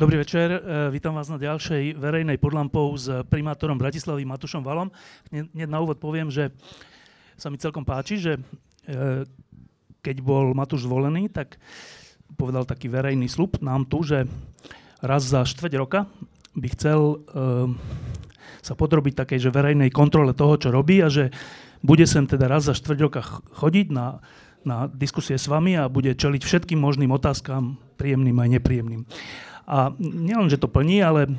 Dobrý večer, e, vítam vás na ďalšej verejnej podlampou s primátorom Bratislavy Matušom Valom. Hneď na úvod poviem, že sa mi celkom páči, že e, keď bol Matúš zvolený, tak povedal taký verejný slub nám tu, že raz za štveť roka by chcel e, sa podrobiť takej že verejnej kontrole toho, čo robí a že bude sem teda raz za štvrť roka chodiť na, na diskusie s vami a bude čeliť všetkým možným otázkam, príjemným aj nepríjemným. A nielen, že to plní, ale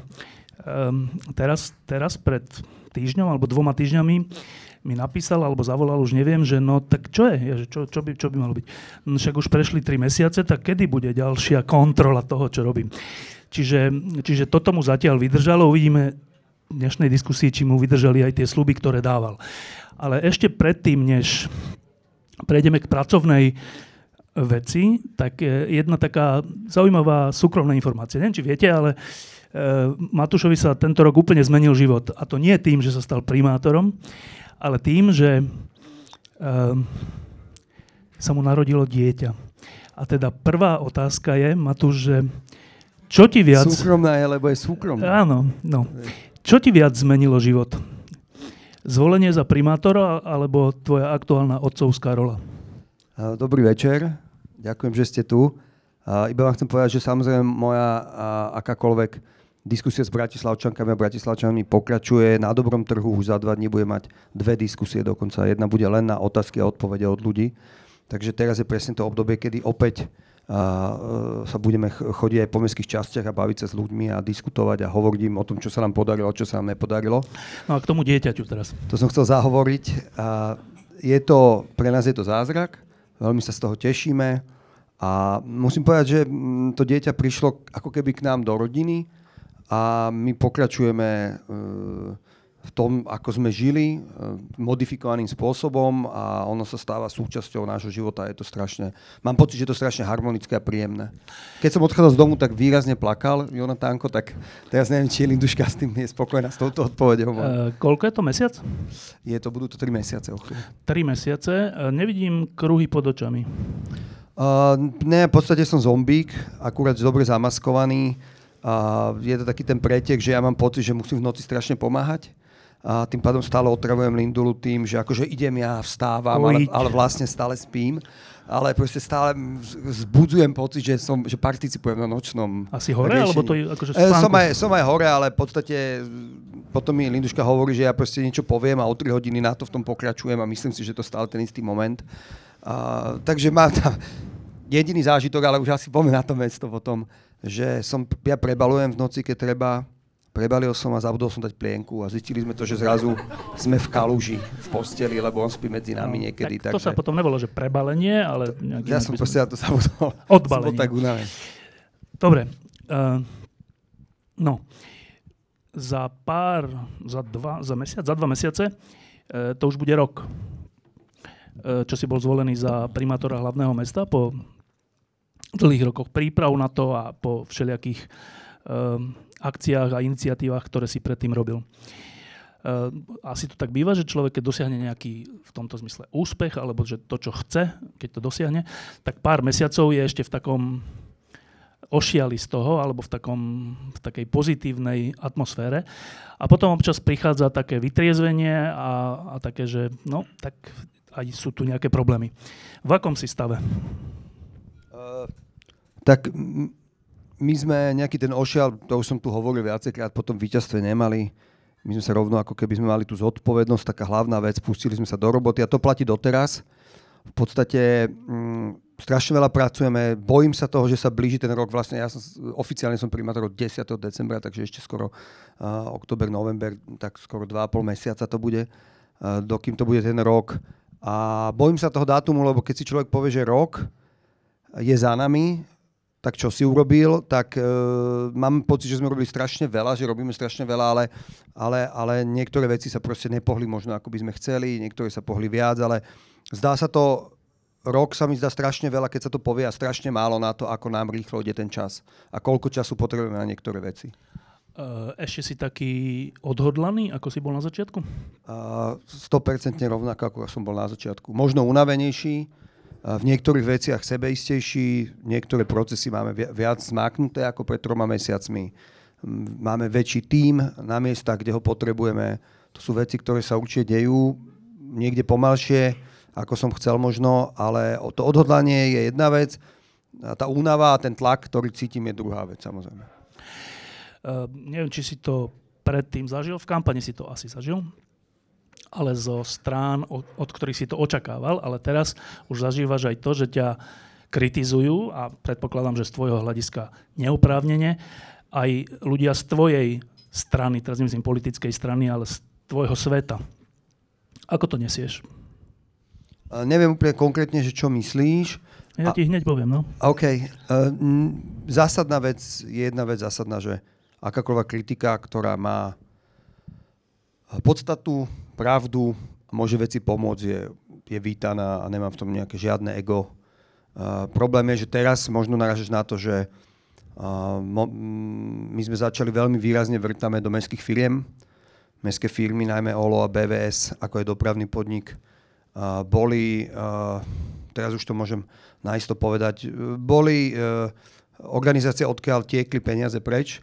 um, teraz, teraz pred týždňom alebo dvoma týždňami mi napísal alebo zavolal, už neviem, že no tak čo je, ja, že čo, čo, by, čo by malo byť. No však už prešli tri mesiace, tak kedy bude ďalšia kontrola toho, čo robím. Čiže, čiže toto mu zatiaľ vydržalo, uvidíme v dnešnej diskusii, či mu vydržali aj tie sluby, ktoré dával. Ale ešte predtým, než prejdeme k pracovnej veci, tak jedna taká zaujímavá súkromná informácia. Neviem, či viete, ale e, Matúšovi sa tento rok úplne zmenil život. A to nie tým, že sa stal primátorom, ale tým, že e, sa mu narodilo dieťa. A teda prvá otázka je, Matúš, že čo ti viac... Súkromná je, lebo je súkromná. Áno, no. Čo ti viac zmenilo život? Zvolenie za primátora alebo tvoja aktuálna otcovská rola? Dobrý večer, ďakujem, že ste tu. Iba vám chcem povedať, že samozrejme moja akákoľvek diskusia s Bratislavčankami a Bratislavčanmi pokračuje. Na dobrom trhu už za dva dní bude mať dve diskusie dokonca. Jedna bude len na otázky a odpovede od ľudí. Takže teraz je presne to obdobie, kedy opäť sa budeme chodiť aj po mestských častiach a baviť sa s ľuďmi a diskutovať a hovoriť im o tom, čo sa nám podarilo, čo sa nám nepodarilo. No a k tomu dieťaťu teraz. To som chcel zahovoriť. Je to, pre nás je to zázrak veľmi sa z toho tešíme. A musím povedať, že to dieťa prišlo ako keby k nám do rodiny a my pokračujeme e, v tom, ako sme žili, e, modifikovaným spôsobom a ono sa stáva súčasťou nášho života. Je to strašne, mám pocit, že je to strašne harmonické a príjemné. Keď som odchádzal z domu, tak výrazne plakal Jonatánko, tak teraz neviem, či Linduška s tým je spokojná s touto odpovedou. Uh, koľko je to mesiac? Je to, budú to 3 mesiace. Tri mesiace. Uh, nevidím kruhy pod očami. Uh, ne, v podstate som zombík, akurát dobre zamaskovaný. Uh, je to taký ten pretek, že ja mám pocit, že musím v noci strašne pomáhať a tým pádom stále otravujem Lindulu tým, že akože idem ja, vstávam, ale, ale vlastne stále spím. Ale proste stále zbudzujem pocit, že, som, že participujem na nočnom Asi hore, riešení. alebo to je akože e, som, aj, som aj hore, ale v podstate potom mi Linduška hovorí, že ja proste niečo poviem a o 3 hodiny na to v tom pokračujem a myslím si, že to stále ten istý moment. A, takže mám tam jediný zážitok, ale už asi poďme na to mesto potom, že som, ja prebalujem v noci, keď treba, Prebalil som a zabudol som dať plienku a zistili sme to, že zrazu sme v kaluži v posteli, lebo on spí medzi nami no, niekedy. Tak to takže... sa potom nebolo, že prebalenie, ale... Ja som proste na to zabudol. Odbalenie. Tak unaven. Dobre. Uh, no. Za pár, za dva, za mesiac, za dva mesiace, uh, to už bude rok, uh, čo si bol zvolený za primátora hlavného mesta po dlhých rokoch príprav na to a po všelijakých uh, akciách a iniciatívach, ktoré si predtým robil. Uh, asi to tak býva, že človek, keď dosiahne nejaký v tomto zmysle úspech, alebo že to, čo chce, keď to dosiahne, tak pár mesiacov je ešte v takom ošiali z toho, alebo v, takom, v takej pozitívnej atmosfére. A potom občas prichádza také vytriezvenie a, a také, že no, tak aj sú tu nejaké problémy. V akom si stave? Uh, tak my sme nejaký ten ošial, to už som tu hovoril viacejkrát, po tom víťazstve nemali. My sme sa rovno, ako keby sme mali tú zodpovednosť, taká hlavná vec, pustili sme sa do roboty a to platí doteraz. V podstate mm, strašne veľa pracujeme, bojím sa toho, že sa blíži ten rok. Vlastne ja som, oficiálne som primátor od 10. decembra, takže ešte skoro uh, október, november, tak skoro 2,5 mesiaca to bude, uh, dokým to bude ten rok. A bojím sa toho dátumu, lebo keď si človek povie, že rok je za nami, tak čo si urobil, tak e, mám pocit, že sme robili strašne veľa, že robíme strašne veľa, ale, ale, ale niektoré veci sa proste nepohli možno ako by sme chceli, niektoré sa pohli viac, ale zdá sa to, rok sa mi zdá strašne veľa, keď sa to povie a strašne málo na to, ako nám rýchlo ide ten čas a koľko času potrebujeme na niektoré veci. E, ešte si taký odhodlaný, ako si bol na začiatku? Uh, 100% rovnako, ako som bol na začiatku. Možno unavenejší, v niektorých veciach sebeistejší, niektoré procesy máme viac zmáknuté ako pred troma mesiacmi. Máme väčší tím na miestach, kde ho potrebujeme. To sú veci, ktoré sa určite dejú, niekde pomalšie, ako som chcel možno, ale to odhodlanie je jedna vec, a tá únava a ten tlak, ktorý cítim, je druhá vec samozrejme. Uh, neviem, či si to predtým zažil, v kampani si to asi zažil ale zo strán, od, od ktorých si to očakával, ale teraz už zažívaš aj to, že ťa kritizujú a predpokladám, že z tvojho hľadiska neoprávnene, aj ľudia z tvojej strany, teraz nemyslím politickej strany, ale z tvojho sveta. Ako to nesieš? Uh, neviem úplne konkrétne, že čo myslíš. Ja ti hneď poviem, no. OK. Uh, zásadná vec, je jedna vec zásadná, že akákoľvek kritika, ktorá má podstatu, pravdu, môže veci pomôcť, je, je vítaná a nemám v tom nejaké žiadne ego. Uh, problém je, že teraz možno naražeš na to, že uh, mo, my sme začali veľmi výrazne vrtame do mestských firiem. Mestské firmy, najmä OLO a BVS, ako je dopravný podnik, uh, boli, uh, teraz už to môžem najisto povedať, boli uh, organizácie, odkiaľ tiekli peniaze preč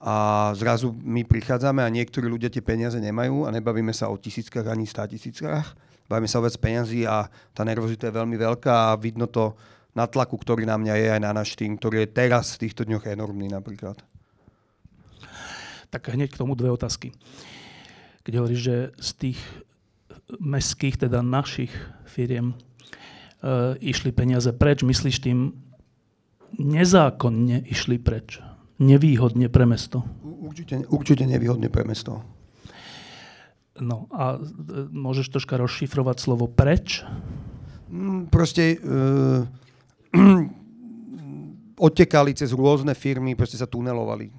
a zrazu my prichádzame a niektorí ľudia tie peniaze nemajú a nebavíme sa o tisíckach ani stá tisíckach. Bavíme sa o vec peniazy a tá nervozita je veľmi veľká a vidno to na tlaku, ktorý na mňa je aj na náš tým, ktorý je teraz v týchto dňoch enormný napríklad. Tak hneď k tomu dve otázky. Keď hovoríš, že z tých mestských, teda našich firiem, e, išli peniaze preč, myslíš tým nezákonne išli preč? Nevýhodne pre mesto. Určite, určite nevýhodne pre mesto. No a e, môžeš troška rozšifrovať slovo preč? Mm, proste uh, odtekali cez rôzne firmy, proste sa tunelovali.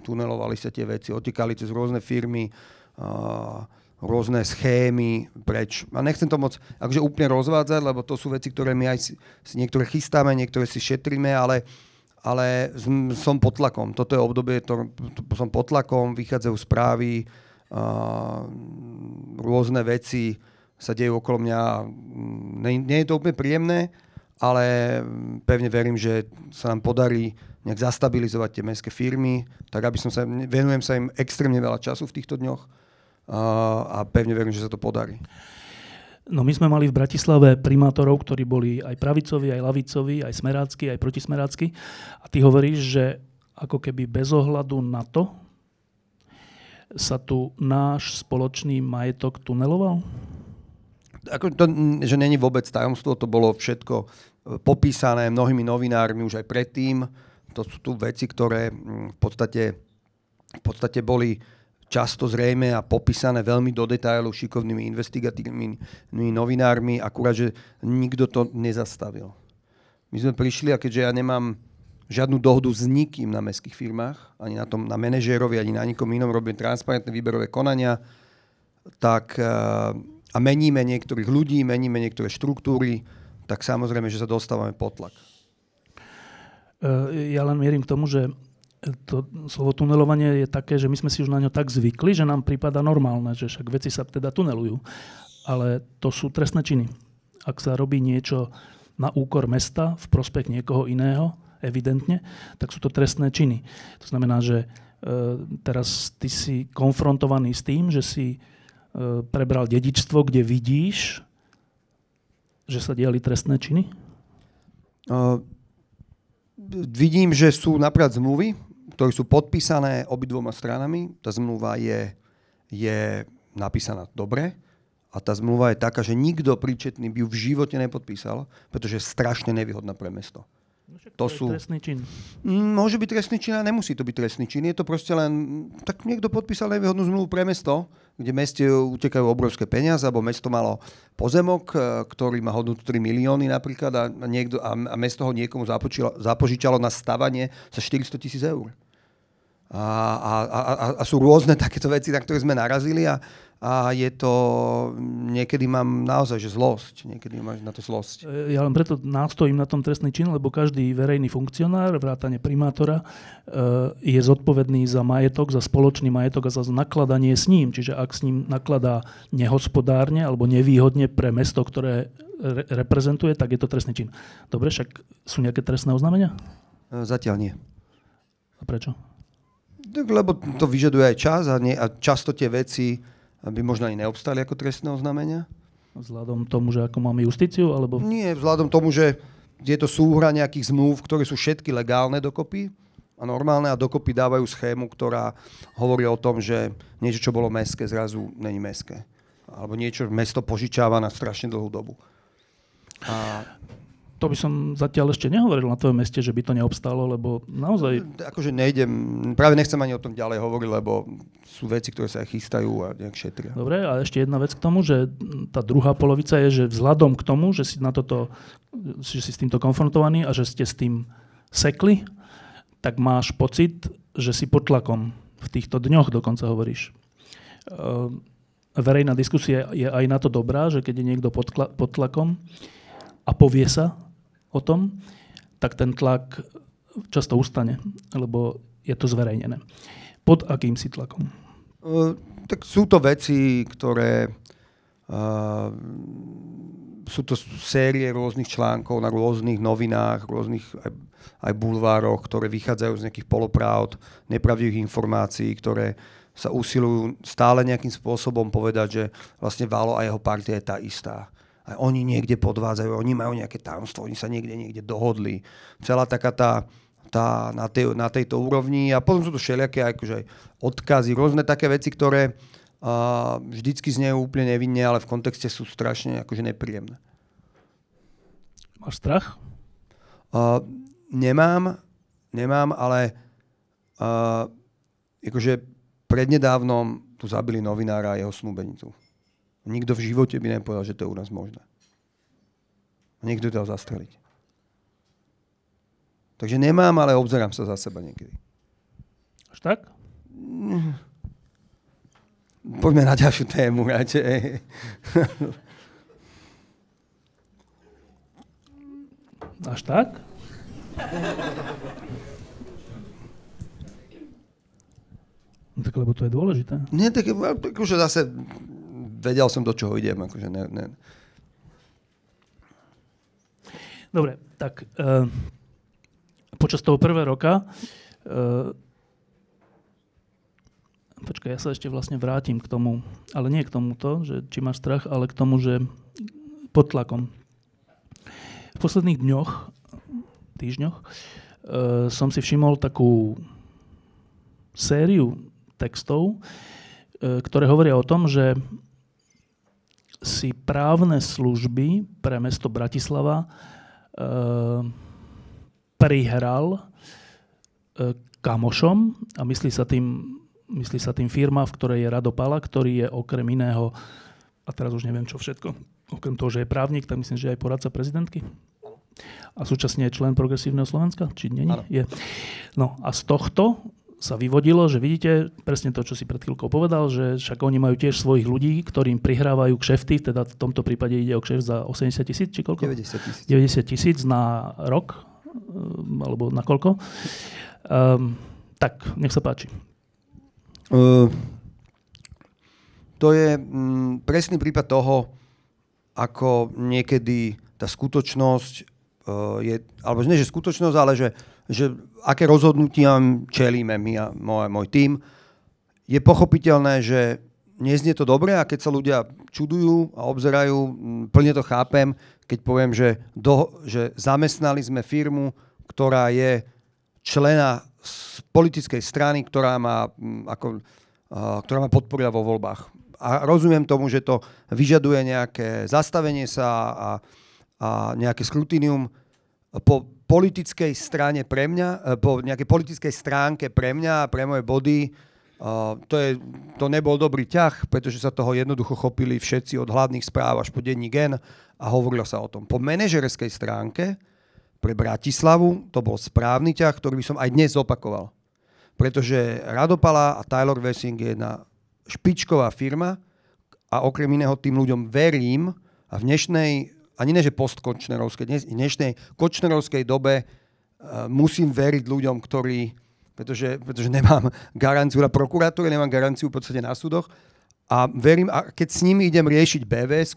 Tunelovali sa tie veci, odtekali cez rôzne firmy, uh, rôzne schémy preč. A nechcem to moc akože úplne rozvádzať, lebo to sú veci, ktoré my aj si, si niektoré chystáme, niektoré si šetríme, ale uh, ale som pod tlakom. Toto je obdobie, to, to, som pod tlakom, vychádzajú správy, uh, rôzne veci sa dejú okolo mňa. Nie, nie je to úplne príjemné, ale pevne verím, že sa nám podarí nejak zastabilizovať tie mestské firmy, tak aby som sa, venujem sa im extrémne veľa času v týchto dňoch uh, a pevne verím, že sa to podarí. No my sme mali v Bratislave primátorov, ktorí boli aj pravicoví, aj lavicoví, aj smerácky, aj protismerácky. A ty hovoríš, že ako keby bez ohľadu na to sa tu náš spoločný majetok tuneloval? Ako to, že není vôbec tajomstvo, to bolo všetko e, popísané mnohými novinármi už aj predtým. To sú tu veci, ktoré v podstate, v podstate boli často zrejme a popísané veľmi do detailov šikovnými investigatívnymi novinármi, akurát, že nikto to nezastavil. My sme prišli a keďže ja nemám žiadnu dohodu s nikým na mestských firmách, ani na, tom, na manažérovi, ani na nikom inom, robím transparentné výberové konania, tak eh, a meníme niektorých ľudí, meníme niektoré štruktúry, tak samozrejme, že sa dostávame pod tlak. Eh, ja len mierim k tomu, že to slovo tunelovanie je také, že my sme si už na ňo tak zvykli, že nám prípada normálne, že však veci sa teda tunelujú. Ale to sú trestné činy. Ak sa robí niečo na úkor mesta v prospech niekoho iného, evidentne, tak sú to trestné činy. To znamená, že e, teraz ty si konfrontovaný s tým, že si e, prebral dedičstvo, kde vidíš, že sa diali trestné činy? Uh, vidím, že sú napríklad zmluvy, ktoré sú podpísané obidvoma stranami. Tá zmluva je, je napísaná dobre a tá zmluva je taká, že nikto príčetný by ju v živote nepodpísal, pretože je strašne nevýhodná pre mesto. No to, to sú... trestný čin. Mm, môže byť trestný čin a nemusí to byť trestný čin. Je to proste len... Tak niekto podpísal nevýhodnú zmluvu pre mesto, kde meste utekajú obrovské peniaze, alebo mesto malo pozemok, e, ktorý má hodnotu 3 milióny napríklad a, niekto, a, a mesto ho niekomu zapožičalo na stavanie za 400 tisíc eur. A, a, a, a sú rôzne takéto veci, na ktoré sme narazili a, a je to, niekedy mám naozaj že zlosť, niekedy máš na to zlosť. E, ja len preto nástojím na tom trestný čin, lebo každý verejný funkcionár, vrátane primátora, e, je zodpovedný za majetok, za spoločný majetok a za nakladanie s ním. Čiže ak s ním nakladá nehospodárne alebo nevýhodne pre mesto, ktoré re- reprezentuje, tak je to trestný čin. Dobre, však sú nejaké trestné oznámenia? E, zatiaľ nie. A prečo? Lebo to vyžaduje aj čas a, nie, a často tie veci by možno ani neobstali ako trestné oznámenia? Vzhľadom tomu, že ako máme justíciu? Alebo... Nie, vzhľadom tomu, že je to súhra nejakých zmluv, ktoré sú všetky legálne dokopy a normálne a dokopy dávajú schému, ktorá hovorí o tom, že niečo, čo bolo meské, zrazu není meské. Alebo niečo mesto požičáva na strašne dlhú dobu. A to by som zatiaľ ešte nehovoril na tvojom meste, že by to neobstalo, lebo naozaj... Akože nejdem, práve nechcem ani o tom ďalej hovoriť, lebo sú veci, ktoré sa chystajú a nejak šetria. Dobre, a ešte jedna vec k tomu, že tá druhá polovica je, že vzhľadom k tomu, že si na toto, že si s týmto konfrontovaný a že ste s tým sekli, tak máš pocit, že si pod tlakom. V týchto dňoch dokonca hovoríš. Ehm, verejná diskusia je aj na to dobrá, že keď je niekto pod, pod tlakom a povie sa, o tom, tak ten tlak často ustane, lebo je to zverejnené. Pod akým si tlakom? Uh, tak sú to veci, ktoré uh, sú to série rôznych článkov na rôznych novinách, rôznych aj, aj bulvároch, ktoré vychádzajú z nejakých polopravd, nepravdivých informácií, ktoré sa usilujú stále nejakým spôsobom povedať, že vlastne Valo a jeho partia je tá istá oni niekde podvádzajú, oni majú nejaké tajomstvo, oni sa niekde niekde dohodli. Celá taká tá, tá na, tej, na tejto úrovni a potom sú to všelijaké akože odkazy, rôzne také veci, ktoré uh, vždycky znejú úplne nevinne, ale v kontexte sú strašne akože nepríjemné. Máš strach? Uh, nemám, nemám, ale uh, akože prednedávnom tu zabili novinára a jeho snúbenicu. Nikto v živote by nepovedal, že to je u nás možné. A niekto to zastreliť. Takže nemám, ale obzerám sa za seba niekedy. Až tak? Poďme na ďalšiu tému, radšej. Až tak? No tak lebo to je dôležité. Nie, tak akože zase vedel som, do čoho idem. Akože ne, ne. Dobre, tak uh, počas toho prvého roka uh, počkaj, ja sa ešte vlastne vrátim k tomu, ale nie k tomuto, že či máš strach, ale k tomu, že pod tlakom. V posledných dňoch, týždňoch, uh, som si všimol takú sériu textov, uh, ktoré hovoria o tom, že si právne služby pre mesto Bratislava e, prihral e, kamošom a myslí sa, tým, myslí sa tým firma, v ktorej je Rado Pala, ktorý je okrem iného, a teraz už neviem čo všetko, okrem toho, že je právnik, tak myslím, že aj poradca prezidentky. A súčasne je člen Progresívneho Slovenska? Či nie? Je. No a z tohto sa vyvodilo, že vidíte presne to, čo si pred chvíľkou povedal, že však oni majú tiež svojich ľudí, ktorým prihrávajú kšefty, teda v tomto prípade ide o kšeft za 80 tisíc, či koľko? 90 tisíc. 90 tisíc na rok, um, alebo na koľko. Um, tak, nech sa páči. Uh, to je mm, presný prípad toho, ako niekedy tá skutočnosť uh, je, alebo nie, že skutočnosť, ale že že aké rozhodnutiam čelíme my a môj, môj tým. Je pochopiteľné, že neznie to dobre a keď sa ľudia čudujú a obzerajú, plne to chápem, keď poviem, že, do, že zamestnali sme firmu, ktorá je člena z politickej strany, ktorá má, ako, ktorá má podporila vo voľbách. A rozumiem tomu, že to vyžaduje nejaké zastavenie sa a, a nejaké skrutinium po, politickej strane pre mňa, po nejakej politickej stránke pre mňa a pre moje body, uh, to, je, to nebol dobrý ťah, pretože sa toho jednoducho chopili všetci od hlavných správ až po denní gen a hovorilo sa o tom. Po manažerskej stránke pre Bratislavu to bol správny ťah, ktorý by som aj dnes zopakoval. Pretože Radopala a Tyler Wessing je jedna špičková firma a okrem iného tým ľuďom verím a v dnešnej ani ne, že postkočnerovskej, dnes, dnešnej kočnerovskej dobe uh, musím veriť ľuďom, ktorí, pretože, pretože nemám garanciu na prokuratúre, nemám garanciu v podstate na súdoch a verím, a keď s nimi idem riešiť bvs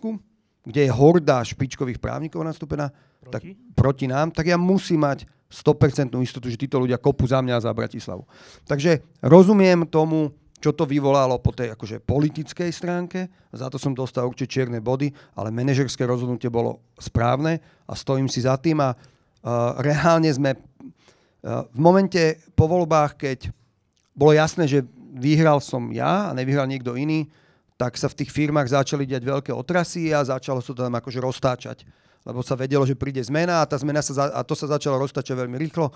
kde je horda špičkových právnikov nastúpená, proti? tak proti nám, tak ja musím mať 100% istotu, že títo ľudia kopu za mňa a za Bratislavu. Takže rozumiem tomu, čo to vyvolalo po tej akože, politickej stránke. Za to som dostal určite čierne body, ale manažerské rozhodnutie bolo správne a stojím si za tým. A uh, reálne sme uh, v momente po voľbách, keď bolo jasné, že vyhral som ja a nevyhral niekto iný, tak sa v tých firmách začali diať veľké otrasy a začalo sa tam akože roztáčať. Lebo sa vedelo, že príde zmena a, tá zmena sa, a to sa začalo roztáčať veľmi rýchlo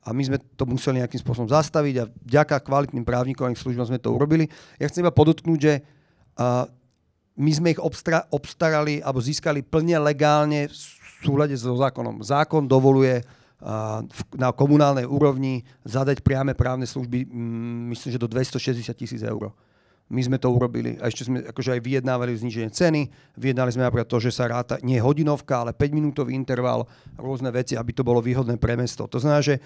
a my sme to museli nejakým spôsobom zastaviť a vďaka kvalitným právnikom a službám sme to urobili. Ja chcem iba podotknúť, že uh, my sme ich obstra- obstarali alebo získali plne legálne v súlade so zákonom. Zákon dovoluje na komunálnej úrovni zadať priame právne služby, mm, myslím, že do 260 tisíc eur. My sme to urobili a ešte sme akože aj vyjednávali zníženie ceny. Vyjednali sme napríklad to, že sa ráta nie hodinovka, ale 5-minútový interval, rôzne veci, aby to bolo výhodné pre mesto. To znamená, že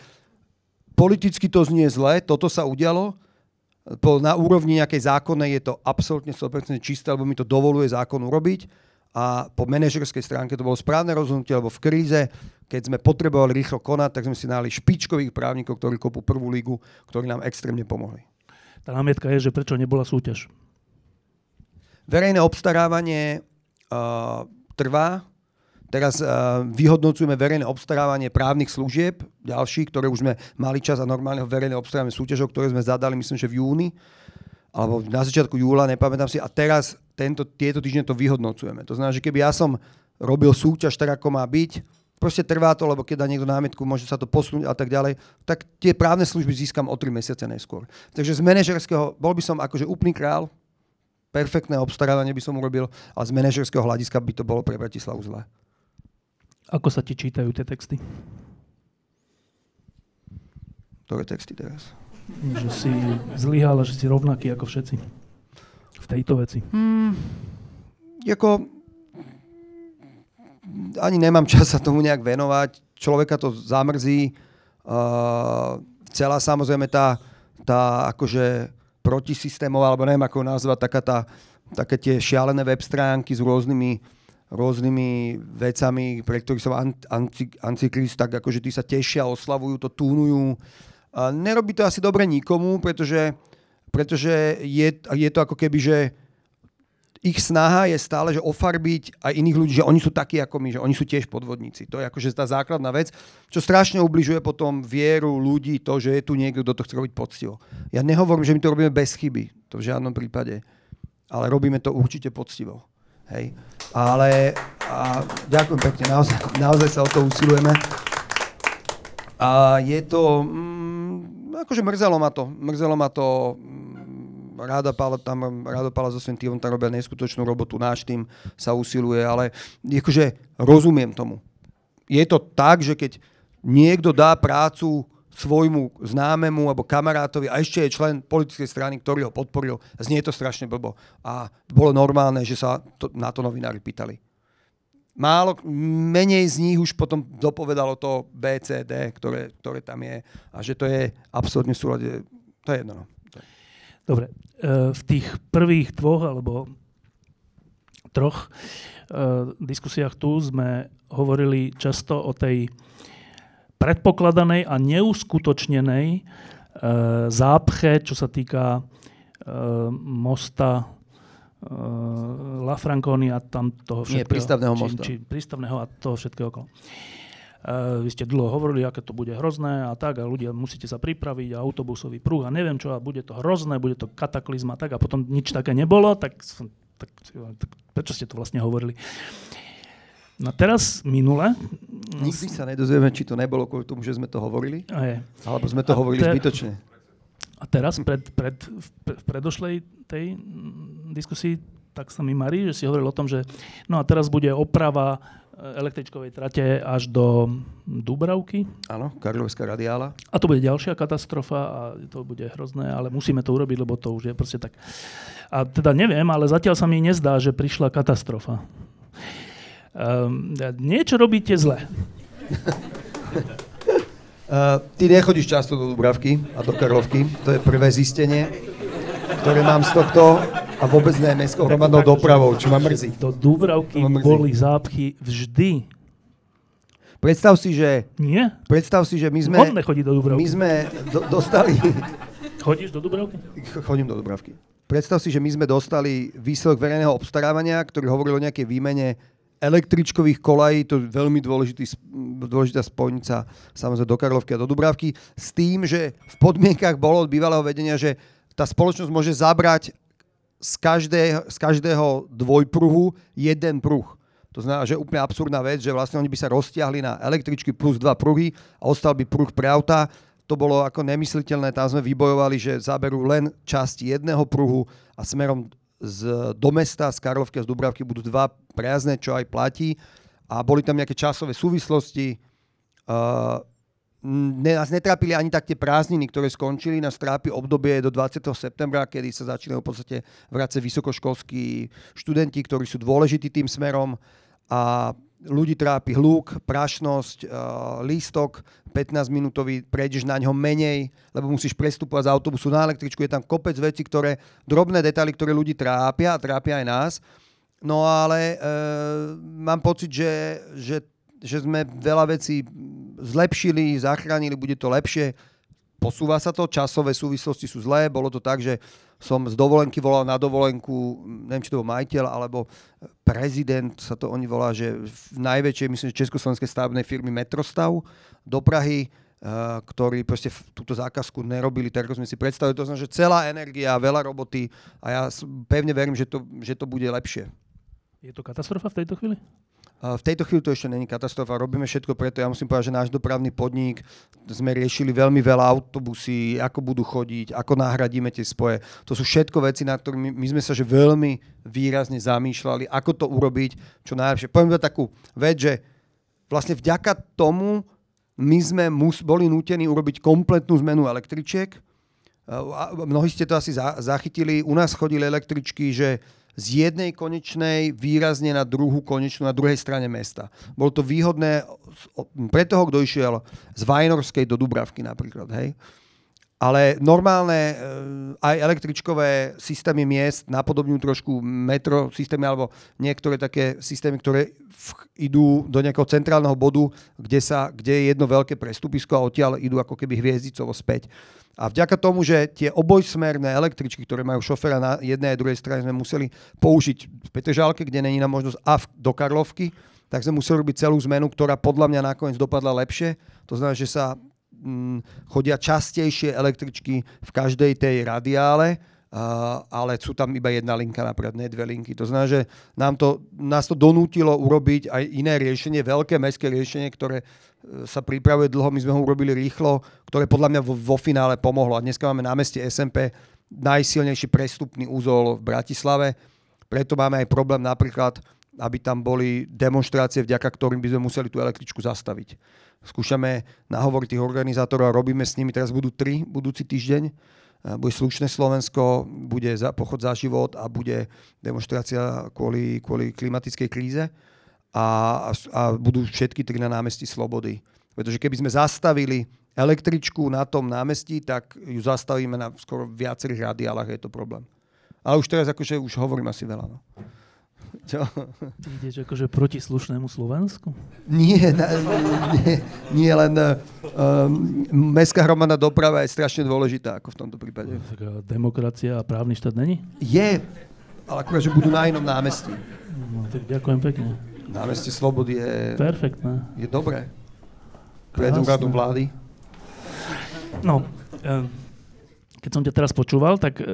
Politicky to znie zle, toto sa udialo, po, na úrovni nejakej zákonnej je to absolútne 100% čisté, lebo mi to dovoluje zákon urobiť a po manažerskej stránke to bolo správne rozhodnutie, lebo v kríze, keď sme potrebovali rýchlo konať, tak sme si náli špičkových právnikov, ktorí kopú prvú lígu, ktorí nám extrémne pomohli. Tá námietka je, že prečo nebola súťaž? Verejné obstarávanie uh, trvá Teraz uh, vyhodnocujeme verejné obstarávanie právnych služieb, ďalších, ktoré už sme mali čas a normálneho verejné obstarávanie súťažov, ktoré sme zadali, myslím, že v júni, alebo na začiatku júla, nepamätám si. A teraz tento, tieto týždne to vyhodnocujeme. To znamená, že keby ja som robil súťaž tak, ako má byť, proste trvá to, lebo keď dá niekto námietku, môže sa to posunúť a tak ďalej, tak tie právne služby získam o 3 mesiace neskôr. Takže z manažerského, bol by som akože úplný král, perfektné obstarávanie by som urobil, ale z manažerského hľadiska by to bolo pre Bratislavu zle. Ako sa ti čítajú tie texty? Ktoré texty teraz? Že si zlyhal že si rovnaký ako všetci. V tejto veci. Hmm, jako, ani nemám čas sa tomu nejak venovať. Človeka to zamrzí. Uh, celá samozrejme tá, tá akože protisystémová, alebo neviem ako nazvať, taká tá, také tie šialené web stránky s rôznymi rôznymi vecami, pre ktorých som ancyklist, tak akože tí sa tešia, oslavujú to, túnujú. A nerobí to asi dobre nikomu, pretože, pretože je, je to ako keby, že ich snaha je stále, že ofarbiť aj iných ľudí, že oni sú takí ako my, že oni sú tiež podvodníci. To je akože tá základná vec, čo strašne ubližuje potom vieru ľudí, to, že je tu niekto, kto to chce robiť poctivo. Ja nehovorím, že my to robíme bez chyby, to v žiadnom prípade, ale robíme to určite poctivo. Hej. Ale a ďakujem pekne, naozaj, naozaj sa o to usilujeme. A je to, mm, akože mrzelo ma to, mrzelo ma to, mm, Ráda Pála tam, Ráda Pála so svojím týmom tam robia neskutočnú robotu, náš tým sa usiluje, ale akože rozumiem tomu. Je to tak, že keď niekto dá prácu svojmu známemu alebo kamarátovi a ešte je člen politickej strany, ktorý ho podporil. Znie to strašne blbo. A bolo normálne, že sa to, na to novinári pýtali. Málo, menej z nich už potom dopovedalo to BCD, ktoré, ktoré tam je a že to je absolútne súlade, to je jedno. No. Dobre, e, v tých prvých dvoch alebo troch e, diskusiách tu sme hovorili často o tej predpokladanej a neuskutočnenej e, zápche, čo sa týka e, mosta e, La Franconia, tam toho všetkého. Nie, prístavného mosta. Či, či prístavného a toho všetkého okolo. Uh, vy ste dlho hovorili, aké to bude hrozné a tak, a ľudia musíte sa pripraviť, a autobusový prúh a neviem čo, a bude to hrozné, bude to kataklizma tak, a potom nič také nebolo, tak, tak, tak prečo ste to vlastne hovorili? No teraz, minule... Nikdy sa nedozvieme, či to nebolo kvôli tomu, že sme to hovorili, A je. alebo sme to A hovorili te- zbytočne. A teraz, pred, pred, v pre- v predošlej tej mm, diskusii, tak sa mi marí, že si hovoril o tom, že no a teraz bude oprava e, električkovej trate až do Dubravky. Áno, Karlovská radiála. A to bude ďalšia katastrofa a to bude hrozné, ale musíme to urobiť, lebo to už je proste tak. A teda neviem, ale zatiaľ sa mi nezdá, že prišla katastrofa. Um, niečo robíte zle. Uh, ty nechodíš často do Dubravky a do Karlovky, to je prvé zistenie, ktoré mám z tohto a vôbec ne mestskou hromadnou dopravou, čo ma mrzí. Do Dubravky mrzí. boli zápchy vždy. Predstav si, že, Nie? predstav si, že my sme, Hodné chodiť do my Dubravky. sme do, dostali, Chodíš do Dubravky? chodím do Dubravky. Predstav si, že my sme dostali výsledok verejného obstarávania, ktorý hovoril o nejakej výmene električkových kolají, to je veľmi dôležitý, dôležitá spojnica samozrejme do Karlovky a do Dubravky, s tým, že v podmienkach bolo od bývalého vedenia, že tá spoločnosť môže zabrať z každého, z každého dvojpruhu jeden pruh. To znamená, že úplne absurdná vec, že vlastne oni by sa roztiahli na električky plus dva pruhy a ostal by pruh pre auta. To bolo ako nemysliteľné, tam sme vybojovali, že zaberú len časť jedného pruhu a smerom z, do mesta, z Karlovky a z Dubravky budú dva prejazdné, čo aj platí. A boli tam nejaké časové súvislosti. Uh, ne, nás netrápili ani tak tie prázdniny, ktoré skončili. Nás trápi obdobie do 20. septembra, kedy sa začínajú v podstate vrácať vysokoškolskí študenti, ktorí sú dôležití tým smerom. A ľudí trápi hluk, prašnosť, uh, lístok, 15-minútový, prejdeš na ňo menej, lebo musíš prestupovať z autobusu na električku. Je tam kopec vecí, ktoré, drobné detaily, ktoré ľudí trápia a trápia aj nás. No ale e, mám pocit, že, že, že sme veľa vecí zlepšili, zachránili, bude to lepšie. Posúva sa to, časové súvislosti sú zlé. Bolo to tak, že som z dovolenky volal na dovolenku, neviem, či to bol majiteľ, alebo prezident, sa to oni volá, že v najväčšej, myslím, že československej stavebnej firmy Metrostav do Prahy, uh, ktorí proste túto zákazku nerobili tak, ako sme si predstavili. To znamená, že celá energia, veľa roboty a ja pevne verím, že to, že to bude lepšie. Je to katastrofa v tejto chvíli? V tejto chvíli to ešte není katastrofa, robíme všetko preto. Ja musím povedať, že náš dopravný podnik sme riešili veľmi veľa autobusy, ako budú chodiť, ako nahradíme tie spoje. To sú všetko veci, na ktorými my sme sa že veľmi výrazne zamýšľali, ako to urobiť čo najlepšie. Poviem takú vec, že vlastne vďaka tomu my sme mus, boli nútení urobiť kompletnú zmenu električiek. Mnohí ste to asi za, zachytili. U nás chodili električky, že z jednej konečnej výrazne na druhú konečnú, na druhej strane mesta. Bolo to výhodné pre toho, kto išiel z Vajnorskej do Dubravky napríklad. Hej? Ale normálne e, aj električkové systémy miest napodobňujú trošku metro systémy alebo niektoré také systémy, ktoré v, idú do nejakého centrálneho bodu, kde, sa, kde je jedno veľké prestupisko a odtiaľ idú ako keby hviezdicovo späť. A vďaka tomu, že tie obojsmerné električky, ktoré majú šoféra na jednej a druhej strane, sme museli použiť v Petržálke, kde není na možnosť, a do Karlovky, tak sme museli robiť celú zmenu, ktorá podľa mňa nakoniec dopadla lepšie. To znamená, že sa mm, chodia častejšie električky v každej tej radiále, ale sú tam iba jedna linka, napríklad ne dve linky. To znamená, že nám to, nás to donútilo urobiť aj iné riešenie, veľké mestské riešenie, ktoré e, sa pripravuje dlho, my sme ho urobili rýchlo, ktoré podľa mňa vo, vo finále pomohlo. A dneska máme na meste SMP najsilnejší prestupný úzol v Bratislave, preto máme aj problém napríklad, aby tam boli demonstrácie, vďaka ktorým by sme museli tú električku zastaviť. Skúšame nahovoriť tých organizátorov a robíme s nimi, teraz budú tri budúci týždeň, bude slušné Slovensko, bude za, pochod za život a bude demonstrácia kvôli, kvôli klimatickej kríze a, a, a budú všetky tri na námestí Slobody. Pretože keby sme zastavili električku na tom námestí, tak ju zastavíme na skoro viacerých radiálach, je to problém. Ale už teraz akože už hovorím asi veľa. No. Čo? Ty ideš akože proti slušnému Slovensku? Nie, na, nie, nie len um, mestská hromadná doprava je strašne dôležitá, ako v tomto prípade. Tak a demokracia a právny štát není? Je, ale akurát, že budú na inom námestí. No, tak ďakujem pekne. Námestie Slobody je, Perfektné. je dobré. Pred úradom vlády. No, eh, keď som ťa teraz počúval, tak e,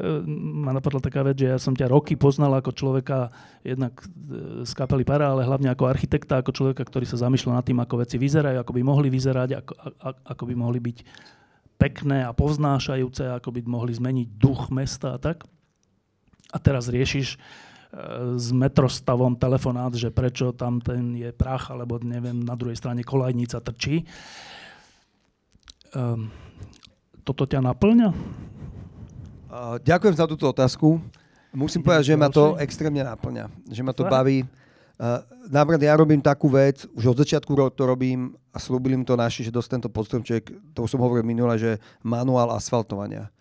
ma napadla taká vec, že ja som ťa roky poznal ako človeka jednak e, z kapely Para, ale hlavne ako architekta, ako človeka, ktorý sa zamýšľa nad tým, ako veci vyzerajú, ako by mohli vyzerať, ako, a, ako by mohli byť pekné a povznášajúce, ako by mohli zmeniť duch mesta a tak. A teraz riešiš e, s metrostavom telefonát, že prečo tam ten je prach, alebo neviem, na druhej strane kolajnica trčí. Um, toto ťa naplňa? Ďakujem za túto otázku. Musím povedať, že ma to extrémne naplňa. Že ma to baví. Uh, napríklad ja robím takú vec, už od začiatku to robím a slúbili mi to naši, že dosť tento podstromček, to už som hovoril minule, že manuál asfaltovania.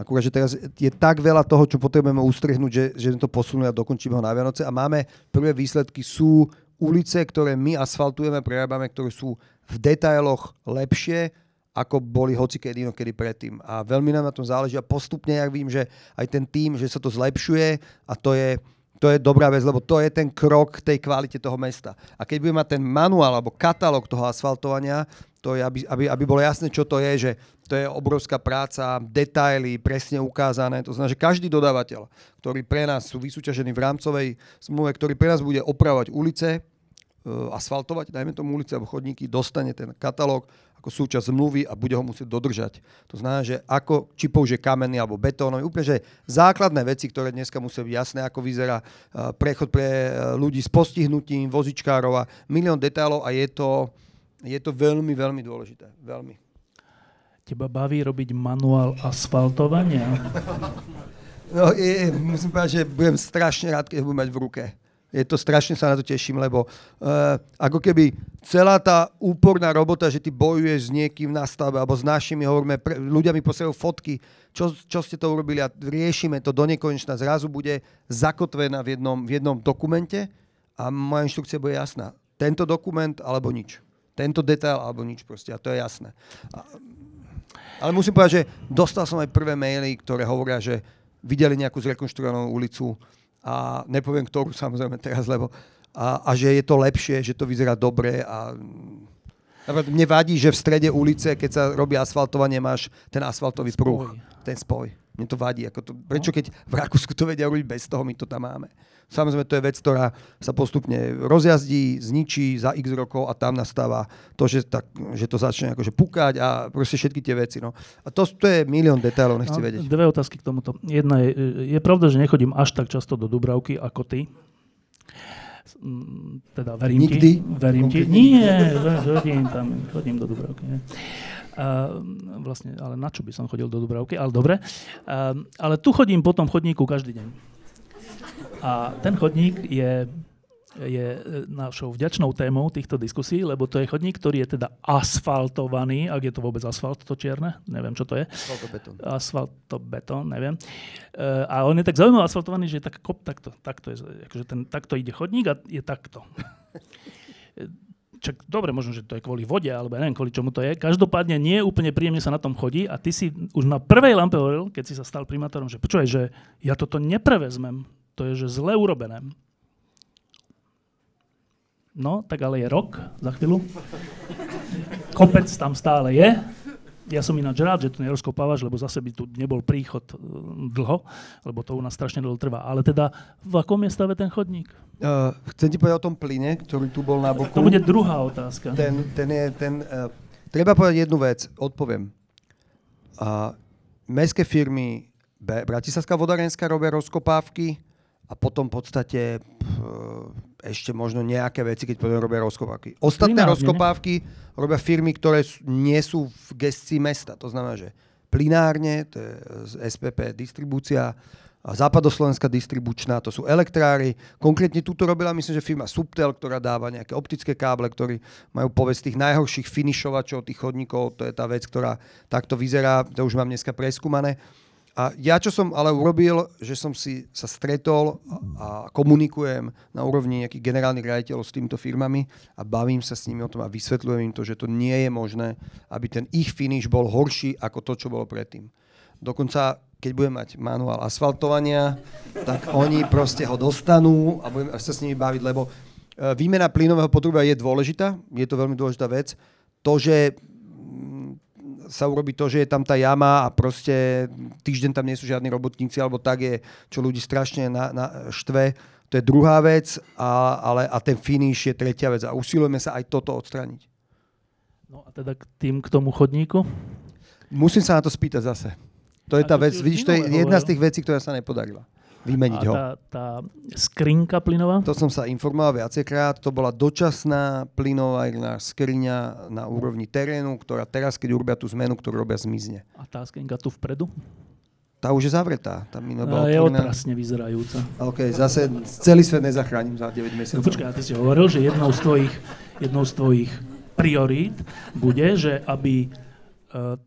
Akurát, že teraz je tak veľa toho, čo potrebujeme ustrihnúť, že, že to posunú a dokončíme ho na Vianoce. A máme prvé výsledky, sú ulice, ktoré my asfaltujeme, prerábame, ktoré sú v detailoch lepšie, ako boli hoci kedy inokedy predtým. A veľmi nám na tom záleží a postupne, ja vím, že aj ten tým, že sa to zlepšuje a to je, to je dobrá vec, lebo to je ten krok k tej kvalite toho mesta. A keď budeme mať ten manuál alebo katalóg toho asfaltovania, to je, aby, aby, aby bolo jasné, čo to je, že to je obrovská práca, detaily presne ukázané. To znamená, že každý dodávateľ, ktorý pre nás sú vysúťažení v rámcovej zmluve, ktorý pre nás bude opravovať ulice, e, asfaltovať, dajme tomu ulice alebo chodníky, dostane ten katalóg, ako súčasť zmluvy a bude ho musieť dodržať. To znamená, že ako, či použije kamenný alebo betónový, úplne že základné veci, ktoré dneska musia byť jasné, ako vyzerá uh, prechod pre uh, ľudí s postihnutím, vozičkárov a milión detailov a je to, je to veľmi, veľmi dôležité. Veľmi. Teba baví robiť manuál asfaltovania? No, je, musím povedať, že budem strašne rád, keď ho budem mať v ruke je to strašne sa na to teším, lebo uh, ako keby celá tá úporná robota, že ty bojuješ s niekým na stavbe alebo s našimi, hovoríme, pre, ľudia mi posielajú fotky, čo, čo ste to urobili a riešime to do nekonečna. Zrazu bude zakotvená v jednom, v jednom dokumente a moja inštrukcia bude jasná. Tento dokument alebo nič. Tento detail alebo nič proste a to je jasné. A, ale musím povedať, že dostal som aj prvé maily, ktoré hovoria, že videli nejakú zrekonštruovanú ulicu, a nepoviem ktorú samozrejme teraz, lebo a, a že je to lepšie, že to vyzerá dobre a mne vadí, že v strede ulice, keď sa robí asfaltovanie, máš ten asfaltový spoj. Ten spoj. Mne to vadí. Ako to, prečo keď v Rakúsku to vedia robiť bez toho, my to tam máme. Samozrejme, to je vec, ktorá sa postupne rozjazdí, zničí za x rokov a tam nastáva to, že, tak, že to začne akože pukať a proste všetky tie veci. No. A to, to je milión detailov, nechci no, vedieť. Dve otázky k tomuto. Jedna je, je pravda, že nechodím až tak často do Dubravky ako ty. Teda verím Nikdy? ti. Verím ti. Nie, chodím tam, chodím do Dubravky. Nie. Uh, vlastne, ale na čo by som chodil do Dubravky, ale dobre. Uh, ale tu chodím po tom chodníku každý deň. A ten chodník je, je našou vďačnou témou týchto diskusí, lebo to je chodník, ktorý je teda asfaltovaný, ak je to vôbec asfalt, to čierne, neviem, čo to je. Asfaltobetón. Asfaltobetón, neviem. E, a on je tak zaujímavé asfaltovaný, že je tak kop, takto, takto, je, akože ten, takto ide chodník a je takto. Čak, dobre, možno, že to je kvôli vode, alebo neviem, kvôli čomu to je. Každopádne nie úplne príjemne sa na tom chodí a ty si už na prvej lampe hovoril, keď si sa stal primátorom, že počúvaj, že ja toto neprevezmem to je, že zle urobené. No, tak ale je rok za chvíľu. Kopec tam stále je. Ja som ináč rád, že to nerozkopávaš, lebo zase by tu nebol príchod e, dlho, lebo to u nás strašne dlho trvá. Ale teda, v akom je stave ten chodník? Uh, chcem ti povedať o tom plyne, ktorý tu bol na boku. To bude druhá otázka. Ten, ten je, ten, uh, treba povedať jednu vec, odpoviem. Uh, mestské firmy, Bratislavská vodárenská robia rozkopávky, a potom v podstate ešte možno nejaké veci, keď potom robia rozkopávky. Ostatné Plinárne, rozkopávky ne? robia firmy, ktoré nie sú v gestii mesta. To znamená, že plinárne, to je SPP distribúcia, a západoslovenská distribučná, to sú elektrári. Konkrétne túto robila, myslím, že firma Subtel, ktorá dáva nejaké optické káble, ktorí majú povesť tých najhorších finišovačov, tých chodníkov. To je tá vec, ktorá takto vyzerá, to už mám dneska preskúmané. A ja, čo som ale urobil, že som si sa stretol a komunikujem na úrovni nejakých generálnych riaditeľov s týmito firmami a bavím sa s nimi o tom a vysvetľujem im to, že to nie je možné, aby ten ich finish bol horší ako to, čo bolo predtým. Dokonca, keď budem mať manuál asfaltovania, tak oni proste ho dostanú a budem sa s nimi baviť, lebo e, výmena plynového potrubia je dôležitá, je to veľmi dôležitá vec. To, že sa urobí to, že je tam tá jama a proste týždeň tam nie sú žiadni robotníci, alebo tak je, čo ľudí strašne na, na štve. To je druhá vec, a, ale, a ten finish je tretia vec. A usilujeme sa aj toto odstrániť. No a teda k tým k tomu chodníku? Musím sa na to spýtať zase. To je a tá vec, vidíš, to je jedna z tých vecí, ktorá sa nepodarila vymeniť a ho. Tá, tá skrinka plynová? To som sa informoval viacejkrát. To bola dočasná plynová skriňa na úrovni terénu, ktorá teraz, keď urobia tú zmenu, ktorú robia, zmizne. A tá skrinka tu vpredu? Tá už je zavretá. Tá bola je otrasne vyzerajúca. OK, zase celý svet nezachránim za 9 mesiacov. No, počkaj, a ty si hovoril, že jednou z tvojich, jednou z tvojich priorít bude, že aby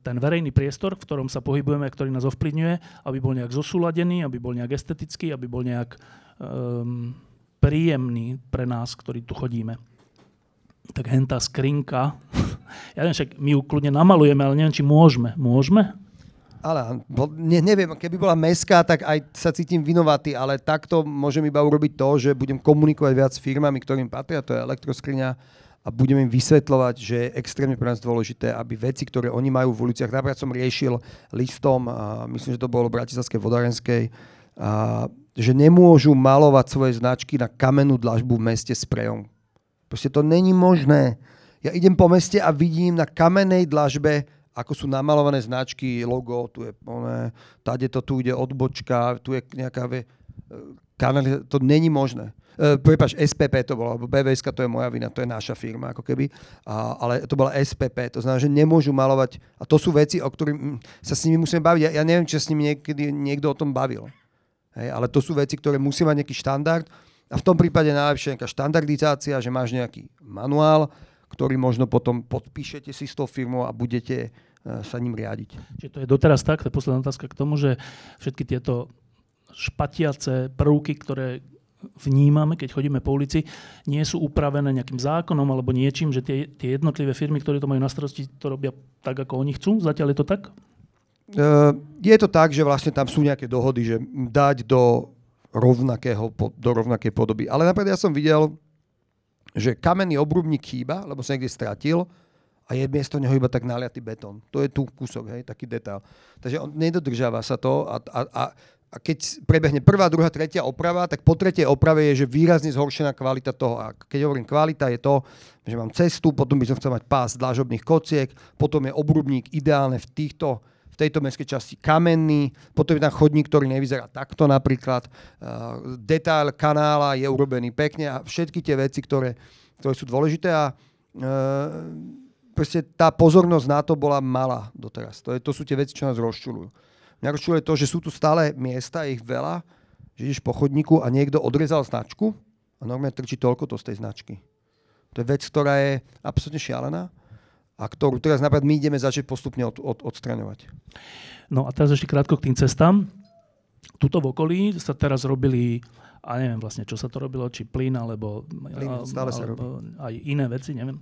ten verejný priestor, v ktorom sa pohybujeme, ktorý nás ovplyvňuje, aby bol nejak zosúladený, aby bol nejak estetický, aby bol nejak um, príjemný pre nás, ktorí tu chodíme. Tak hen tá skrinka, ja neviem, však my ju kľudne namalujeme, ale neviem, či môžeme. Môžeme? Ale ne, neviem, keby bola meská, tak aj sa cítim vinovatý, ale takto môžem iba urobiť to, že budem komunikovať viac s firmami, ktorým patria, to je elektroskriňa, a budeme im vysvetľovať, že je extrémne pre nás dôležité, aby veci, ktoré oni majú v uliciach, napríklad som riešil listom, a myslím, že to bolo Bratislavskej vodárenskej, a, že nemôžu malovať svoje značky na kamennú dlažbu v meste sprejom. Proste to není možné. Ja idem po meste a vidím na kamennej dlažbe, ako sú namalované značky, logo, tu je oné, tade to tu ide odbočka, tu je nejaká kanál, to není možné. Uh, prepač, SPP to bolo, alebo BVS to je moja vina, to je naša firma, ako keby. A, ale to bola SPP, to znamená, že nemôžu malovať, a to sú veci, o ktorých mm, sa s nimi musíme baviť. Ja, ja neviem, či sa s nimi niekedy niekto o tom bavil. Hej, ale to sú veci, ktoré musí mať nejaký štandard. A v tom prípade najlepšie nejaká štandardizácia, že máš nejaký manuál, ktorý možno potom podpíšete si s tou firmou a budete uh, sa ním riadiť. Čiže to je doteraz tak, to je posledná otázka k tomu, že všetky tieto špatiace prvky, ktoré vnímame, keď chodíme po ulici, nie sú upravené nejakým zákonom alebo niečím, že tie, tie jednotlivé firmy, ktoré to majú na starosti, to robia tak, ako oni chcú? Zatiaľ je to tak? Uh, je to tak, že vlastne tam sú nejaké dohody, že dať do rovnakého, do rovnakej podoby. Ale napríklad ja som videl, že kamenný obrubník chýba, lebo sa niekde stratil a je miesto neho iba tak naliatý betón. To je tu kúsok, hej, taký detail. Takže on, nedodržáva sa to a, a, a a keď prebehne prvá, druhá, tretia oprava, tak po tretej oprave je, že výrazne zhoršená kvalita toho. A keď hovorím kvalita, je to, že mám cestu, potom by som chcel mať pás dlážobných kociek, potom je obrubník ideálne v týchto v tejto mestskej časti kamenný, potom je tam chodník, ktorý nevyzerá takto napríklad, uh, detail kanála je urobený pekne a všetky tie veci, ktoré, ktoré sú dôležité a uh, proste tá pozornosť na to bola malá doteraz. To, je, to sú tie veci, čo nás rozčulujú. Mňa rozčuluje to, že sú tu stále miesta, je ich veľa, že ideš po chodníku a niekto odrezal značku a normálne trčí toľko to z tej značky. To je vec, ktorá je absolútne šialená a ktorú teraz napríklad my ideme začať postupne od, od, odstraňovať. No a teraz ešte krátko k tým cestám. Tuto v okolí sa teraz robili a neviem vlastne, čo sa to robilo, či plyn, alebo, plyn, stále sa alebo robí. aj iné veci, neviem.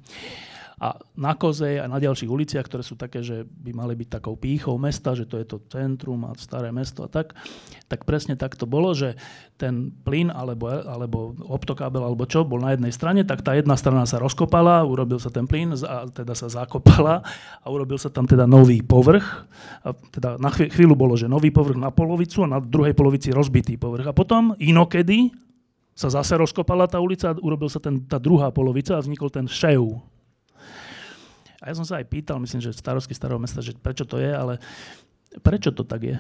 A na Koze a na ďalších uliciach, ktoré sú také, že by mali byť takou pýchou mesta, že to je to centrum a staré mesto a tak, tak presne tak to bolo, že ten plyn alebo, alebo optokábel alebo čo bol na jednej strane, tak tá jedna strana sa rozkopala, urobil sa ten plyn a teda sa zakopala a urobil sa tam teda nový povrch. A teda na chvíľu bolo, že nový povrch na polovicu a na druhej polovici rozbitý povrch. A potom inokedy sa zase rozkopala tá ulica a urobil sa ten, tá druhá polovica a vznikol ten šev, a ja som sa aj pýtal, myslím, že starostky starého mesta, že prečo to je, ale prečo to tak je?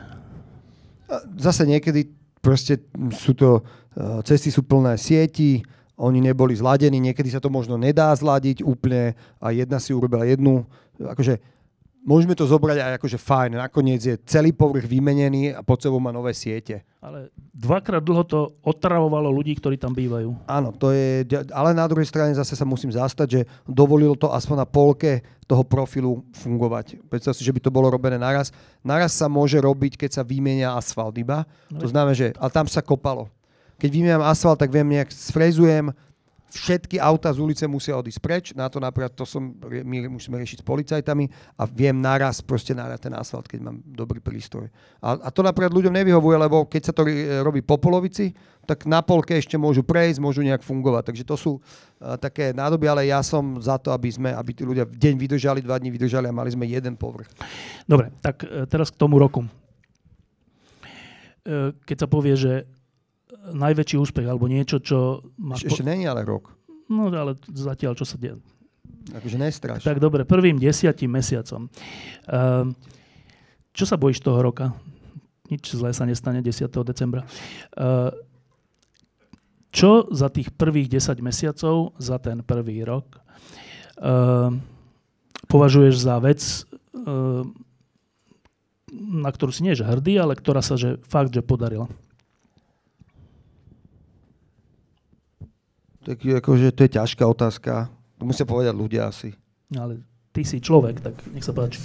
Zase niekedy proste sú to, e, cesty sú plné sieti, oni neboli zladení, niekedy sa to možno nedá zladiť úplne a jedna si urobila jednu, akože môžeme to zobrať aj akože fajn. Nakoniec je celý povrch vymenený a pod sebou má nové siete. Ale dvakrát dlho to otravovalo ľudí, ktorí tam bývajú. Áno, to je, ale na druhej strane zase sa musím zastať, že dovolilo to aspoň na polke toho profilu fungovať. Predstav si, že by to bolo robené naraz. Naraz sa môže robiť, keď sa vymenia asfalt iba. No to znamená, že ale tam sa kopalo. Keď vymeniam asfalt, tak viem nejak sfrezujem, všetky auta z ulice musia odísť preč, na to napríklad to som, my musíme riešiť s policajtami a viem naraz proste nárať ten asfalt, keď mám dobrý prístroj. A, a to napríklad ľuďom nevyhovuje, lebo keď sa to robí po polovici, tak na polke ešte môžu prejsť, môžu nejak fungovať. Takže to sú uh, také nádoby, ale ja som za to, aby sme, aby tí ľudia deň vydržali, dva dní vydržali a mali sme jeden povrch. Dobre, tak uh, teraz k tomu roku. Uh, keď sa povie, že najväčší úspech, alebo niečo, čo... Má ešte, ešte není ale rok. No ale zatiaľ, čo sa deje. Takže nestraš. Tak dobre, prvým desiatím mesiacom. Uh, čo sa bojíš toho roka? Nič zlé sa nestane 10. decembra. Uh, čo za tých prvých 10 mesiacov, za ten prvý rok, uh, považuješ za vec, na ktorú si nie je hrdý, ale ktorá sa že fakt, že podarila? Tak akože to je ťažká otázka. To musia povedať ľudia asi. No, ale ty si človek, tak nech sa páči.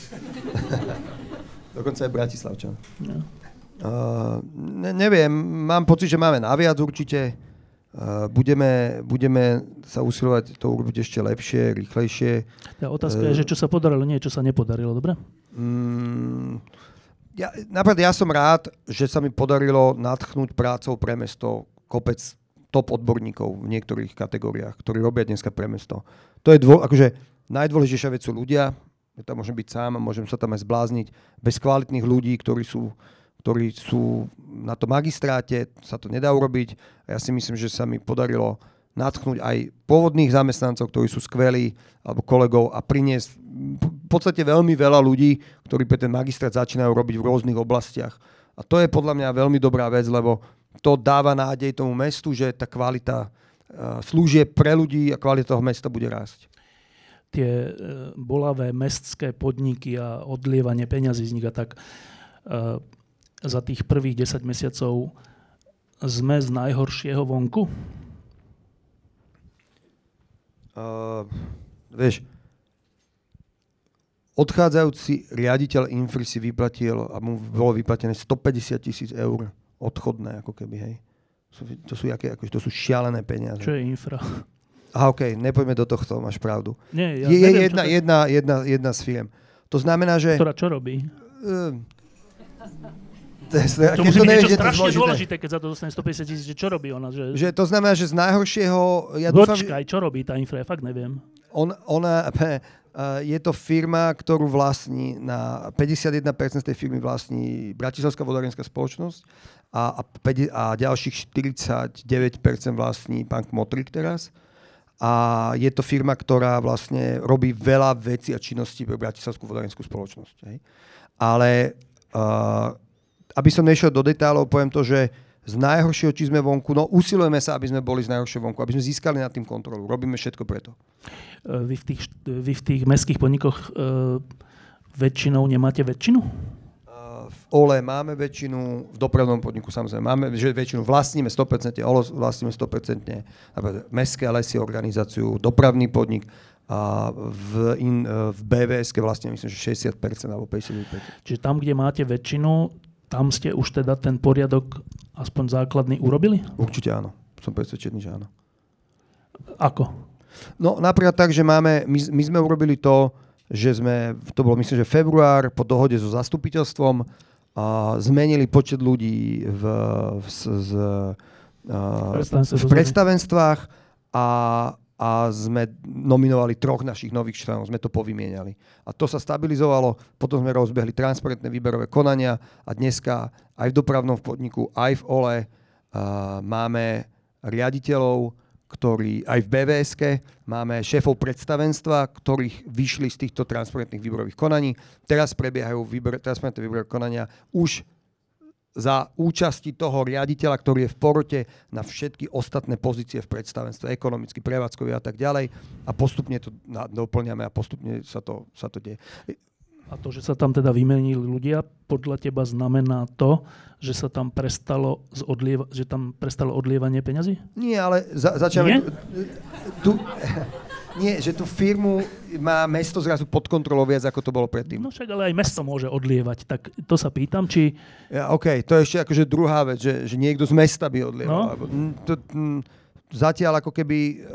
Dokonca aj Bratislavčan. No. Uh, ne, neviem, mám pocit, že máme naviac určite. Uh, budeme, budeme sa usilovať to urobiť ešte lepšie, rýchlejšie. Tá otázka uh, je, že čo sa podarilo, nie čo sa nepodarilo, dobre? Um, ja, napríklad ja som rád, že sa mi podarilo nadchnúť prácou pre mesto kopec top odborníkov v niektorých kategóriách, ktorí robia dneska pre mesto. To je dvo, akože najdôležitejšia vec sú ľudia, ja tam môžem byť sám a môžem sa tam aj zblázniť. Bez kvalitných ľudí, ktorí sú, ktorí sú na tom magistráte, sa to nedá urobiť. A ja si myslím, že sa mi podarilo natchnúť aj pôvodných zamestnancov, ktorí sú skvelí, alebo kolegov a priniesť v podstate veľmi veľa ľudí, ktorí pre ten magistrát začínajú robiť v rôznych oblastiach. A to je podľa mňa veľmi dobrá vec, lebo to dáva nádej tomu mestu, že tá kvalita e, slúžie pre ľudí a kvalita toho mesta bude rásť. Tie e, bolavé mestské podniky a odlievanie peňazí z nich a tak e, za tých prvých 10 mesiacov sme z najhoršieho vonku? Uh, vieš, odchádzajúci riaditeľ Infry si vyplatil a mu bolo vyplatené 150 tisíc eur odchodné, ako keby, hej. Sú, to, sú jaké, akože, to sú šialené peniaze. Čo je infra? Aha, OK, nepoďme do tohto, máš pravdu. Nie, ja je neviem, jedna, to... jedna, jedna, jedna z firm. To znamená, že... Ktorá čo robí? Uh, to, je, to musí byť niečo strašne dôležité, keď za to dostane 150 tisíc, čo robí ona? Že... že to znamená, že z najhoršieho... Ja Počkaj, dúfam, čo robí tá infra? Ja fakt neviem. On, ona, je to firma, ktorú vlastní na 51% z tej firmy vlastní Bratislavská vodárenská spoločnosť a, a, a ďalších 49% vlastní pán Kmotrik teraz. A je to firma, ktorá vlastne robí veľa vecí a činností pre Bratislavskú vodárenskú spoločnosť. Hej. Ale uh, aby som nešiel do detailov, poviem to, že z najhoršieho, či sme vonku, no usilujeme sa, aby sme boli z najhoršieho vonku, aby sme získali nad tým kontrolu. Robíme všetko preto. E, vy v tých, vy v tých mestských podnikoch uh, väčšinou nemáte väčšinu? V OLE máme väčšinu, v dopravnom podniku samozrejme máme že väčšinu, vlastníme 100%, OLE vlastníme 100%, mestské lesy organizáciu, dopravný podnik, a v, in, v BVS vlastne myslím, že 60% alebo 55%. Čiže tam, kde máte väčšinu, tam ste už teda ten poriadok aspoň základný urobili? Určite áno. Som presvedčený, že áno. Ako? No napríklad tak, že máme, my, my sme urobili to, že sme, to bolo myslím, že február, po dohode so zastupiteľstvom, a zmenili počet ľudí v, v, z, z, v predstavenstvách a a sme nominovali troch našich nových členov, sme to povymieniali. A to sa stabilizovalo, potom sme rozbehli transparentné výberové konania a dneska aj v dopravnom podniku, aj v OLE uh, máme riaditeľov, ktorí aj v bvs máme šéfov predstavenstva, ktorých vyšli z týchto transparentných výberových konaní. Teraz prebiehajú výber, transparentné výberové konania už za účasti toho riaditeľa, ktorý je v porote na všetky ostatné pozície v predstavenstve, ekonomicky, prevádzkovi a tak ďalej. A postupne to doplňame a postupne sa to, sa to deje. A to, že sa tam teda vymenili ľudia, podľa teba znamená to, že sa tam prestalo, odlieva, že tam prestalo odlievanie peňazí? Nie, ale za, tu, nie, že tú firmu má mesto zrazu pod kontrolou viac, ako to bolo predtým. No však ale aj mesto môže odlievať, tak to sa pýtam, či... Ja, OK, to je ešte akože druhá vec, že, že niekto z mesta by odlieval. No? to, zatiaľ ako keby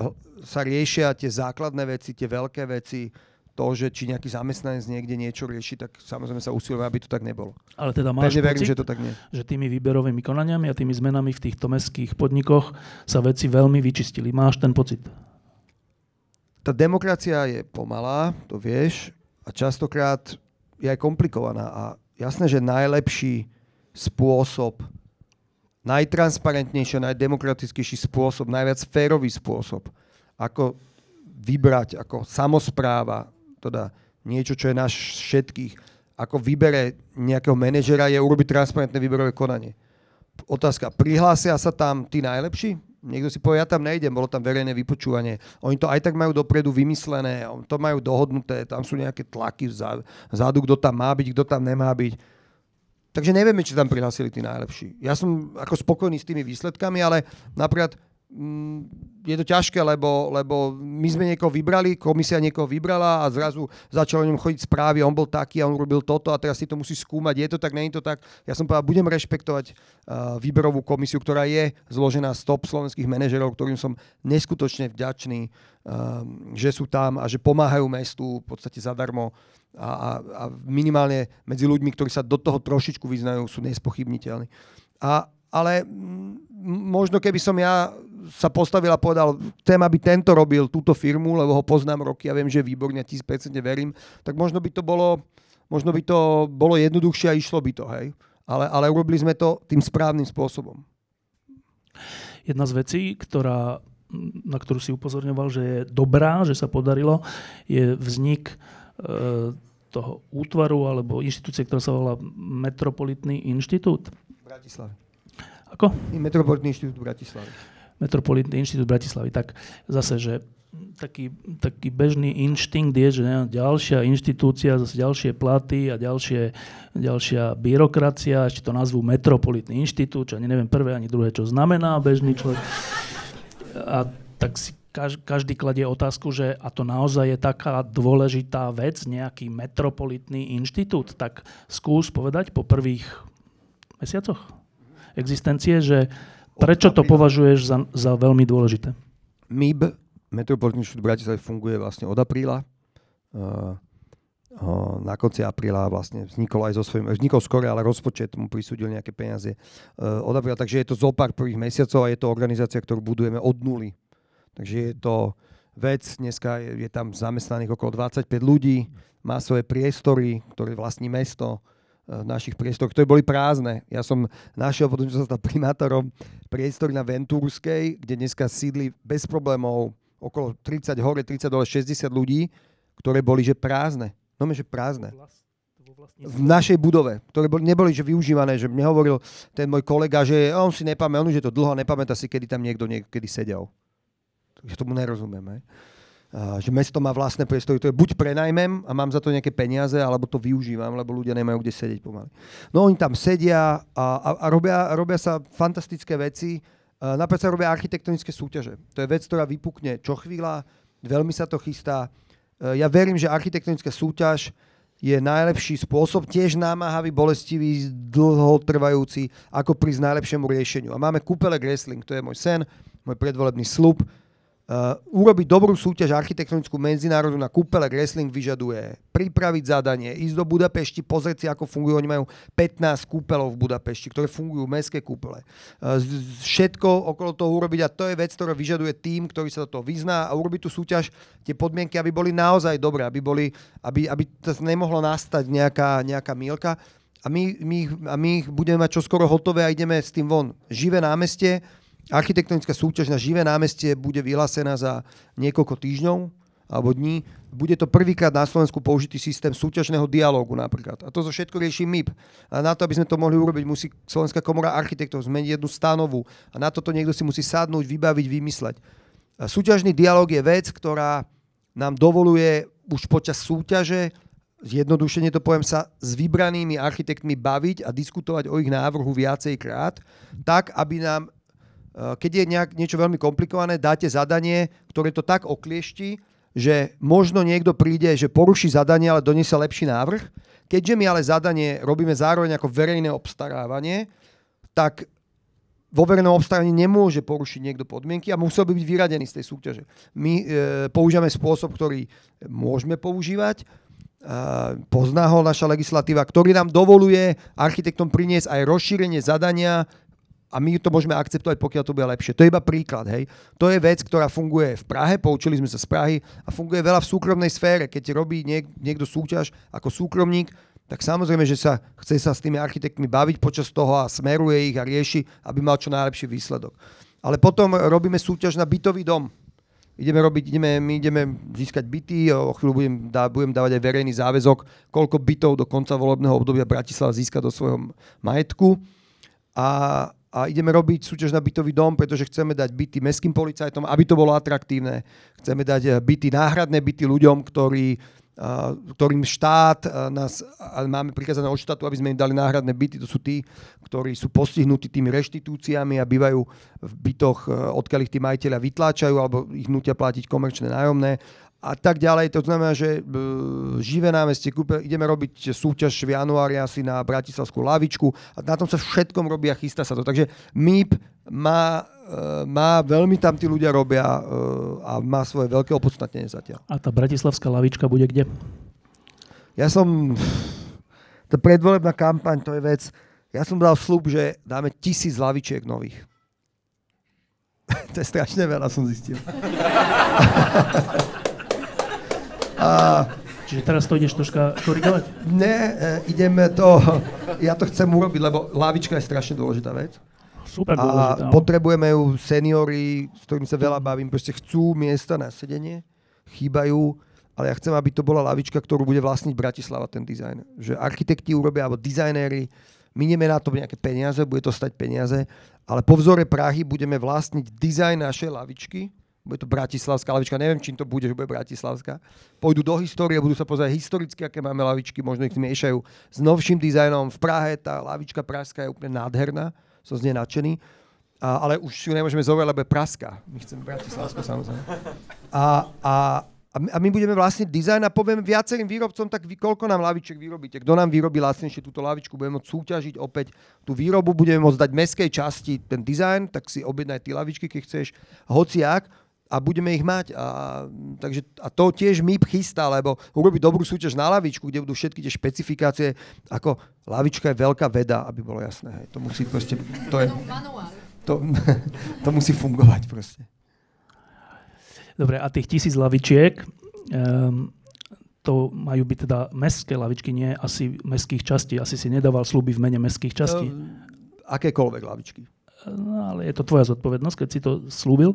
sa riešia tie základné veci, tie veľké veci, to, že či nejaký zamestnanec niekde niečo rieši, tak samozrejme sa usiluje, aby to tak nebolo. Ale teda máš Pevne verím, že to tak nie. že tými výberovými konaniami a tými zmenami v týchto mestských podnikoch sa veci veľmi vyčistili. Máš ten pocit? Tá demokracia je pomalá, to vieš, a častokrát je aj komplikovaná. A jasné, že najlepší spôsob, najtransparentnejší, najdemokratickejší spôsob, najviac férový spôsob, ako vybrať ako samozpráva teda niečo, čo je náš všetkých, ako vybere nejakého manažera, je urobiť transparentné výberové konanie. Otázka, prihlásia sa tam tí najlepší? Niekto si povie, ja tam nejdem, bolo tam verejné vypočúvanie. Oni to aj tak majú dopredu vymyslené, to majú dohodnuté, tam sú nejaké tlaky vzadu, kto tam má byť, kto tam nemá byť. Takže nevieme, či tam prihlásili tí najlepší. Ja som ako spokojný s tými výsledkami, ale napríklad je to ťažké, lebo, lebo my sme niekoho vybrali, komisia niekoho vybrala a zrazu začalo o ňom chodiť správy, on bol taký a on robil toto a teraz si to musí skúmať, je to tak, je to tak. Ja som povedal, budem rešpektovať uh, výberovú komisiu, ktorá je zložená z top slovenských manažerov, ktorým som neskutočne vďačný, uh, že sú tam a že pomáhajú mestu v podstate zadarmo a, a, a minimálne medzi ľuďmi, ktorí sa do toho trošičku vyznajú, sú nespochybniteľní. A, ale možno keby som ja sa postavil a povedal, chcem, aby tento robil túto firmu, lebo ho poznám roky a viem, že je výborne, 1000% verím, tak možno by to bolo, možno by to bolo jednoduchšie a išlo by to, hej. Ale, ale urobili sme to tým správnym spôsobom. Jedna z vecí, ktorá, na ktorú si upozorňoval, že je dobrá, že sa podarilo, je vznik e, toho útvaru alebo inštitúcie, ktorá sa volá Metropolitný inštitút. V Bratislave. Ako? Metropolitný inštitút v Bratislave. Metropolitný inštitút Bratislavy. Tak zase, že taký, taký bežný inštinkt je, že ďalšia inštitúcia, zase ďalšie platy a ďalšie, ďalšia byrokracia, ešte to nazvú Metropolitný inštitút, čo ani neviem prvé, ani druhé, čo znamená bežný človek. A tak si každý kladie otázku, že a to naozaj je taká dôležitá vec, nejaký metropolitný inštitút, tak skús povedať po prvých mesiacoch existencie, že Prečo to považuješ za, za veľmi dôležité? MIB, Metropolitný štút Bratislav, funguje vlastne od apríla. Uh, uh, na konci apríla vlastne vznikol aj so svojím, vznikol skore, ale rozpočet mu prisúdil nejaké peniaze uh, od apríla, takže je to zo pár prvých mesiacov a je to organizácia, ktorú budujeme od nuly. Takže je to vec, dneska je, je tam zamestnaných okolo 25 ľudí, má svoje priestory, ktoré vlastní mesto, našich priestoroch, ktoré boli prázdne. Ja som našiel, potom som sa stal primátorom, priestory na Ventúrskej, kde dneska sídli bez problémov okolo 30 hore, 30 dole, 60 ľudí, ktoré boli že prázdne. No že prázdne. V našej budove, ktoré boli, neboli že využívané, že mne hovoril ten môj kolega, že on si nepamätá, on už je to dlho, nepamätá si, kedy tam niekto niekedy sedel. Takže tomu nerozumiem. Že mesto má vlastné priestory, to je buď prenajmem a mám za to nejaké peniaze, alebo to využívam, lebo ľudia nemajú kde sedieť pomaly. No oni tam sedia a, a, a robia, robia sa fantastické veci. Napríklad sa robia architektonické súťaže. To je vec, ktorá vypukne čo chvíľa, veľmi sa to chystá. Ja verím, že architektonická súťaž je najlepší spôsob, tiež námahavý, bolestivý, dlhotrvajúci, ako prísť najlepšiemu riešeniu. A máme kúpele wrestling, to je môj sen, môj predvolebný slub Uh, urobiť dobrú súťaž architektonickú medzinárodnú na kúpele wrestling vyžaduje pripraviť zadanie, ísť do Budapešti, pozrieť si, ako fungujú. Oni majú 15 kúpelov v Budapešti, ktoré fungujú, mestské kúpele. Uh, všetko okolo toho urobiť a to je vec, ktorá vyžaduje tým, ktorý sa do toho vyzná a urobiť tú súťaž, tie podmienky, aby boli naozaj dobré, aby, boli, aby, aby to nemohlo nastať nejaká, nejaká mílka. A my, my, a my ich budeme mať čoskoro hotové a ideme s tým von. Živé námestie, Architektonická súťaž na živé námestie bude vyhlásená za niekoľko týždňov alebo dní. Bude to prvýkrát na Slovensku použitý systém súťažného dialógu napríklad. A to zo všetko rieši MIP. A na to, aby sme to mohli urobiť, musí Slovenská komora architektov zmeniť jednu stanovu. A na toto niekto si musí sadnúť, vybaviť, vymysleť. A súťažný dialóg je vec, ktorá nám dovoluje už počas súťaže zjednodušene to poviem sa, s vybranými architektmi baviť a diskutovať o ich návrhu viacej krát, tak, aby nám keď je nejak, niečo veľmi komplikované, dáte zadanie, ktoré to tak okliešti, že možno niekto príde, že poruší zadanie, ale doniesie lepší návrh. Keďže my ale zadanie robíme zároveň ako verejné obstarávanie, tak vo verejnom obstarávaní nemôže porušiť niekto podmienky a musel by byť vyradený z tej súťaže. My e, používame spôsob, ktorý môžeme používať, e, pozná ho naša legislatíva, ktorý nám dovoluje architektom priniesť aj rozšírenie zadania a my to môžeme akceptovať, pokiaľ to bude lepšie. To je iba príklad. Hej. To je vec, ktorá funguje v Prahe, poučili sme sa z Prahy a funguje veľa v súkromnej sfére. Keď robí niek- niekto súťaž ako súkromník, tak samozrejme, že sa chce sa s tými architektmi baviť počas toho a smeruje ich a rieši, aby mal čo najlepší výsledok. Ale potom robíme súťaž na bytový dom. Ideme robiť, ideme, my ideme získať byty, o chvíľu budem, dá, budem dávať aj verejný záväzok, koľko bytov do konca volebného obdobia Bratislava získa do svojho majetku. A, a ideme robiť súťaž na bytový dom, pretože chceme dať byty mestským policajtom, aby to bolo atraktívne. Chceme dať byty, náhradné byty ľuďom, ktorí ktorým štát nás, máme prikázané od štátu, aby sme im dali náhradné byty, to sú tí, ktorí sú postihnutí tými reštitúciami a bývajú v bytoch, odkiaľ ich tí majiteľia vytláčajú alebo ich nutia platiť komerčné nájomné a tak ďalej. To znamená, že e, živé námestie, kúpe, ideme robiť súťaž v januári asi na Bratislavskú lavičku a na tom sa všetkom robí a chystá sa to. Takže MIP má Eh, má, veľmi tam tí ľudia robia eh, a má svoje veľké opodstatnenie zatiaľ. A tá bratislavská lavička bude kde? Ja som... Tá predvolebná kampaň, to je vec... Ja som dal slub, že dáme tisíc lavičiek nových. to je strašne veľa, som zistil. a, Čiže teraz to ideš troška korigovať? Ne, eh, ideme to... Ja to chcem urobiť, lebo lavička je strašne dôležitá vec. Super a no. potrebujeme ju seniory, s ktorými sa veľa bavím, proste chcú miesta na sedenie, chýbajú, ale ja chcem, aby to bola lavička, ktorú bude vlastniť Bratislava, ten dizajn. Že architekti urobia, alebo dizajnéri, minieme na to nejaké peniaze, bude to stať peniaze, ale po vzore Prahy budeme vlastniť dizajn našej lavičky, bude to bratislavská lavička, neviem, čím to bude, že bude bratislavská. Pôjdu do histórie, budú sa pozrieť historicky, aké máme lavičky, možno ich miešajú s novším dizajnom. V Prahe tá lavička pražská je úplne nádherná som z nej nadšený. A, ale už ju nemôžeme zovrieť, lebo je praska. My chceme Bratislavsko samozrejme. A, a, a my budeme vlastne dizajn a povieme viacerým výrobcom, tak vy, koľko nám laviček vyrobíte. Kto nám vyrobí lacnejšie túto lavičku, budeme môcť súťažiť opäť tú výrobu, budeme môcť dať meskej časti ten dizajn, tak si objednaj tie lavičky, keď chceš, hociak a budeme ich mať. A, takže, a to tiež MIP chystá, lebo urobiť dobrú súťaž na lavičku, kde budú všetky tie špecifikácie, ako lavička je veľká veda, aby bolo jasné. Hej. To musí proste... To, je, to, to musí fungovať proste. Dobre, a tých tisíc lavičiek, um, to majú byť teda mestské lavičky, nie asi mestských častí. Asi si nedával sluby v mene mestských častí. Um, akékoľvek lavičky. No, ale je to tvoja zodpovednosť, keď si to slúbil.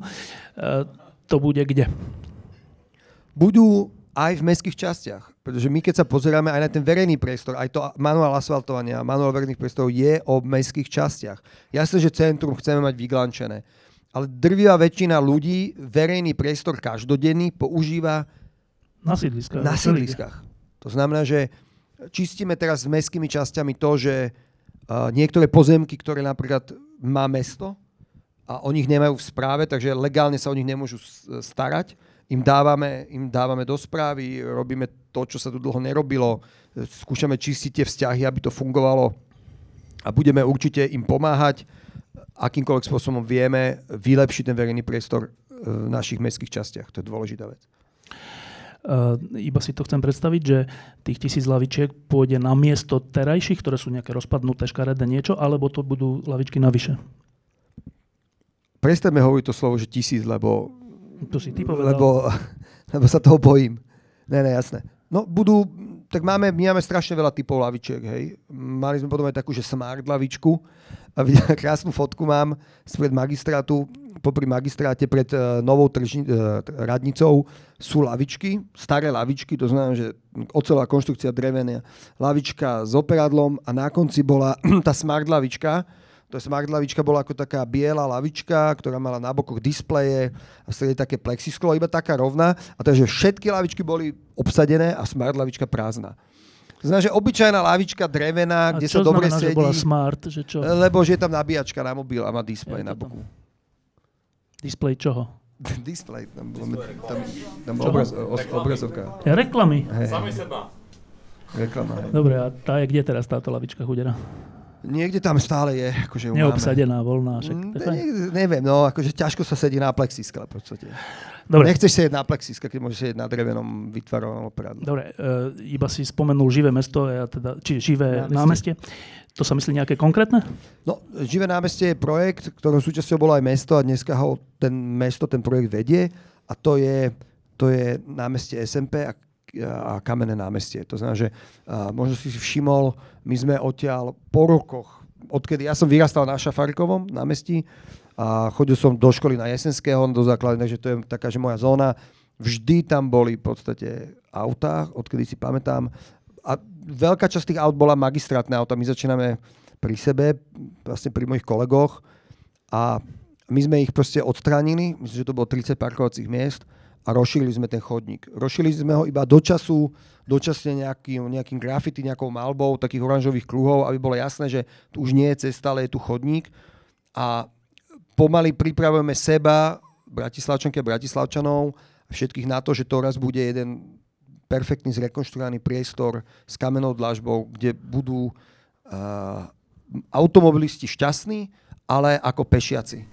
Uh, to bude kde? Budú aj v mestských častiach. Pretože my, keď sa pozeráme aj na ten verejný priestor, aj to manuál asfaltovania, manuál verejných priestorov je o mestských častiach. Jasné, že centrum chceme mať vyglančené. Ale drvivá väčšina ľudí verejný priestor každodenný používa na sídliskách. Na sídliskách. To znamená, že čistíme teraz s mestskými časťami to, že uh, niektoré pozemky, ktoré napríklad má mesto, a o nich nemajú v správe, takže legálne sa o nich nemôžu starať. Im dávame, im dávame do správy, robíme to, čo sa tu dlho nerobilo, skúšame čistiť tie vzťahy, aby to fungovalo a budeme určite im pomáhať, akýmkoľvek spôsobom vieme vylepšiť ten verejný priestor v našich mestských častiach. To je dôležitá vec. Uh, iba si to chcem predstaviť, že tých tisíc lavičiek pôjde na miesto terajších, ktoré sú nejaké rozpadnuté, škaredé niečo, alebo to budú lavičky navyše? Prestaňme hovoriť to slovo, že tisíc, lebo... To si ty povedal. Lebo, lebo sa toho bojím. Ne, ne, jasné. No budú, tak máme, my máme strašne veľa typov lavičiek, hej. Mali sme potom aj takú, že smart lavičku. A vidím, krásnu fotku mám spred magistrátu, popri magistráte pred uh, novou tržni, uh, radnicou sú lavičky, staré lavičky, to znamená, že ocelová konštrukcia drevená, lavička s operadlom a na konci bola tá smart lavička, to smart lavička bola ako taká biela lavička, ktorá mala na bokoch displeje a strede také plexisklo, iba taká rovná. A takže všetky lavičky boli obsadené a smart lavička prázdna. Znamená, že obyčajná lavička drevená, kde sa dobre znamená, sedí. Že bola smart, že čo? Lebo že je tam nabíjačka na mobil a má displej na boku. Displej čoho? displej, tam, bolo, tam, tam bola obraz, obrazovka. Ja, reklamy. Hey. Sami seba. Reklama. Dobre, a tá je kde teraz táto lavička chudera? Niekde tam stále je. Akože Neobsadená, voľná. Však, mm, ne, neviem, no, akože ťažko sa sedí na plexiskle v podstate. Dobre. Nechceš sedieť na plexiskle, keď môžeš sedieť na drevenom vytvarovanom operádu. Dobre, uh, iba si spomenul živé mesto, ja teda, či živé námestie. námestie. To sa myslí nejaké konkrétne? No, Živé námestie je projekt, ktorým súčasťou bolo aj mesto a dneska ho ten mesto, ten projekt vedie a to je, to je námestie SMP a a kamenné námestie. To znamená, že možno si si všimol, my sme odtiaľ po rokoch, odkedy ja som vyrastal na Šafarikovom námestí a chodil som do školy na Jesenského, do základu, takže to je taká, že moja zóna. Vždy tam boli v podstate autá, odkedy si pamätám. A veľká časť tých aut bola magistrátne auta. My začíname pri sebe, vlastne pri mojich kolegoch a my sme ich proste odstránili, myslím, že to bolo 30 parkovacích miest a rozšírili sme ten chodník. Rozšírili sme ho iba do času, dočasne nejakým, nejakým grafity, nejakou malbou, takých oranžových kruhov, aby bolo jasné, že tu už nie je cesta, ale je tu chodník. A pomaly pripravujeme seba, Bratislavčanky a Bratislavčanov, všetkých na to, že to raz bude jeden perfektný zrekonštruovaný priestor s kamenou dlažbou, kde budú uh, automobilisti šťastní, ale ako pešiaci.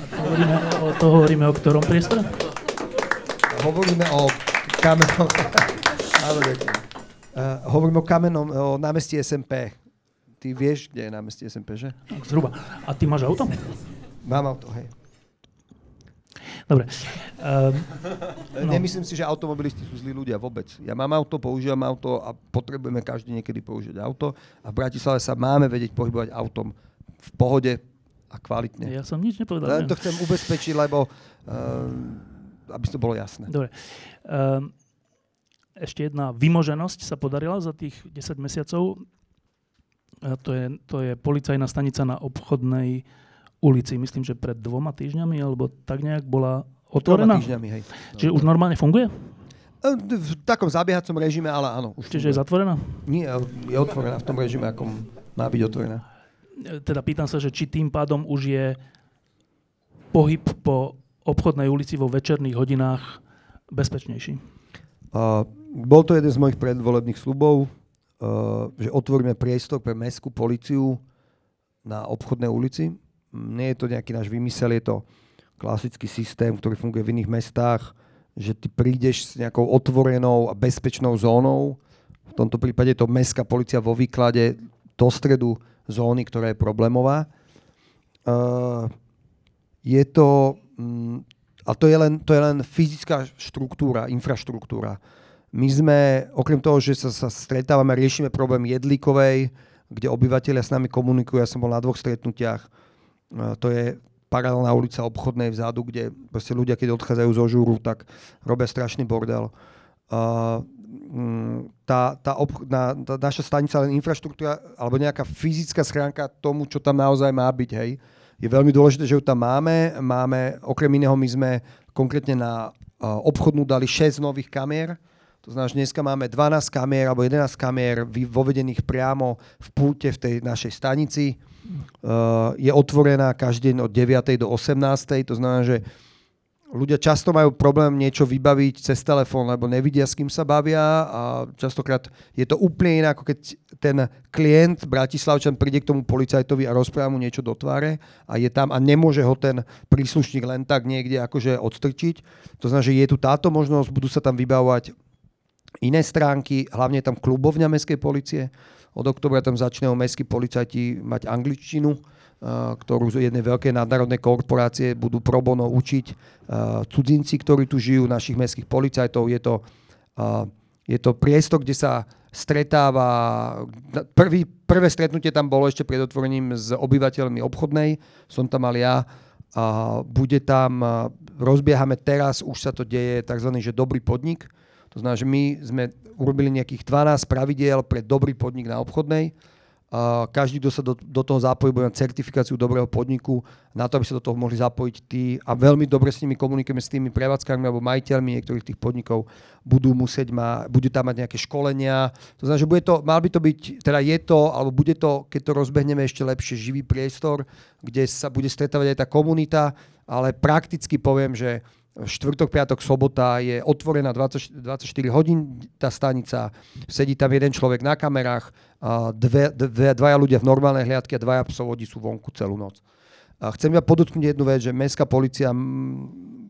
A to hovoríme, o, to hovoríme o ktorom priestore? Hovoríme o kamenom... Áno, uh, hovoríme o kamenom, o námestí SMP. Ty vieš, kde je námestí SMP, že? Zhruba. A ty máš auto? Mám auto, hej. Dobre. Um, no. Nemyslím si, že automobilisti sú zlí ľudia vôbec. Ja mám auto, používam auto a potrebujeme každý niekedy použiť auto. A v Bratislave sa máme vedieť pohybovať autom v pohode a kvalitne. Ja som nič nepovedal. Len to chcem ubezpečiť, lebo um, aby to bolo jasné. Dobre. Um, ešte jedna vymoženosť sa podarila za tých 10 mesiacov. A to, je, to je policajná stanica na obchodnej ulici. Myslím, že pred dvoma týždňami, alebo tak nejak bola otvorená. Dvoma týždňami, hej. Čiže už normálne funguje? V takom zabiehacom režime, ale áno. Už Čiže funguje. je zatvorená? Nie, je otvorená v tom režime, ako má byť otvorená. Teda pýtam sa, že či tým pádom už je pohyb po obchodnej ulici vo večerných hodinách bezpečnejší? Uh, bol to jeden z mojich predvolebných slubov, uh, že otvoríme priestor pre mestskú policiu na obchodnej ulici. Nie je to nejaký náš vymysel, je to klasický systém, ktorý funguje v iných mestách, že ty prídeš s nejakou otvorenou a bezpečnou zónou, v tomto prípade je to mestská policia vo výklade do stredu zóny, ktorá je problémová. Uh, je to a to je, len, to je len fyzická štruktúra, infraštruktúra. My sme, okrem toho, že sa, sa stretávame, riešime problém Jedlíkovej, kde obyvateľia s nami komunikujú. Ja som bol na dvoch stretnutiach. To je paralelná ulica obchodnej vzadu, kde proste ľudia, keď odchádzajú zo žúru, tak robia strašný bordel. Mm, tá, tá, obchodná, tá naša stanica len infraštruktúra alebo nejaká fyzická schránka tomu, čo tam naozaj má byť, hej je veľmi dôležité, že ju tam máme. Máme, okrem iného, my sme konkrétne na obchodnú dali 6 nových kamier. To znamená, že dneska máme 12 kamier alebo 11 kamier vovedených priamo v púte v tej našej stanici. Uh, je otvorená každý deň od 9. do 18. To znamená, že ľudia často majú problém niečo vybaviť cez telefón, lebo nevidia, s kým sa bavia a častokrát je to úplne iné, ako keď ten klient, Bratislavčan, príde k tomu policajtovi a rozpráva mu niečo do tváre a je tam a nemôže ho ten príslušník len tak niekde akože odstrčiť. To znamená, že je tu táto možnosť, budú sa tam vybavovať iné stránky, hlavne tam klubovňa mestskej policie. Od oktobra tam začnú mestskí policajti mať angličtinu, ktorú z jednej veľkej nadnárodnej korporácie budú pro bono učiť cudzinci, ktorí tu žijú, našich mestských policajtov. Je to, je to priestor, kde sa stretáva, prvý, prvé stretnutie tam bolo ešte pred otvorením s obyvateľmi obchodnej, som tam mal ja, bude tam, rozbiehame teraz, už sa to deje, tzv. že dobrý podnik, to znamená, že my sme urobili nejakých 12 pravidiel pre dobrý podnik na obchodnej, každý, kto sa do, do toho zapojí, bude mať certifikáciu dobrého podniku, na to, aby sa do toho mohli zapojiť tí. A veľmi dobre s nimi komunikujeme s tými prevádzkami alebo majiteľmi niektorých tých podnikov, budú musieť ma, budú tam mať nejaké školenia. To znamená, že bude to, mal by to byť, teda je to, alebo bude to, keď to rozbehneme ešte lepšie, živý priestor, kde sa bude stretávať aj tá komunita, ale prakticky poviem, že štvrtok, piatok, sobota je otvorená 20, 24 hodín tá stanica, sedí tam jeden človek na kamerách, dve, dve, dvaja ľudia v normálnej hliadke a dvaja psovodi sú vonku celú noc. A chcem ja podotknúť jednu vec, že mestská policia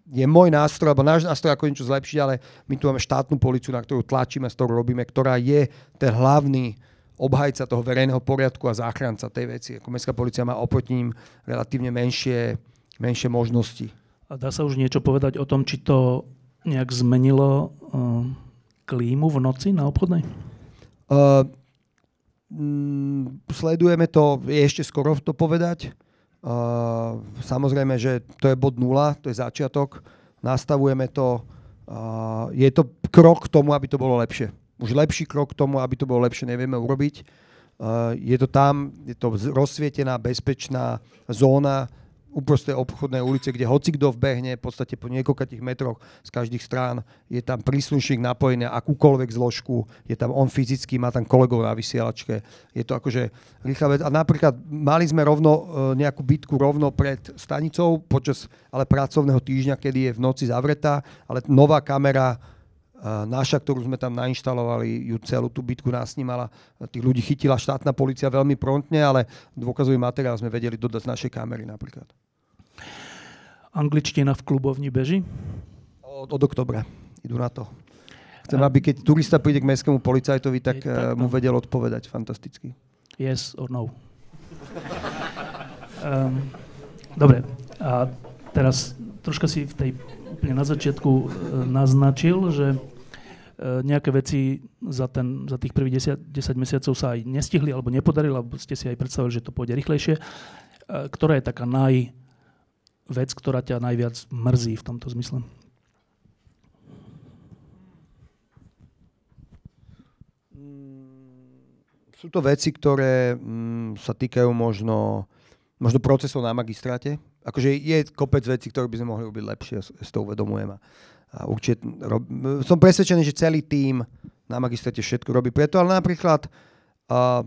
je môj nástroj, alebo náš nástroj ako niečo zlepšiť, ale my tu máme štátnu policiu, na ktorú tlačíme, s ktorou robíme, ktorá je ten hlavný obhajca toho verejného poriadku a záchranca tej veci. Ako mestská policia má oproti ním relatívne menšie, menšie možnosti. A dá sa už niečo povedať o tom, či to nejak zmenilo uh, klímu v noci na obchodnej? Uh, mm, sledujeme to, je ešte skoro to povedať. Uh, samozrejme, že to je bod nula, to je začiatok, nastavujeme to, uh, je to krok k tomu, aby to bolo lepšie. Už lepší krok k tomu, aby to bolo lepšie, nevieme urobiť. Uh, je to tam, je to rozsvietená, bezpečná zóna, uprostred obchodnej ulice, kde hoci kto vbehne v podstate po niekoľkých metroch z každých strán, je tam príslušník napojený na akúkoľvek zložku, je tam on fyzicky, má tam kolegov na vysielačke. Je to akože rýchla vec. A napríklad mali sme rovno e, nejakú bitku rovno pred stanicou počas ale pracovného týždňa, kedy je v noci zavretá, ale nová kamera naša, ktorú sme tam nainštalovali, ju celú tú bitku nasnímala. Tých ľudí chytila štátna policia veľmi prontne, ale dôkazový materiál sme vedeli dodať z našej kamery napríklad. Angličtina v klubovni beží? Od, od oktobra. Idú na to. Chcem, aby keď turista príde k mestskému policajtovi, tak, tak mu vedel odpovedať fantasticky. Yes or no. um, dobre. A teraz troška si v tej úplne na začiatku uh, naznačil, že uh, nejaké veci za, ten, za tých prvých 10, 10 mesiacov sa aj nestihli alebo nepodarili, alebo ste si aj predstavili, že to pôjde rýchlejšie. Uh, ktorá je taká naj, vec, ktorá ťa najviac mrzí v tomto zmysle? Sú to veci, ktoré mm, sa týkajú možno, možno procesov na magistráte. Akože je kopec vecí, ktoré by sme mohli robiť lepšie, si to uvedomujem. A určite rob, som presvedčený, že celý tím na magistráte všetko robí preto, ale napríklad uh,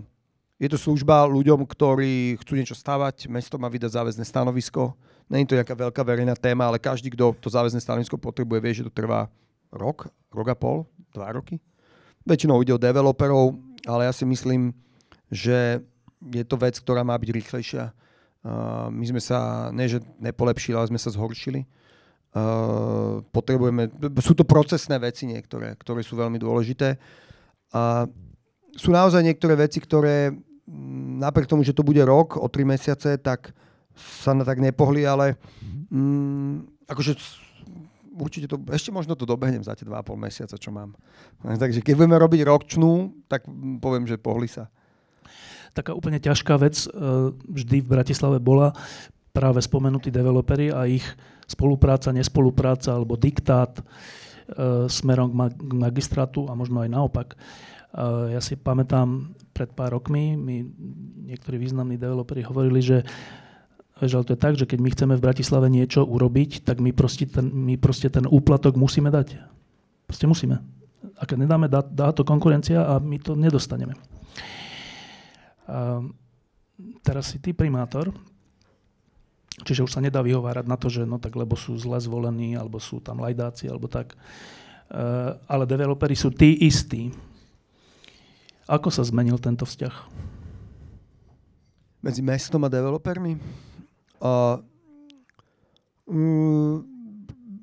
je to služba ľuďom, ktorí chcú niečo stavať, mesto má vydať záväzné stanovisko, Není to nejaká veľká verejná téma, ale každý, kto to záväzné stanovisko potrebuje, vie, že to trvá rok, rok a pol, dva roky. Väčšinou ide o developerov, ale ja si myslím, že je to vec, ktorá má byť rýchlejšia. Uh, my sme sa, ne že nepolepšili, ale sme sa zhoršili. Uh, potrebujeme, sú to procesné veci niektoré, ktoré sú veľmi dôležité. A sú naozaj niektoré veci, ktoré napriek tomu, že to bude rok o tri mesiace, tak sa na tak nepohli, ale mm, akože určite to, ešte možno to dobehnem za tie 2,5 mesiaca, čo mám. Takže keď budeme robiť ročnú, tak poviem, že pohli sa. Taká úplne ťažká vec e, vždy v Bratislave bola práve spomenutí developeri a ich spolupráca, nespolupráca alebo diktát e, smerom k magistrátu a možno aj naopak. E, ja si pamätám, pred pár rokmi mi niektorí významní developeri hovorili, že Vieš, ale to je tak, že keď my chceme v Bratislave niečo urobiť, tak my proste ten, my proste ten úplatok musíme dať. Proste musíme. A keď nedáme, dá, dá to konkurencia a my to nedostaneme. A teraz si ty primátor, čiže už sa nedá vyhovárať na to, že no tak lebo sú zle zvolení, alebo sú tam lajdáci, alebo tak. Uh, ale developeri sú tí istí. Ako sa zmenil tento vzťah? Medzi mestom a developermi? Uh, um,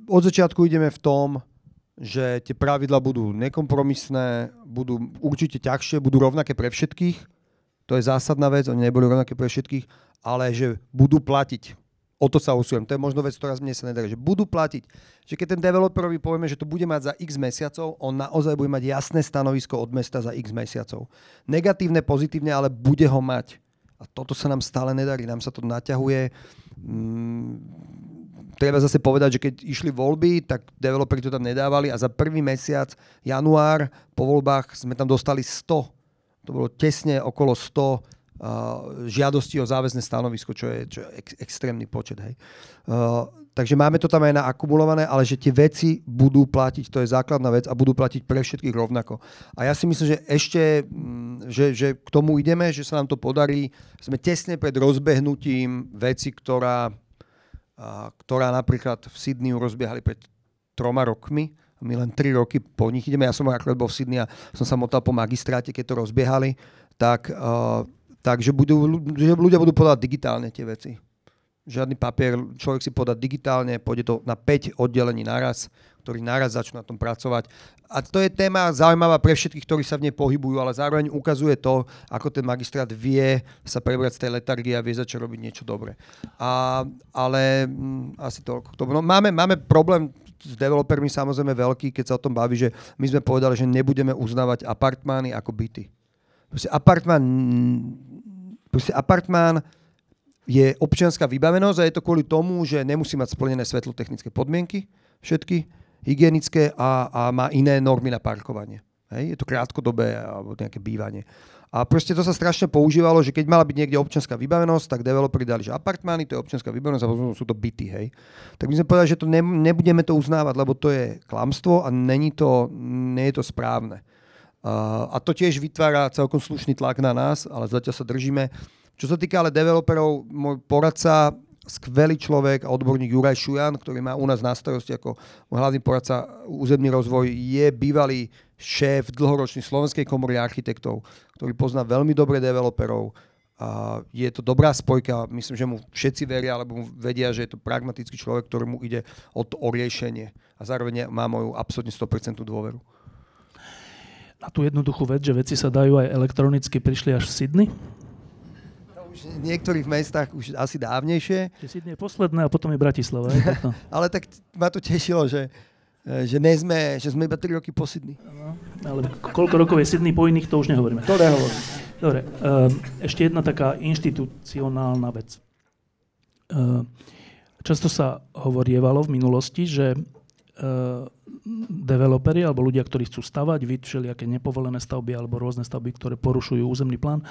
od začiatku ideme v tom, že tie pravidla budú nekompromisné, budú určite ťažšie, budú rovnaké pre všetkých. To je zásadná vec, oni nebudú rovnaké pre všetkých, ale že budú platiť. O to sa usilujem. To je možno vec, ktorá mne sa nedá. Že budú platiť. Že keď ten developerovi povieme, že to bude mať za x mesiacov, on naozaj bude mať jasné stanovisko od mesta za x mesiacov. Negatívne, pozitívne, ale bude ho mať. A toto sa nám stále nedarí, nám sa to naťahuje. Mm, treba zase povedať, že keď išli voľby, tak developeri to tam nedávali a za prvý mesiac, január, po voľbách sme tam dostali 100. To bolo tesne okolo 100 uh, žiadostí o záväzne stanovisko, čo je, čo je ex, extrémny počet. Hej. Uh, Takže máme to tam aj naakumulované, ale že tie veci budú platiť, to je základná vec a budú platiť pre všetkých rovnako. A ja si myslím, že ešte, mm, že, že k tomu ideme, že sa nám to podarí. Sme tesne pred rozbehnutím veci, ktorá ktorá napríklad v Sydney rozbiehali pred troma rokmi, my len tri roky po nich ideme. Ja som akorát bol v Sydney a som sa motal po magistráte, keď to rozbiehali. Tak, uh, takže budú, že ľudia budú podať digitálne tie veci. Žiadny papier, človek si podá digitálne, pôjde to na 5 oddelení naraz, ktorí naraz začnú na tom pracovať. A to je téma zaujímavá pre všetkých, ktorí sa v nej pohybujú, ale zároveň ukazuje to, ako ten magistrát vie sa prebrať z tej letargie a vie začať robiť niečo dobré. A, ale m, mm, asi toľko. No, máme, máme problém s developermi samozrejme veľký, keď sa o tom baví, že my sme povedali, že nebudeme uznávať apartmány ako byty. Proste apartmán, proste apartmán je občianská vybavenosť a je to kvôli tomu, že nemusí mať splnené svetlotechnické podmienky, všetky hygienické a, a má iné normy na parkovanie. Hej? Je to krátkodobé alebo nejaké bývanie. A proste to sa strašne používalo, že keď mala byť niekde občianská vybavenosť, tak developeri dali, že apartmány, to je občianská vybavenosť a sú to byty, hej. Tak my sme povedali, že to ne, nebudeme to uznávať, lebo to je klamstvo a není to, nie je to správne. Uh, a to tiež vytvára celkom slušný tlak na nás, ale zatiaľ sa držíme. Čo sa týka ale developerov, môj poradca skvelý človek a odborník Juraj Šujan, ktorý má u nás na starosti ako hlavný poradca územný rozvoj, je bývalý šéf dlhoročný Slovenskej komory architektov, ktorý pozná veľmi dobre developerov. A je to dobrá spojka, myslím, že mu všetci veria, alebo mu vedia, že je to pragmatický človek, ktorému ide o to o riešenie. A zároveň má moju absolútne 100% dôveru. Na tú jednoduchú vec, že veci sa dajú aj elektronicky, prišli až v Sydney? v niektorých mestách už asi dávnejšie. Že Sydney je posledné a potom je Bratislava. Je ale tak ma to tešilo, že, že, ne sme, že sme iba 3 roky po Sydney. No, ale koľko rokov je Sydney po iných, to už nehovoríme. To nehovorím. Dobre, uh, ešte jedna taká inštitucionálna vec. Uh, často sa hovorievalo v minulosti, že developeri alebo ľudia, ktorí chcú stavať, všelijaké nepovolené stavby alebo rôzne stavby, ktoré porušujú územný plán,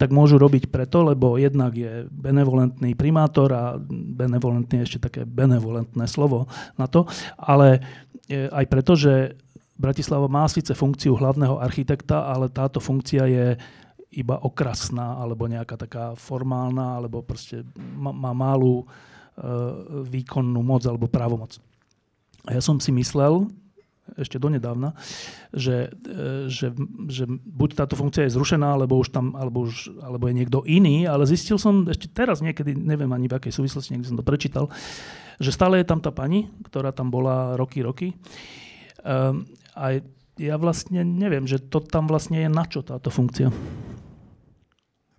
tak môžu robiť preto, lebo jednak je benevolentný primátor a benevolentný je ešte také benevolentné slovo na to, ale e, aj preto, že Bratislava má síce funkciu hlavného architekta, ale táto funkcia je iba okrasná alebo nejaká taká formálna, alebo proste má, má malú e, výkonnú moc alebo právomoc. A ja som si myslel, ešte donedávna, že, e, že, že buď táto funkcia je zrušená, alebo, už tam, alebo, už, alebo je niekto iný, ale zistil som ešte teraz niekedy, neviem ani v akej súvislosti, niekde som to prečítal, že stále je tam tá pani, ktorá tam bola roky, roky. Um, a ja vlastne neviem, že to tam vlastne je na čo táto funkcia.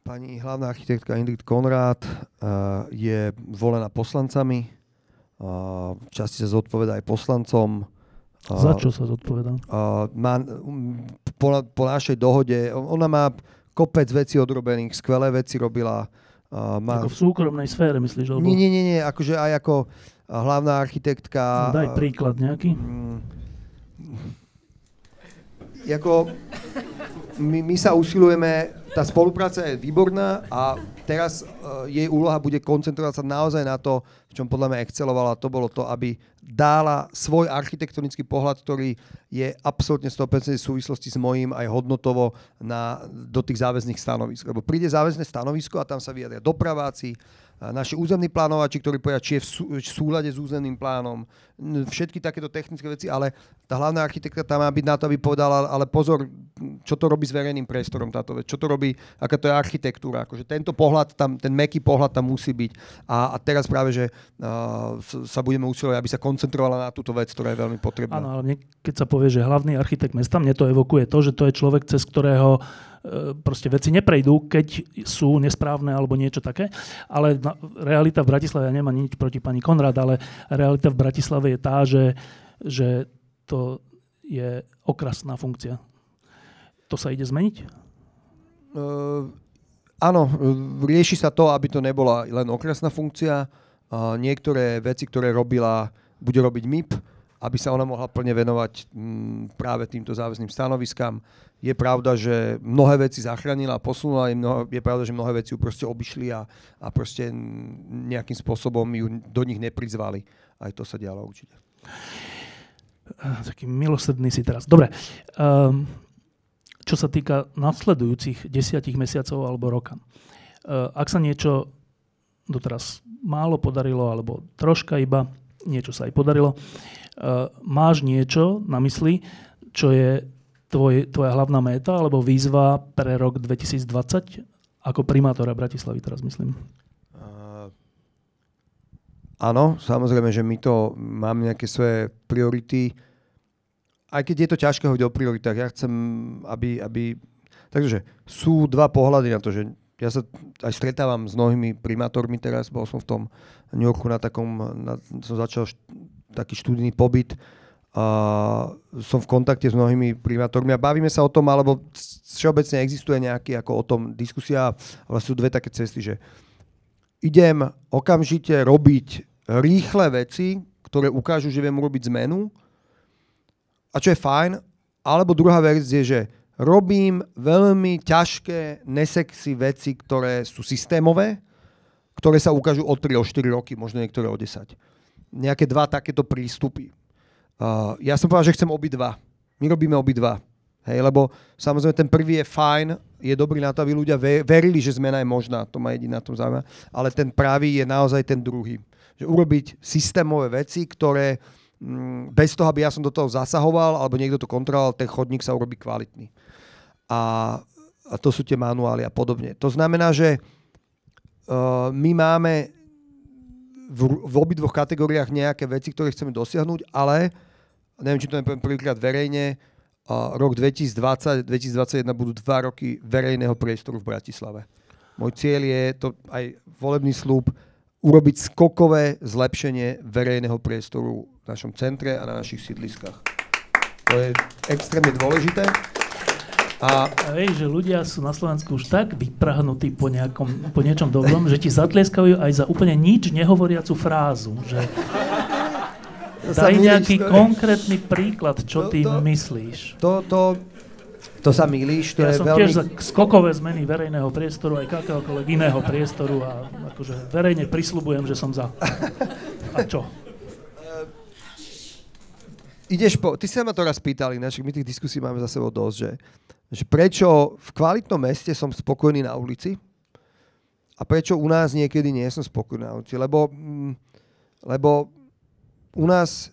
Pani hlavná architektka Ingrid Konrád uh, je volená poslancami v časti sa zodpoveda aj poslancom. Za čo sa zodpoveda? Má, po, po našej dohode, ona má kopec vecí odrobených, skvelé veci robila. Má... Ako v súkromnej sfére, myslíš? Alebo... Nie, nie, nie, nie, akože aj ako hlavná architektka. Daj príklad nejaký. Mm, ako, my, my sa usilujeme, tá spolupráca je výborná a teraz uh, jej úloha bude koncentrovať sa naozaj na to, v čom podľa mňa excelovala, to bolo to, aby dala svoj architektonický pohľad, ktorý je absolútne 100% v súvislosti s mojím aj hodnotovo na, do tých záväzných stanovisk. Lebo príde záväzné stanovisko a tam sa vyjadria dopraváci, naši územní plánovači, ktorí povedia, či je v súlade s územným plánom, všetky takéto technické veci, ale tá hlavná architektka tam má byť na to, aby povedala, ale pozor, čo to robí s verejným priestorom táto vec, čo to robí, aká to je architektúra. Akože tento pohľad tam, ten meký pohľad tam musí byť. A, a teraz práve, že uh, sa budeme usilovať, aby sa koncentrovala na túto vec, ktorá je veľmi potrebná. Áno, ale mne, keď sa povie, že hlavný architekt mesta, mne to evokuje to, že to je človek, cez ktorého E, proste veci neprejdú, keď sú nesprávne alebo niečo také. Ale realita v Bratislave, ja nemám nič proti pani Konrad, ale realita v Bratislave je tá, že, že to je okrasná funkcia. To sa ide zmeniť? Uh, áno, rieši sa to, aby to nebola len okrasná funkcia. Uh, niektoré veci, ktoré robila, bude robiť MIP, aby sa ona mohla plne venovať m, práve týmto záväzným stanoviskám. Je pravda, že mnohé veci zachránila a posunula, je, mnoho, je pravda, že mnohé veci ju proste obišli a, a proste nejakým spôsobom ju do nich neprizvali. Aj to sa dialo určite. Taký milosrdný si teraz. Dobre. Um, čo sa týka nasledujúcich desiatich mesiacov alebo roka. Uh, ak sa niečo doteraz málo podarilo, alebo troška iba, niečo sa aj podarilo. Uh, máš niečo na mysli, čo je tvoj, tvoja hlavná méta alebo výzva pre rok 2020 ako primátora Bratislavy teraz myslím? Áno, samozrejme, že my to máme nejaké svoje priority. Aj keď je to ťažké hovoriť o prioritách, ja chcem, aby, aby... Takže sú dva pohľady na to, že ja sa aj stretávam s mnohými primátormi teraz, bol som v tom New Yorku na takom, na, som začal št, taký študijný pobyt a som v kontakte s mnohými primátormi a bavíme sa o tom, alebo všeobecne existuje nejaký ako o tom diskusia, ale sú dve také cesty, že idem okamžite robiť rýchle veci, ktoré ukážu, že viem urobiť zmenu a čo je fajn, alebo druhá vec je, že robím veľmi ťažké, nesexy veci, ktoré sú systémové, ktoré sa ukážu o 3, o 4 roky, možno niektoré o 10. Nejaké dva takéto prístupy. Uh, ja som povedal, že chcem obidva. My robíme obidva. Hej, lebo samozrejme ten prvý je fajn, je dobrý na to, aby ľudia verili, že zmena je možná, to ma jediná na tom zaujíma, ale ten pravý je naozaj ten druhý. Že urobiť systémové veci, ktoré mm, bez toho, aby ja som do toho zasahoval, alebo niekto to kontroloval, ten chodník sa urobí kvalitný a, a to sú tie manuály a podobne. To znamená, že uh, my máme v, v obidvoch kategóriách nejaké veci, ktoré chceme dosiahnuť, ale neviem, či to nepoviem prvýkrát verejne, uh, rok 2020, 2021 budú dva roky verejného priestoru v Bratislave. Môj cieľ je to aj volebný slúb, urobiť skokové zlepšenie verejného priestoru v našom centre a na našich sídliskách. To je extrémne dôležité. A, a vieš, že ľudia sú na Slovensku už tak vyprahnutí po, nejakom, po niečom dobrom, že ti zatlieskajú aj za úplne nič nehovoriacu frázu. Že... Daj nejaký konkrétny príklad, čo to, ty to, myslíš. To, to, to sa milíš. To ja je som veľmi... tiež za skokové zmeny verejného priestoru aj akéhokoľvek iného priestoru a akože verejne prisľubujem, že som za. A čo? ideš po... Ty sa ma to raz pýtali, my tých diskusí máme za sebou dosť, že že prečo v kvalitnom meste som spokojný na ulici a prečo u nás niekedy nie som spokojný na ulici. Lebo, mm, lebo u nás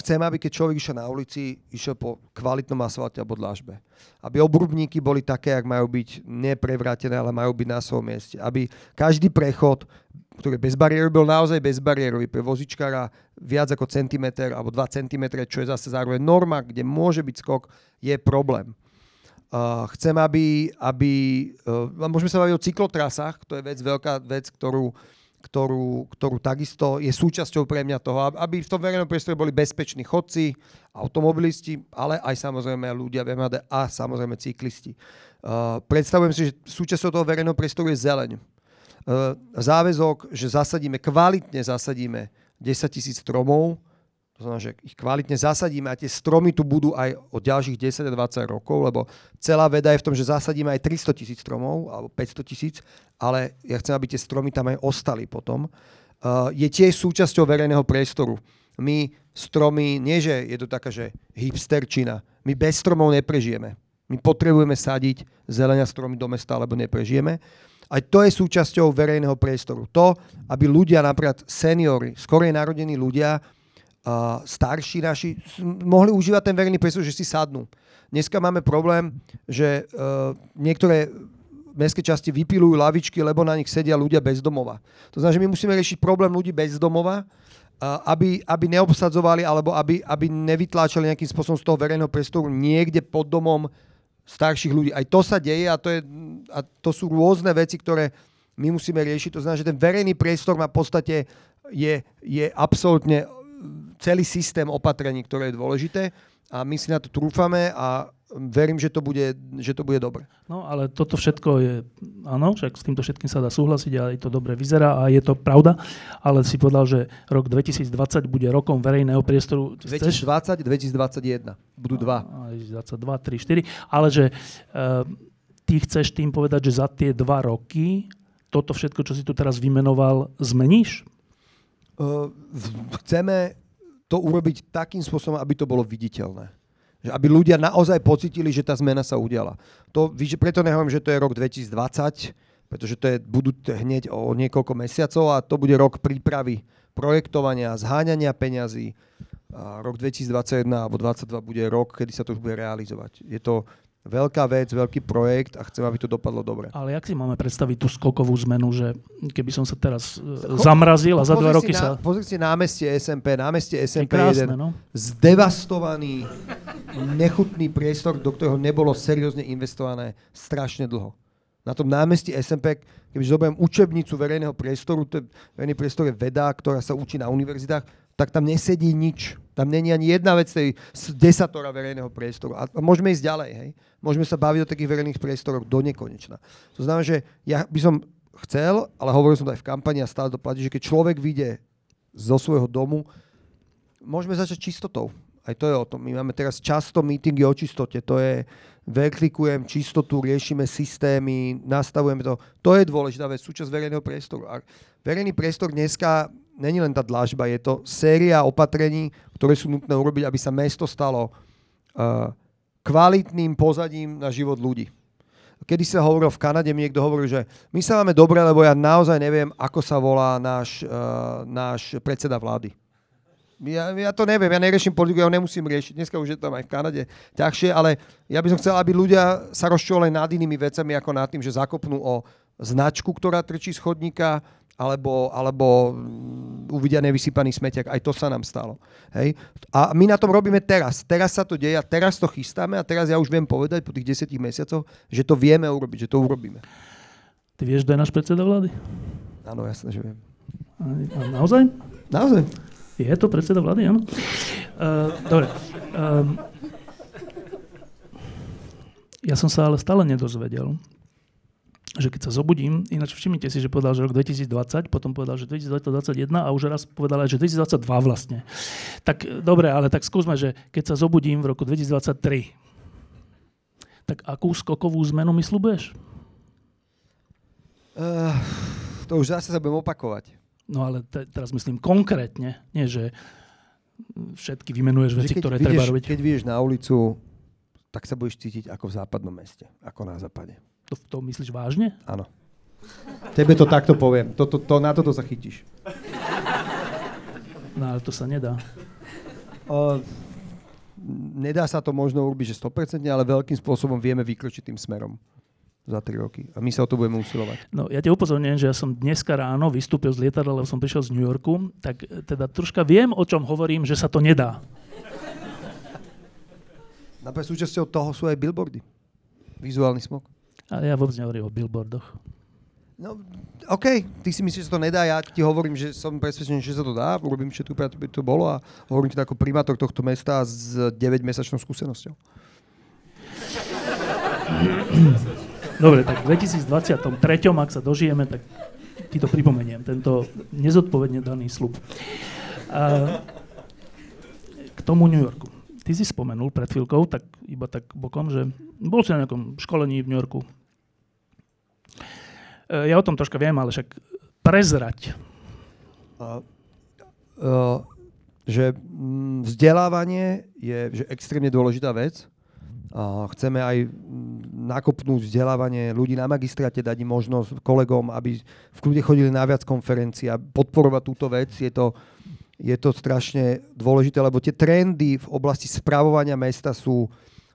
chcem, aby keď človek išiel na ulici, išiel po kvalitnom asfalte alebo dlažbe. Aby obrubníky boli také, ak majú byť neprevrátené, ale majú byť na svojom mieste. Aby každý prechod, ktorý je bezbariérový, bol naozaj bezbariérový pre vozičkára viac ako centimetr alebo 2 cm, čo je zase zároveň norma, kde môže byť skok, je problém. Uh, chcem, aby, aby uh, môžeme sa baviť o cyklotrasách, to je vec, veľká vec, ktorú, ktorú, ktorú takisto je súčasťou pre mňa toho, aby v tom verejnom priestore boli bezpeční chodci, automobilisti, ale aj samozrejme ľudia v MHD a samozrejme cyklisti. Uh, predstavujem si, že súčasťou toho verejného priestoru je zeleň. Uh, záväzok, že zasadíme, kvalitne zasadíme 10 tisíc stromov, to znamená, že ich kvalitne zasadíme a tie stromy tu budú aj od ďalších 10 20 rokov, lebo celá veda je v tom, že zasadíme aj 300 tisíc stromov alebo 500 tisíc, ale ja chcem, aby tie stromy tam aj ostali potom. Uh, je tiež súčasťou verejného priestoru. My stromy, nie že je to taká, že hipsterčina, my bez stromov neprežijeme. My potrebujeme sadiť zelenia stromy do mesta, alebo neprežijeme. Aj to je súčasťou verejného priestoru. To, aby ľudia, napríklad seniory, skorej narodení ľudia, uh, starší naši mohli užívať ten verejný priestor, že si sadnú. Dneska máme problém, že uh, niektoré mestské časti vypilujú lavičky, lebo na nich sedia ľudia bez domova. To znamená, že my musíme riešiť problém ľudí bez domova, aby, aby neobsadzovali alebo aby, aby nevytláčali nejakým spôsobom z toho verejného priestoru niekde pod domom starších ľudí. Aj to sa deje a to, je, a to sú rôzne veci, ktoré my musíme riešiť. To znamená, že ten verejný priestor má v podstate je, je absolútne celý systém opatrení, ktoré je dôležité a my si na to trúfame a verím, že to bude, že to bude dobre. No ale toto všetko je, áno, však s týmto všetkým sa dá súhlasiť a je to dobre vyzerá a je to pravda, ale si povedal, že rok 2020 bude rokom verejného priestoru. 2020, 2021, budú dva. 2022, 3, 4, ale že uh, ty chceš tým povedať, že za tie dva roky toto všetko, čo si tu teraz vymenoval, zmeníš? Uh, chceme to urobiť takým spôsobom, aby to bolo viditeľné. Aby ľudia naozaj pocitili, že tá zmena sa udiala. To, preto nehovorím, že to je rok 2020, pretože to je, budú hneď o niekoľko mesiacov a to bude rok prípravy projektovania, zháňania peňazí. A rok 2021 alebo 2022 bude rok, kedy sa to už bude realizovať. Je to veľká vec, veľký projekt a chcem, aby to dopadlo dobre. Ale jak si máme predstaviť tú skokovú zmenu, že keby som sa teraz Cho, zamrazil a za dva roky sa... Pozri si námestie SMP, námestie SMP je krásne, jeden no? zdevastovaný, nechutný priestor, do ktorého nebolo seriózne investované strašne dlho na tom námestí SMP, kebyže zoberiem učebnicu verejného priestoru, to je, verejný priestor je veda, ktorá sa učí na univerzitách, tak tam nesedí nič. Tam není ani jedna vec tej desatora verejného priestoru. A môžeme ísť ďalej. Hej? Môžeme sa baviť o takých verejných priestoroch do nekonečna. To znamená, že ja by som chcel, ale hovoril som to aj v kampani a stále to platí, že keď človek vyjde zo svojho domu, môžeme začať čistotou. Aj to je o tom. My máme teraz často meetingy o čistote. To je, verklikujem čistotu, riešime systémy, nastavujeme to. To je dôležitá vec, súčasť verejného priestoru. A verejný priestor dneska není len tá dlažba, je to séria opatrení, ktoré sú nutné urobiť, aby sa mesto stalo uh, kvalitným pozadím na život ľudí. Kedy sa hovoril v Kanade, mi niekto hovoril, že my sa máme dobre, lebo ja naozaj neviem, ako sa volá náš, uh, náš predseda vlády. Ja, ja to neviem, ja neriešim politiku, ja ho nemusím riešiť. Dneska už je tam aj v Kanade ťažšie, ale ja by som chcel, aby ľudia sa rozčúvali nad inými vecami, ako nad tým, že zakopnú o značku, ktorá trčí z chodníka, alebo, alebo mm, uvidia nevysypaný smetiak. Aj to sa nám stalo. Hej? A my na tom robíme teraz. Teraz sa to deje a teraz to chystáme a teraz ja už viem povedať po tých desetich mesiacoch, že to vieme urobiť, že to urobíme. Ty vieš, kto je náš predseda vlády? Áno, jasne, že viem. A naozaj? Naozaj. Je to predseda vlády, áno? Uh, dobre. Um, ja som sa ale stále nedozvedel, že keď sa zobudím, ináč všimnite si, že povedal, že rok 2020, potom povedal, že 2021 a už raz povedal aj, že 2022 vlastne. Tak dobre, ale tak skúsme, že keď sa zobudím v roku 2023, tak akú skokovú zmenu mi slúbuješ? Uh, to už zase sa budem opakovať. No ale te, teraz myslím konkrétne, nie že všetky vymenuješ veci, ktoré treba robiť. Keď vieš na ulicu, tak sa budeš cítiť ako v západnom meste, ako na západe. To, to myslíš vážne? Áno. Tebe to takto poviem. To, to, to, na toto sa chytíš. No ale to sa nedá. O, nedá sa to možno urobiť, že 100%, ale veľkým spôsobom vieme vykročiť tým smerom za 3 roky. A my sa o to budeme usilovať. No, ja te upozorňujem, že ja som dneska ráno vystúpil z lietadla, lebo som prišiel z New Yorku, tak teda troška viem, o čom hovorím, že sa to nedá. Napríklad súčasťou toho sú aj billboardy. Vizuálny smog. A ja vôbec nehovorím o billboardoch. No, OK, ty si myslíš, že sa to nedá, ja ti hovorím, že som presvedčený, že sa to dá, urobím všetko, aby to bolo a hovorím ti ako primátor tohto mesta s 9-mesačnou skúsenosťou. Dobre, tak v 2023, ak sa dožijeme, tak ti to pripomeniem, tento nezodpovedne daný slub. A k tomu New Yorku. Ty si spomenul pred chvíľkou, tak iba tak bokom, že bol si na nejakom školení v New Yorku. E, ja o tom troška viem, ale však prezrať. Uh, uh, že mm, vzdelávanie je že extrémne dôležitá vec Chceme aj nakopnúť vzdelávanie ľudí na magistráte, dať im možnosť kolegom, aby v kľude chodili na viac konferencií a podporovať túto vec. Je to, je to strašne dôležité, lebo tie trendy v oblasti správovania mesta sú,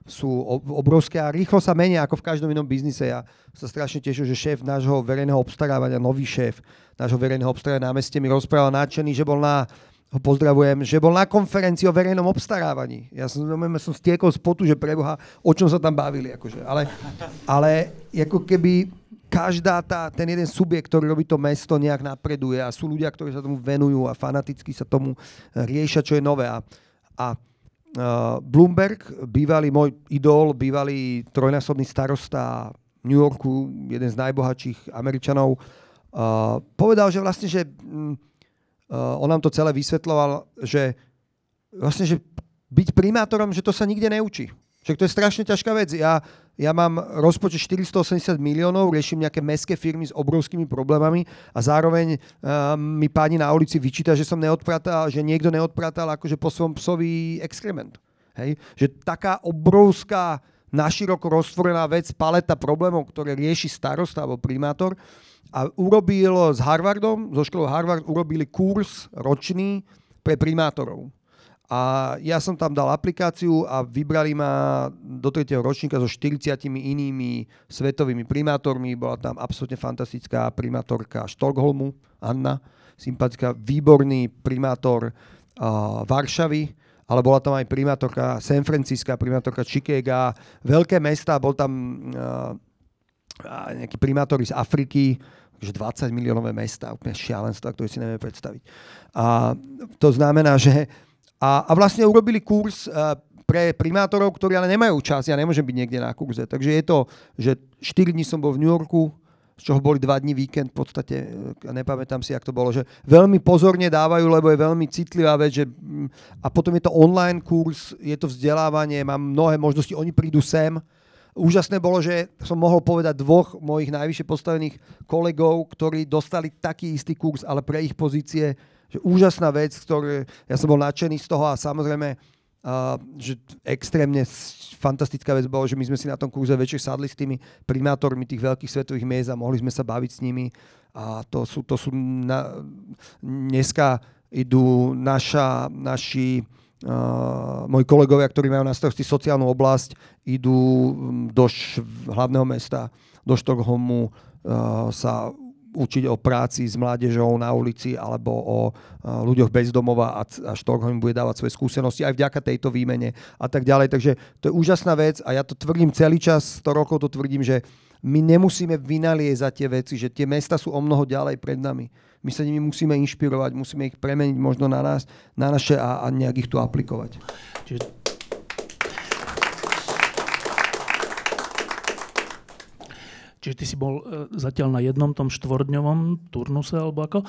sú obrovské a rýchlo sa menia ako v každom inom biznise. Ja sa strašne teším, že šéf nášho verejného obstarávania, nový šéf nášho verejného obstarávania na meste mi rozprával nadšený, že bol na ho pozdravujem, že bol na konferencii o verejnom obstarávaní. Ja som, som stiekol z potu, že preboha, o čom sa tam bavili. Akože. Ale, ale ako keby každá tá, ten jeden subjekt, ktorý robí to mesto, nejak napreduje a sú ľudia, ktorí sa tomu venujú a fanaticky sa tomu riešia, čo je nové. A, a uh, Bloomberg, bývalý môj idol, bývalý trojnásobný starosta New Yorku, jeden z najbohatších Američanov, uh, povedal, že vlastne, že uh, on nám to celé vysvetloval, že vlastne, že byť primátorom, že to sa nikde neučí. Však to je strašne ťažká vec. Ja, ja mám rozpočet 480 miliónov, riešim nejaké mestské firmy s obrovskými problémami a zároveň uh, mi páni na ulici vyčíta, že som neodpratal, že niekto neodpratal akože po svojom psovi exkrement. Hej? Že taká obrovská naširoko roztvorená vec, paleta problémov, ktoré rieši starosta alebo primátor. A urobil s Harvardom, zo školou Harvard, urobili kurz ročný pre primátorov. A ja som tam dal aplikáciu a vybrali ma do tretieho ročníka so 40 inými svetovými primátormi. Bola tam absolútne fantastická primátorka Štokholmu, Anna, sympatická, výborný primátor uh, Varšavy, ale bola tam aj primátorka San Francisca, primátorka Chicago, veľké mesta, bol tam uh, nejaký primátori z Afriky, že 20 miliónové mesta, úplne šialenstvo, ktoré si nevieme predstaviť. A to znamená, že a, a vlastne urobili kurz uh, pre primátorov, ktorí ale nemajú čas, ja nemôžem byť niekde na kurze. Takže je to, že 4 dní som bol v New Yorku, z čoho boli dva dní víkend, v podstate, e, nepamätám si, jak to bolo, že veľmi pozorne dávajú, lebo je veľmi citlivá vec, že, a potom je to online kurz, je to vzdelávanie, mám mnohé možnosti, oni prídu sem, Úžasné bolo, že som mohol povedať dvoch mojich najvyššie postavených kolegov, ktorí dostali taký istý kurz, ale pre ich pozície, že úžasná vec, ktorý, ja som bol nadšený z toho a samozrejme Uh, že extrémne fantastická vec bolo, že my sme si na tom kurze večer sadli s tými primátormi tých veľkých svetových miest a mohli sme sa baviť s nimi. A to sú, to sú na, dneska idú naša, naši uh, moji kolegovia, ktorí majú na starosti sociálnu oblasť, idú do š- hlavného mesta, do Štokholmu uh, sa učiť o práci s mládežou na ulici alebo o ľuďoch bez domova a, a Štokholm bude dávať svoje skúsenosti aj vďaka tejto výmene a tak ďalej. Takže to je úžasná vec a ja to tvrdím celý čas, 100 rokov to tvrdím, že my nemusíme vynaliezať tie veci, že tie mesta sú o mnoho ďalej pred nami. My sa nimi musíme inšpirovať, musíme ich premeniť možno na nás, na naše a, a nejak ich tu aplikovať. Čiže Čiže ty si bol e, zatiaľ na jednom tom štvordňovom turnuse alebo ako, e,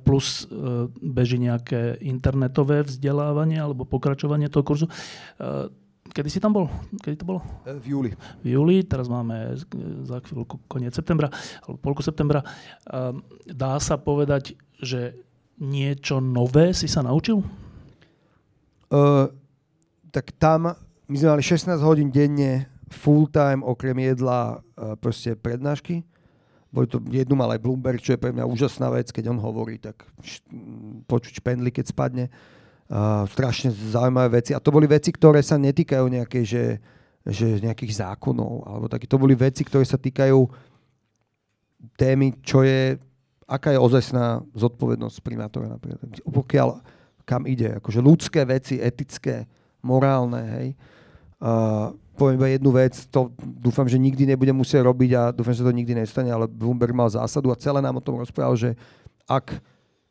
plus e, beží nejaké internetové vzdelávanie alebo pokračovanie toho kurzu. Kedy si tam bol? Kedy to bolo? V júli. V júli, teraz máme za chvíľku koniec septembra, alebo polku septembra. Dá sa povedať, že niečo nové si sa naučil? Uh, tak tam my sme mali 16 hodín denne full time okrem jedla proste prednášky. Boli to, jednu mal aj Bloomberg, čo je pre mňa úžasná vec, keď on hovorí, tak počuť špendly, keď spadne. Uh, strašne zaujímavé veci. A to boli veci, ktoré sa netýkajú nejakej, že, že nejakých zákonov, alebo také. To boli veci, ktoré sa týkajú témy, čo je, aká je ozajstná zodpovednosť primátora napríklad. Pokiaľ kam ide, akože ľudské veci, etické, morálne, hej. Uh, poviem iba jednu vec, to dúfam, že nikdy nebudem musieť robiť a dúfam, že to nikdy nestane, ale Bloomberg mal zásadu a celé nám o tom rozprával, že ak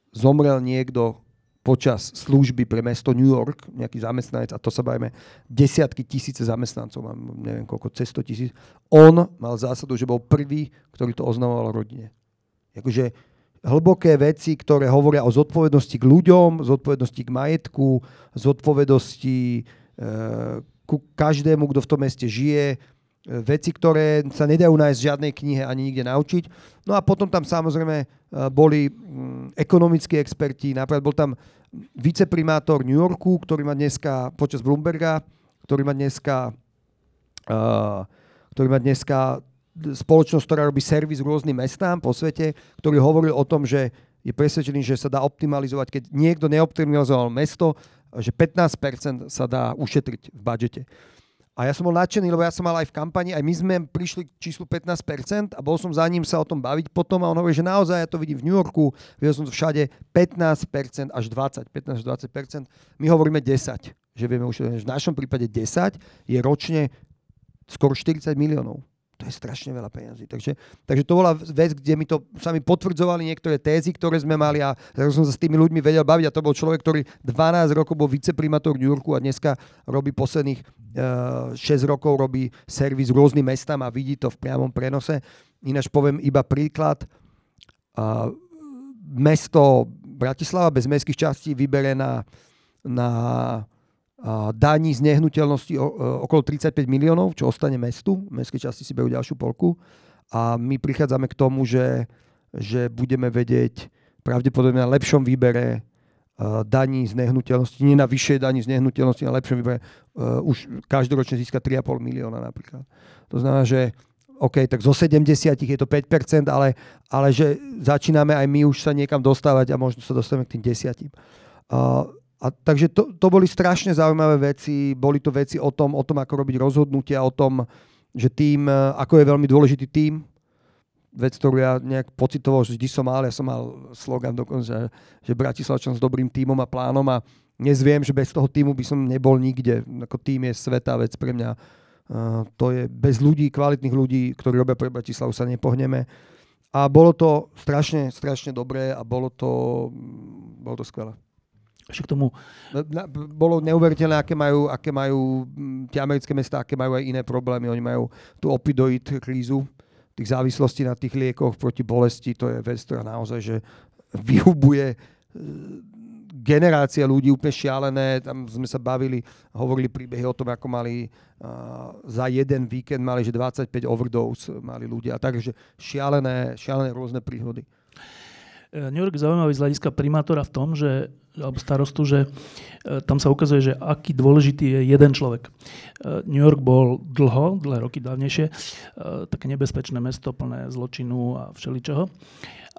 zomrel niekto počas služby pre mesto New York, nejaký zamestnanec, a to sa bavíme desiatky tisíce zamestnancov, mám neviem koľko, cez 100 tisíc, on mal zásadu, že bol prvý, ktorý to oznamoval rodine. Akože hlboké veci, ktoré hovoria o zodpovednosti k ľuďom, zodpovednosti k majetku, zodpovednosti e, ku každému, kto v tom meste žije, e, veci, ktoré sa nedajú nájsť v žiadnej knihe ani nikde naučiť. No a potom tam samozrejme e, boli mm, ekonomickí experti, napríklad bol tam viceprimátor New Yorku, ktorý má dneska počas Bloomberga, ktorý má dneska, uh, ktorý má dneska spoločnosť, ktorá robí servis rôznym mestám po svete, ktorý hovoril o tom, že je presvedčený, že sa dá optimalizovať, keď niekto neoptimalizoval mesto, že 15% sa dá ušetriť v budžete. A ja som bol nadšený, lebo ja som mal aj v kampani, aj my sme prišli k číslu 15% a bol som za ním sa o tom baviť potom a on hovorí, že naozaj ja to vidím v New Yorku, videl som to všade 15% až 20, 15 až 20%. My hovoríme 10, že vieme už, v našom prípade 10 je ročne skoro 40 miliónov to je strašne veľa peniazí. Takže, takže to bola vec, kde mi to, sa mi potvrdzovali niektoré tézy, ktoré sme mali a som sa s tými ľuďmi vedel baviť a to bol človek, ktorý 12 rokov bol viceprimátor New Yorku a dneska robí posledných uh, eh, 6 rokov robí servis rôznym mestám a vidí to v priamom prenose. Ináč poviem iba príklad. Uh, mesto Bratislava bez mestských častí vybere na, na daní z nehnuteľnosti okolo 35 miliónov, čo ostane mestu. Mestské časti si berú ďalšiu polku. A my prichádzame k tomu, že, že budeme vedieť pravdepodobne na lepšom výbere daní z nehnuteľnosti, nie na vyššej daní z nehnuteľnosti, na lepšom výbere, uh, už každoročne získa 3,5 milióna napríklad. To znamená, že OK, tak zo 70 je to 5%, ale, ale že začíname aj my už sa niekam dostávať a možno sa dostaneme k tým desiatim. Uh, a takže to, to boli strašne zaujímavé veci, boli to veci o tom, o tom, ako robiť rozhodnutia, o tom, že tým, ako je veľmi dôležitý tým, vec, ktorú ja nejak pocitoval, že vždy som mal, ja som mal slogan dokonca, že Bratislavčan s dobrým tímom a plánom a dnes viem, že bez toho týmu by som nebol nikde. Ako tým je svetá vec pre mňa. Uh, to je bez ľudí, kvalitných ľudí, ktorí robia pre Bratislavu, sa nepohneme. A bolo to strašne, strašne dobré a bolo to, bolo to skvelé. Ešte k tomu... Bolo neuveriteľné, aké majú, aké majú tie americké mesta, aké majú aj iné problémy. Oni majú tú opidoid krízu, tých závislostí na tých liekoch proti bolesti, to je vec, ktorá naozaj že vyhubuje e, generácia ľudí úplne šialené, tam sme sa bavili, hovorili príbehy o tom, ako mali uh, za jeden víkend mali, že 25 overdose mali ľudia, takže šialené, šialené rôzne príhody. E, New York je zaujímavý z hľadiska primátora v tom, že, alebo starostu, že e, tam sa ukazuje, že aký dôležitý je jeden človek. E, New York bol dlho, dlhé roky dávnejšie, také nebezpečné mesto plné zločinu a všeličoho.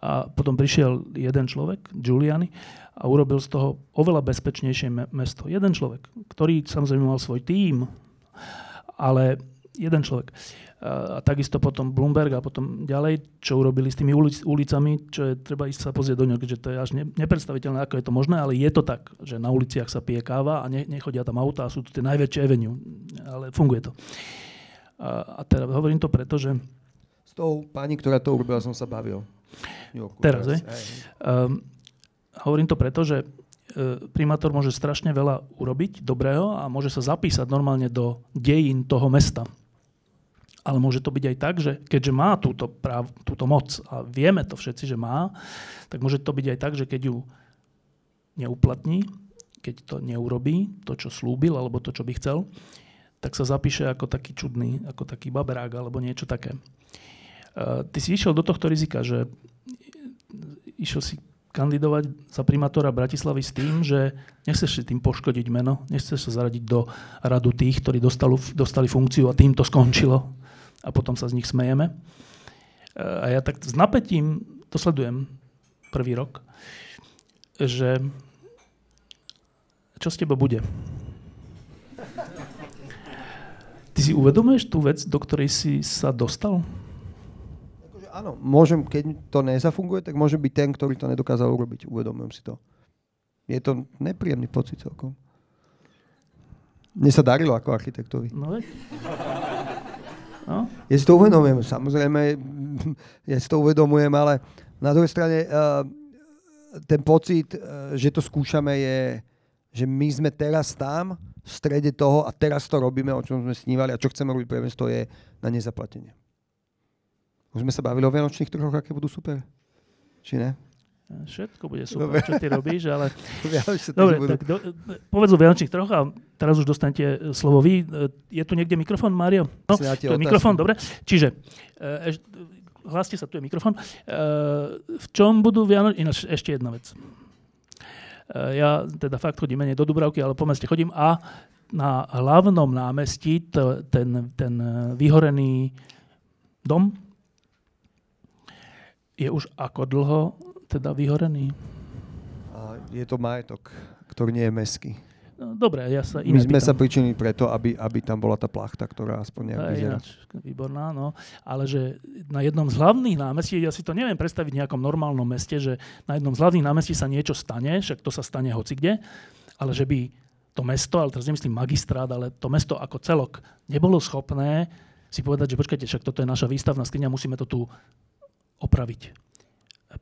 A potom prišiel jeden človek, Giuliani, a urobil z toho oveľa bezpečnejšie mesto. Jeden človek, ktorý samozrejme mal svoj tím, ale jeden človek a takisto potom Bloomberg a potom ďalej, čo urobili s tými ulic, ulicami, čo je treba ísť sa pozrieť do ňo, keďže to je až ne, nepredstaviteľné, ako je to možné, ale je to tak, že na uliciach sa pije káva a ne, nechodia tam auta a sú tu tie najväčšie avenue, ale funguje to. A, a teraz hovorím to preto, že... S tou pani, ktorá to urobila, som sa bavil. Joku, teraz, teraz Um, hovorím to preto, že e, primátor môže strašne veľa urobiť dobrého a môže sa zapísať normálne do dejín toho mesta. Ale môže to byť aj tak, že keďže má túto, práv, túto moc a vieme to všetci, že má, tak môže to byť aj tak, že keď ju neuplatní, keď to neurobí, to, čo slúbil, alebo to, čo by chcel, tak sa zapíše ako taký čudný, ako taký baberák, alebo niečo také. Uh, ty si išiel do tohto rizika, že išiel si kandidovať za primátora Bratislavy s tým, že nechceš si tým poškodiť meno, nechceš sa zaradiť do radu tých, ktorí dostali, dostali funkciu a tým to skončilo a potom sa z nich smejeme. A ja tak s napätím to sledujem prvý rok, že čo z teba bude? Ty si uvedomuješ tú vec, do ktorej si sa dostal? Akože áno, môžem, keď to nezafunguje, tak môžem byť ten, ktorý to nedokázal urobiť. Uvedomujem si to. Je to nepríjemný pocit celkom. Mne sa darilo ako architektovi. No veď. No? Ja si to uvedomujem, samozrejme, ja si to uvedomujem, ale na druhej strane uh, ten pocit, uh, že to skúšame je, že my sme teraz tam, v strede toho a teraz to robíme, o čom sme snívali a čo chceme robiť pre mesto je na nezaplatenie. Už sme sa bavili o Vianočných trhoch, aké budú super. Či ne? Všetko bude super, Dobre. čo ty robíš, ale... Dobre, tak do, povedz o Vianočných troch a teraz už dostanete e, slovo vy. E, je tu niekde mikrofón, Mário? No, to je mikrofón, dobre. Čiže, e, eš, hláste sa, tu je mikrofón. V čom budú Vianočné... Ináč, ešte jedna vec. Ja teda fakt chodím menej do Dubravky, ale po meste chodím a na hlavnom námestí to, ten, ten vyhorený dom je už ako dlho teda vyhorený? A je to majetok, ktorý nie je meský. No, dobre, ja sa iné My sme pýtam. sa pričinili preto, aby, aby tam bola tá plachta, ktorá aspoň nejak vyzerá. Výborná, no. Ale že na jednom z hlavných námestí, ja si to neviem predstaviť v nejakom normálnom meste, že na jednom z hlavných námestí sa niečo stane, však to sa stane hocikde, ale že by to mesto, ale teraz nemyslím magistrát, ale to mesto ako celok nebolo schopné si povedať, že počkajte, však toto je naša výstavná skriňa, musíme to tu opraviť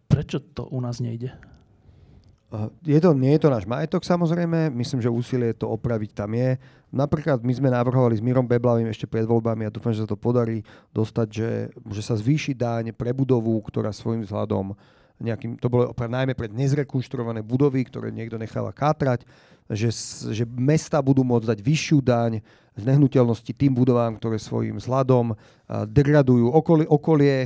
Prečo to u nás nejde? Je to, nie je to náš majetok samozrejme, myslím, že úsilie to opraviť tam je. Napríklad my sme navrhovali s Mirom Beblavým ešte pred voľbami a dúfam, že sa to podarí dostať, že, že sa zvýši dáň pre budovu, ktorá svojim vzhľadom nejakým, to bolo najmä pre nezrekonštruované budovy, ktoré niekto necháva kátrať, že, že mesta budú môcť dať vyššiu daň z nehnuteľnosti tým budovám, ktoré svojim vzhľadom degradujú okolie, okolie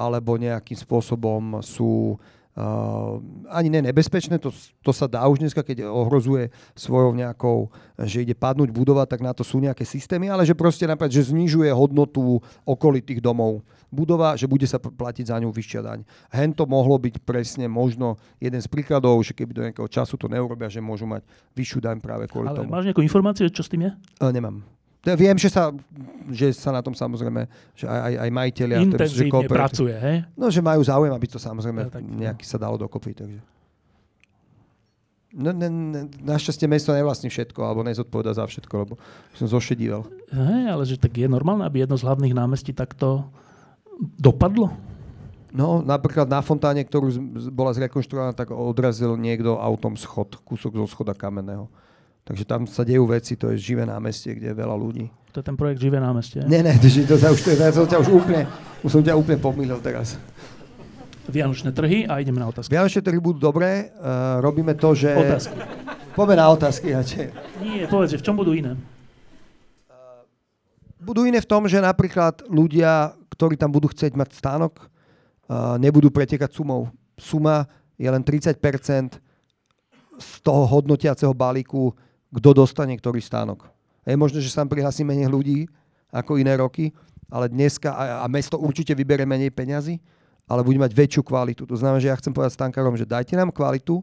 alebo nejakým spôsobom sú Uh, ani ne nebezpečné, to, to sa dá už dneska, keď ohrozuje svojou nejakou, že ide padnúť budova, tak na to sú nejaké systémy, ale že proste napríklad, že znižuje hodnotu okolitých domov budova, že bude sa platiť za ňu vyššia daň. Hen to mohlo byť presne možno jeden z príkladov, že keby do nejakého času to neurobia, že môžu mať vyššiu daň práve kvôli ale tomu. máš nejakú informáciu, čo s tým je? Uh, nemám. Viem, že sa, že sa na tom samozrejme, že aj, aj, aj majiteľia... Intenzívne že pracuje, hej? No, že majú záujem, aby to samozrejme ja, tak, nejaký sa dalo dokopy, takže... No, ne, ne, našťastie mesto nevlastní všetko, alebo nezodpoveda za všetko, lebo som zošedíval. Hej, ale že tak je normálne, aby jedno z hlavných námestí takto dopadlo? No, napríklad na fontáne, ktorú bola zrekonštruovaná, tak odrazil niekto autom schod, kúsok zo schoda kamenného. Takže tam sa dejú veci, to je živé námestie, kde je veľa ľudí. To je ten projekt Živé námestie? Nie, nie, to, to, to, už, to, to, som ťa už úplne, už som ťa úplne pomýlil teraz. Vianočné trhy a ideme na otázky. Vianočné trhy budú dobré, uh, robíme to, že... Otázky. Poďme na otázky. Radšej. Nie, povedz, v čom budú iné? Uh, budú iné v tom, že napríklad ľudia, ktorí tam budú chcieť mať stánok, uh, nebudú pretekať sumou. Suma je len 30% z toho hodnotiaceho balíku kto dostane ktorý stánok. Je možné, že sa prihlasí menej ľudí ako iné roky, ale dneska, a, a mesto určite vybere menej peňazí, ale bude mať väčšiu kvalitu. To znamená, že ja chcem povedať stánkarom, že dajte nám kvalitu,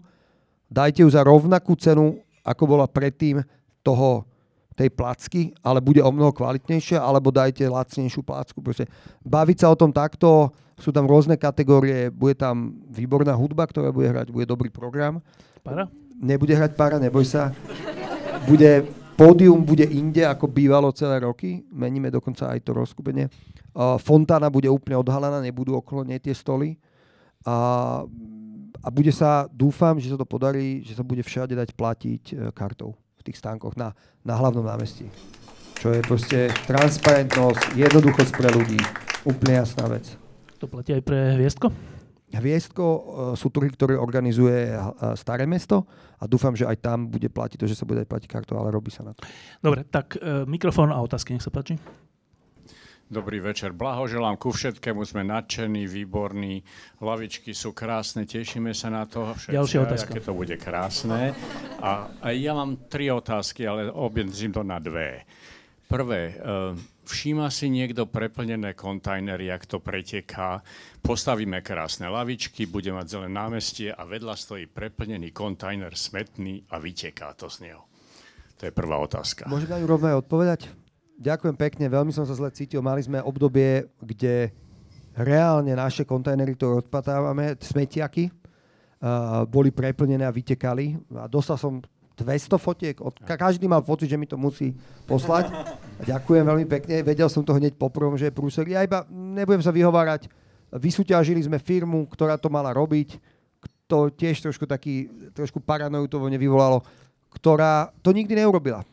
dajte ju za rovnakú cenu, ako bola predtým toho, tej placky, ale bude o mnoho kvalitnejšia, alebo dajte lacnejšiu placku. Proste baviť sa o tom takto, sú tam rôzne kategórie, bude tam výborná hudba, ktorá bude hrať, bude dobrý program. Para? Nebude hrať para, neboj sa bude, pódium bude inde, ako bývalo celé roky. Meníme dokonca aj to rozkúpenie. Uh, fontána bude úplne odhalená, nebudú okolo nej tie stoly. A, a bude sa, dúfam, že sa to podarí, že sa bude všade dať platiť uh, kartou v tých stánkoch na, na hlavnom námestí. Čo je proste transparentnosť, jednoduchosť pre ľudí. Úplne jasná vec. To platí aj pre Hviezdko? Hviezdko e, sú trhy, ktoré organizuje e, Staré mesto a dúfam, že aj tam bude platiť to, že sa bude aj platiť kartou, ale robí sa na to. Dobre, tak e, mikrofón a otázky, nech sa páči. Dobrý večer, blahoželám ku všetkému, sme nadšení, výborní, lavičky sú krásne, tešíme sa na to všetci, Ďalšia otázka. aké to bude krásne. A, a ja mám tri otázky, ale obmedzím to na dve. Prvé, Všíma si niekto preplnené kontajnery, ak to preteká, postavíme krásne lavičky, bude mať zelené námestie a vedľa stojí preplnený kontajner smetný a vyteká to z neho. To je prvá otázka. Môžem na ňu rovno odpovedať? Ďakujem pekne, veľmi som sa zle cítil. Mali sme obdobie, kde reálne naše kontajnery, ktoré odpatávame, smetiaky, uh, boli preplnené a vytekali. A dostal som 200 fotiek. Od, každý mal pocit, že mi to musí poslať. Ďakujem veľmi pekne. Vedel som to hneď poprvom, že je prúser. Ja iba nebudem sa vyhovárať. Vysúťažili sme firmu, ktorá to mala robiť. To tiež trošku taký, trošku paranoju to nevyvolalo, ktorá to nikdy neurobila.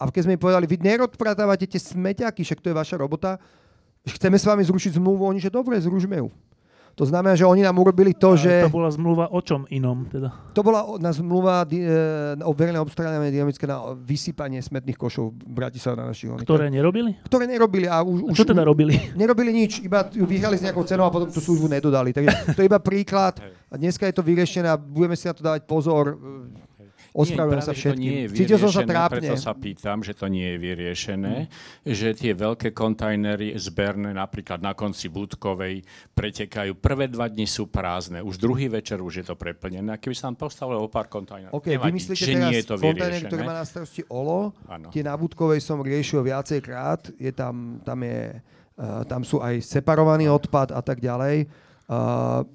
A keď sme im povedali, vy nerozpratávate tie smeťaky, však to je vaša robota, chceme s vami zrušiť zmluvu, oni, že dobre, zrušme ju. To znamená, že oni nám urobili to, že... To bola zmluva o čom inom? Teda? To bola na zmluva e, o verejné obstarávanie dynamické na vysypanie smetných košov v Bratislave na našich Ktoré nerobili? Ktoré nerobili. A, už, a čo teda robili? Nerobili nič, iba ju vyhrali s nejakou cenou a potom tú službu nedodali. Takže to je iba príklad. A dneska je to vyriešené a budeme si na to dávať pozor Ospravedlňujem sa všetkým. Nie je Cítil som sa trápne. Preto sa pýtam, že to nie je vyriešené, hmm. že tie veľké kontajnery zberné napríklad na konci Budkovej pretekajú. Prvé dva dni sú prázdne, už druhý večer už je to preplnené. A keby sa tam postavilo o pár kontajnerov, okay, nevadí, vymyslíte že teraz nie je to kontajnery, ktoré má na starosti OLO, ano. tie na Budkovej som riešil viacejkrát, je tam, tam, je, uh, tam sú aj separovaný odpad a tak ďalej. Uh,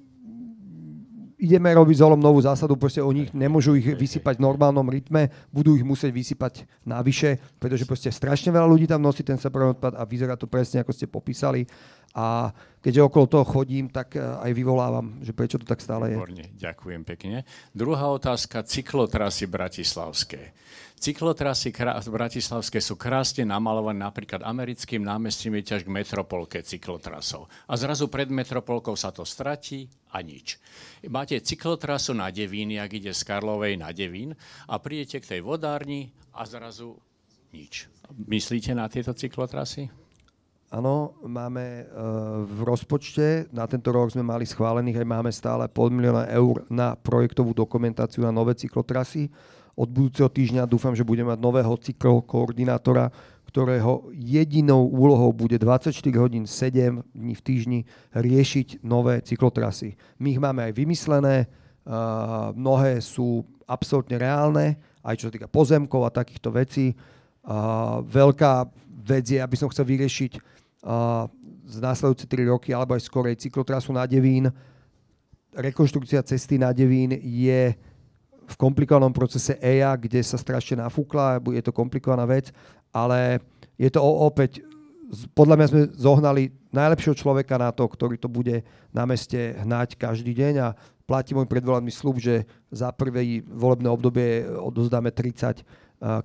ideme robiť zolom novú zásadu, proste oni nemôžu ich vysypať v normálnom rytme, budú ich musieť vysypať navyše, pretože proste strašne veľa ľudí tam nosí ten separátny odpad a vyzerá to presne, ako ste popísali. A keďže okolo toho chodím, tak eh, aj vyvolávam, že prečo to tak stále je. Výborne, ďakujem pekne. Druhá otázka, cyklotrasy bratislavské. Cyklotrasy Bratislavské sú krásne namalované napríklad americkým námestím je ťaž k metropolke cyklotrasov. A zrazu pred metropolkou sa to stratí a nič. Máte cyklotrasu na Devín, ak ide z Karlovej na Devín a prídete k tej vodárni a zrazu nič. Myslíte na tieto cyklotrasy? Áno, máme uh, v rozpočte, na tento rok sme mali schválených, aj máme stále pol milióna eur na projektovú dokumentáciu na nové cyklotrasy. Od budúceho týždňa dúfam, že budeme mať nového cyklokoordinátora, ktorého jedinou úlohou bude 24 hodín 7 dní v týždni riešiť nové cyklotrasy. My ich máme aj vymyslené, mnohé sú absolútne reálne, aj čo sa týka pozemkov a takýchto vecí. Veľká vec je, aby som chcel vyriešiť z následujúce 3 roky, alebo aj skorej cyklotrasu na Devín. Rekonštrukcia cesty na Devín je v komplikovanom procese EIA, kde sa strašne nafúkla, je to komplikovaná vec, ale je to opäť, podľa mňa sme zohnali najlepšieho človeka na to, ktorý to bude na meste hnať každý deň a platí môj predvolený slub, že za prvé volebné obdobie odozdáme 30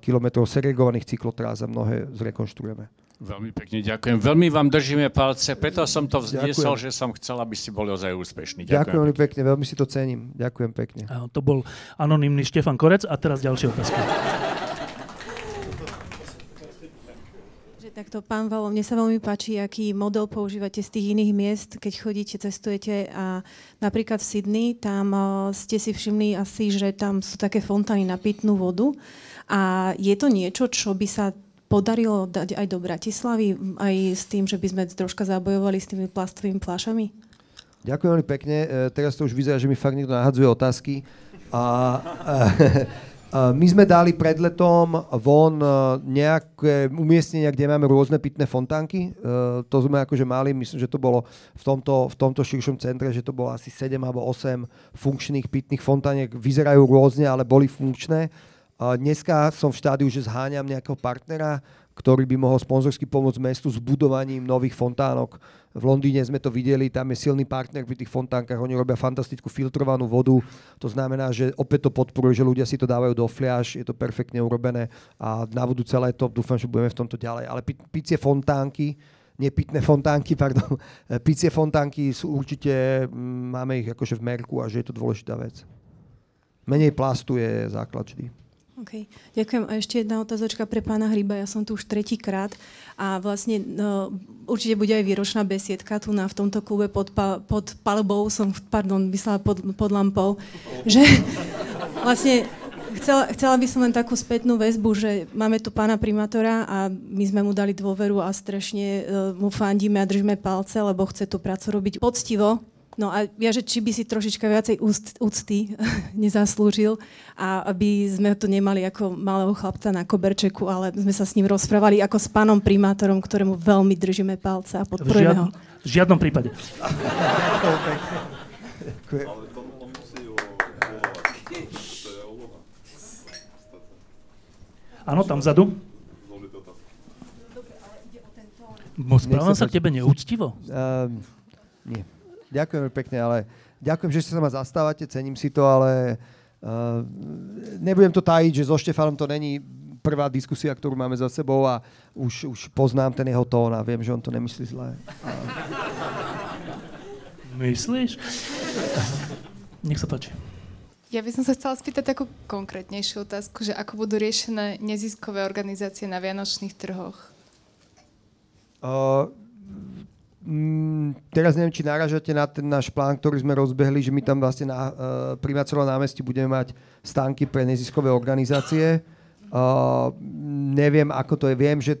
km segregovaných cyklotrás a mnohé zrekonštruujeme. Veľmi pekne ďakujem. Veľmi vám držíme palce, preto som to vzniesol, že som chcel, aby ste boli ozaj úspešní. Ďakujem, ďakujem veľmi pekne, veľmi si to cením. Ďakujem pekne. A to bol anonymný Štefan Korec a teraz ďalšie otázky. Takto, pán Valo, mne sa veľmi páči, aký model používate z tých iných miest, keď chodíte, cestujete a napríklad v Sydney, tam uh, ste si všimli asi, že tam sú také fontány na pitnú vodu a je to niečo, čo by sa podarilo dať aj do Bratislavy, aj s tým, že by sme troška zabojovali s tými plastovými fľašami? Ďakujem veľmi pekne. E, teraz to už vyzerá, že mi fakt niekto nahadzuje otázky. A, a, my sme dali pred letom von e, nejaké umiestnenia, kde máme rôzne pitné fontánky. E, to sme akože mali, myslím, že to bolo v tomto, v tomto širšom centre, že to bolo asi 7 alebo 8 funkčných pitných fontániek. Vyzerajú rôzne, ale boli funkčné. Dneska som v štádiu, že zháňam nejakého partnera, ktorý by mohol sponzorsky pomôcť mestu s budovaním nových fontánok. V Londýne sme to videli, tam je silný partner pri tých fontánkach, oni robia fantastickú filtrovanú vodu, to znamená, že opäť to podporuje, že ľudia si to dávajú do fliaž, je to perfektne urobené a na budúce leto dúfam, že budeme v tomto ďalej. Ale picie fontánky, nepitné fontánky, pardon, picie fontánky sú určite, mm, máme ich akože v merku a že je to dôležitá vec. Menej plastu je základ vždy. OK, ďakujem. A ešte jedna otázočka pre pána Hryba. Ja som tu už tretíkrát a vlastne no, určite bude aj výročná besiedka tu na, v tomto klube pod, pod palbou, som, pardon, myslela pod, pod lampou, že vlastne chcela, chcela by som len takú spätnú väzbu, že máme tu pána primátora a my sme mu dali dôveru a strašne uh, mu fandíme a držíme palce, lebo chce tú prácu robiť poctivo, No a ja, že či by si trošička viacej úst, úcty nezaslúžil a aby sme to nemali ako malého chlapca na koberčeku, ale sme sa s ním rozprávali ako s pánom primátorom, ktorému veľmi držíme palce a podporujeme ho. V žiadnom prípade. Áno, tam vzadu. Správam sa k tebe neúctivo? Uh, nie. Ďakujem pekne, ale ďakujem, že ste sa ma zastávate, cením si to, ale uh, nebudem to tajiť, že so Štefanom to není prvá diskusia, ktorú máme za sebou a už, už poznám ten jeho tón a viem, že on to nemyslí zle. Myslíš? Nech sa páči. Ja by som sa chcela spýtať takú konkrétnejšiu otázku, že ako budú riešené neziskové organizácie na vianočných trhoch? Uh, Mm, teraz neviem, či náražate na ten náš plán, ktorý sme rozbehli, že my tam vlastne na uh, primácelo námestí budeme mať stánky pre neziskové organizácie. Uh, neviem, ako to je. Viem, že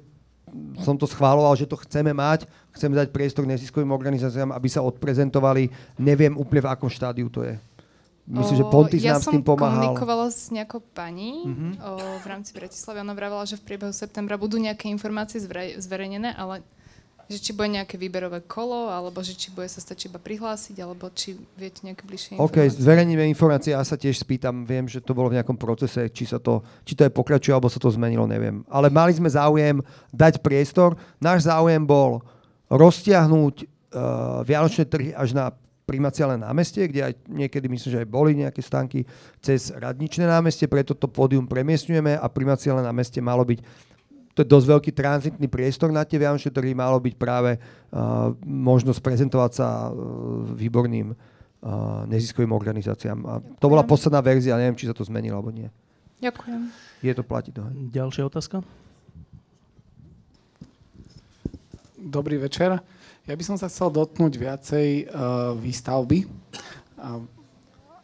som to schváloval, že to chceme mať. Chceme dať priestor neziskovým organizáciám, aby sa odprezentovali. Neviem úplne, v akom štádiu to je. Myslím, o, že Pontis ja nám s tým pomáhal. Ja som komunikovala s nejakou pani uh-huh. o, v rámci Bratislavy. Ona vravela, že v priebehu septembra budú nejaké informácie zverejnené, ale že či bude nejaké výberové kolo, alebo že či bude sa stačiť iba prihlásiť, alebo či viete nejaké bližšie informácie. OK, zverejníme informácie, ja sa tiež spýtam, viem, že to bolo v nejakom procese, či, sa to, či to je pokračuje, alebo sa to zmenilo, neviem. Ale mali sme záujem dať priestor. Náš záujem bol roztiahnuť uh, Vianočné trhy až na primaciálne námestie, kde aj niekedy myslím, že aj boli nejaké stanky cez radničné námestie, preto to pódium premiestňujeme a primaciálne námestie malo byť to je dosť veľký tranzitný priestor na tie Vianočné, ktorý malo byť práve uh, možnosť prezentovať sa uh, výborným uh, neziskovým organizáciám. A to bola posledná verzia, neviem, či sa to zmenilo alebo nie. Ďakujem. Je to platiť. No. Ďalšia otázka? Dobrý večer. Ja by som sa chcel dotknúť viacej uh, výstavby. Uh,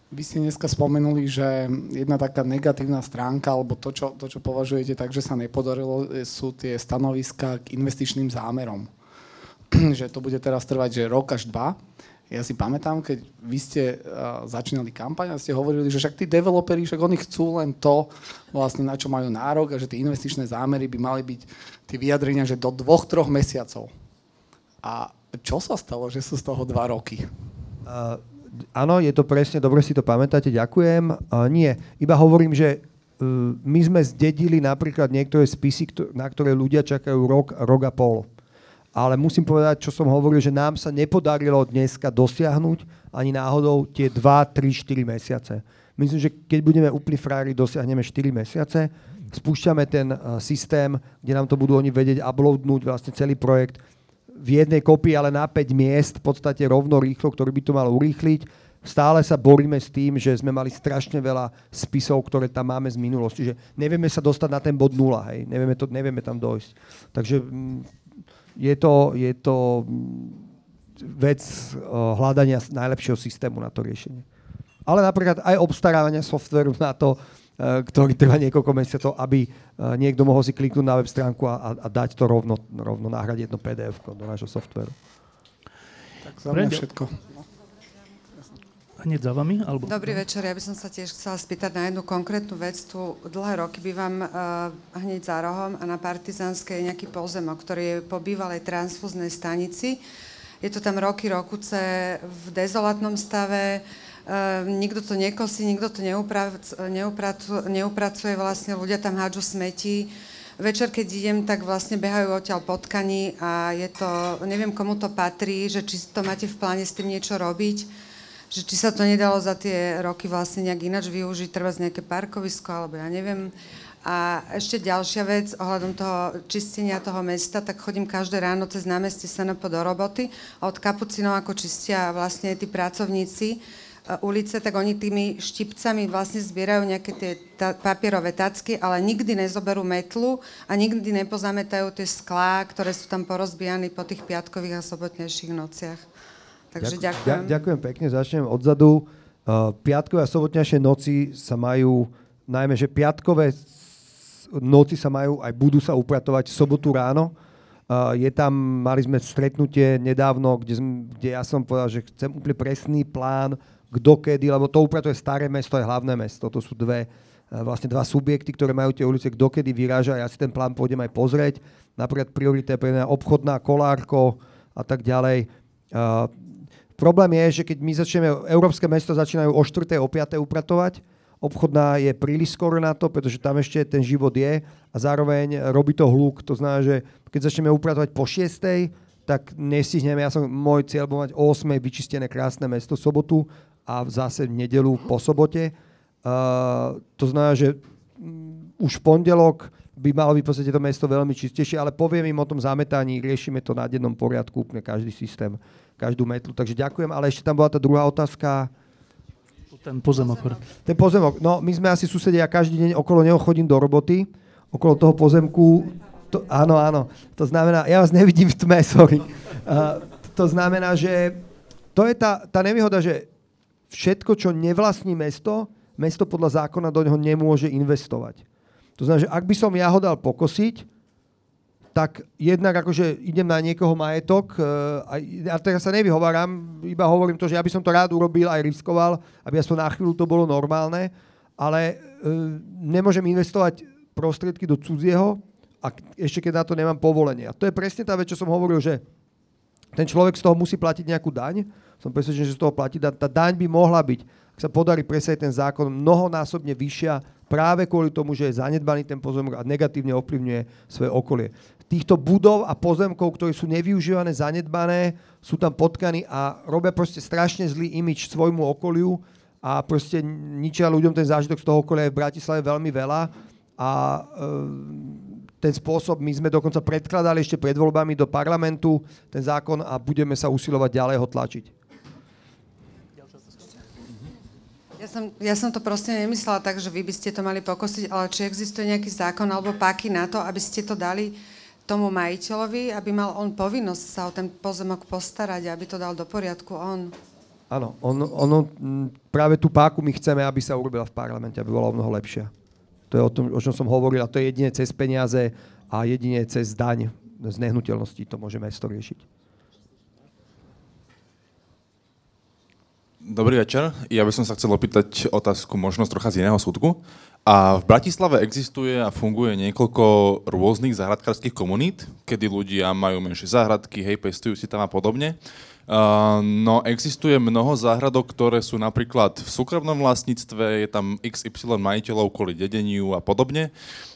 vy ste dneska spomenuli, že jedna taká negatívna stránka, alebo to, čo, to, čo považujete tak, že sa nepodarilo, sú tie stanoviska k investičným zámerom. že to bude teraz trvať, že rok až dva. Ja si pamätám, keď vy ste uh, začínali kampaň a ste hovorili, že však tí developeri, však oni chcú len to, vlastne na čo majú nárok a že tie investičné zámery by mali byť tie vyjadrenia, že do dvoch, troch mesiacov. A čo sa stalo, že sú z toho dva roky? Uh, áno, je to presne, dobre si to pamätáte, ďakujem. Uh, nie, iba hovorím, že uh, my sme zdedili napríklad niektoré spisy, na ktoré ľudia čakajú rok, rok a pol. Ale musím povedať, čo som hovoril, že nám sa nepodarilo dneska dosiahnuť ani náhodou tie 2, 3, 4 mesiace. Myslím, že keď budeme úplne frári, dosiahneme 4 mesiace. Spúšťame ten uh, systém, kde nám to budú oni vedieť uploadnúť vlastne celý projekt v jednej kopii, ale na 5 miest, v podstate rovno rýchlo, ktorý by to mal urýchliť. Stále sa boríme s tým, že sme mali strašne veľa spisov, ktoré tam máme z minulosti, že nevieme sa dostať na ten bod nula, hej, nevieme, to, nevieme tam dojsť. Takže mm, je to, je to mm, vec hľadania najlepšieho systému na to riešenie. Ale napríklad aj obstarávania softveru na to, Eh, ktorý trvá niekoľko mesiacov, aby eh, niekto mohol si kliknúť na web stránku a, a dať to rovno, rovno nahradiť jedno PDF do nášho softveru. Tak za mňa všetko. Hneď za vami? Alebo... Dobrý večer, ja by som sa tiež chcela spýtať na jednu konkrétnu vec. Tu dlhé roky bývam uh, hneď za rohom a na Partizanskej je nejaký pozemok, ktorý je po bývalej transfúznej stanici. Je to tam roky, rokuce v dezolátnom stave, Ehm, nikto to nekosí, nikto to neupracuje, vlastne ľudia tam hádžu smeti. Večer, keď idem, tak vlastne behajú odtiaľ potkani a je to, neviem komu to patrí, že či to máte v pláne s tým niečo robiť, že či sa to nedalo za tie roky vlastne nejak ináč využiť, treba z nejaké parkovisko, alebo ja neviem. A ešte ďalšia vec ohľadom toho čistenia toho mesta, tak chodím každé ráno cez námestie SNP do roboty a od kapucinov ako čistia vlastne tí pracovníci, ulice, tak oni tými štipcami vlastne zbierajú nejaké tie ta- papierové tacky, ale nikdy nezoberú metlu a nikdy nepozamätajú tie sklá, ktoré sú tam porozbijané po tých piatkových a sobotnejších nociach. Takže Ďakujem. ďakujem. Ďakujem pekne, začnem odzadu. Uh, piatkové a sobotnejšie noci sa majú, najmä, že piatkové noci sa majú, aj budú sa upratovať v sobotu ráno. Uh, je tam, mali sme stretnutie nedávno, kde, kde ja som povedal, že chcem úplne presný plán kto kedy, lebo to upratuje staré mesto je hlavné mesto. To sú dve, e, vlastne dva subjekty, ktoré majú tie ulice, kto kedy vyráža. Ja si ten plán pôjdem aj pozrieť. Napríklad priorita je pre mňa obchodná kolárko a tak ďalej. Uh, problém je, že keď my začneme, európske mesto začínajú o 4. o 5. upratovať, obchodná je príliš skoro na to, pretože tam ešte ten život je a zároveň robí to hluk. To znamená, že keď začneme upratovať po 6 tak nestihneme. Ja som, môj cieľ bol mať o 8 vyčistené krásne mesto sobotu a zase v nedelu po sobote. Uh, to znamená, že um, už v pondelok by malo byť v podstate to mesto veľmi čistejšie, ale poviem im o tom zametaní, riešime to na dennom poriadku, úplne každý systém, každú metlu. Takže ďakujem, ale ešte tam bola tá druhá otázka. Ten pozemok. Ten pozemok. No, my sme asi susedia, ja každý deň okolo neho chodím do roboty, okolo toho pozemku. To, áno, áno. To znamená, ja vás nevidím v tme, sorry. Uh, to znamená, že to je tá, tá nevýhoda, že všetko, čo nevlastní mesto, mesto podľa zákona do neho nemôže investovať. To znamená, že ak by som ja ho dal pokosiť, tak jednak akože idem na niekoho majetok e, a ja teraz sa nevyhováram, iba hovorím to, že ja by som to rád urobil, aj riskoval, aby aspoň na chvíľu to bolo normálne, ale e, nemôžem investovať prostriedky do cudzieho a ešte keď na to nemám povolenie. A to je presne tá vec, čo som hovoril, že ten človek z toho musí platiť nejakú daň, som presvedčený, že z toho platí. Tá, tá daň by mohla byť, ak sa podarí presať ten zákon, mnohonásobne vyššia práve kvôli tomu, že je zanedbaný ten pozemok a negatívne ovplyvňuje svoje okolie. Týchto budov a pozemkov, ktoré sú nevyužívané, zanedbané, sú tam potkaní a robia proste strašne zlý imič svojmu okoliu a proste ničia ľuďom ten zážitok z toho okolia je v Bratislave veľmi veľa a e, ten spôsob, my sme dokonca predkladali ešte pred voľbami do parlamentu ten zákon a budeme sa usilovať ďalej ho tlačiť. Ja som, ja som to proste nemyslela tak, že vy by ste to mali pokosiť, ale či existuje nejaký zákon alebo páky na to, aby ste to dali tomu majiteľovi, aby mal on povinnosť sa o ten pozemok postarať, aby to dal do poriadku on. Áno, ono, ono, práve tú páku my chceme, aby sa urobila v parlamente, aby bola o mnoho lepšia. To je o tom, o čom som hovoril, a to je jedine cez peniaze a jedine cez daň z nehnuteľností to môže mesto riešiť. Dobrý večer. Ja by som sa chcel opýtať otázku možnosť trocha z iného súdku. A v Bratislave existuje a funguje niekoľko rôznych záhradkárských komunít, kedy ľudia majú menšie záhradky, hej, pestujú si tam a podobne. Uh, no existuje mnoho záhradok, ktoré sú napríklad v súkromnom vlastníctve, je tam XY majiteľov kvôli dedeniu a podobne,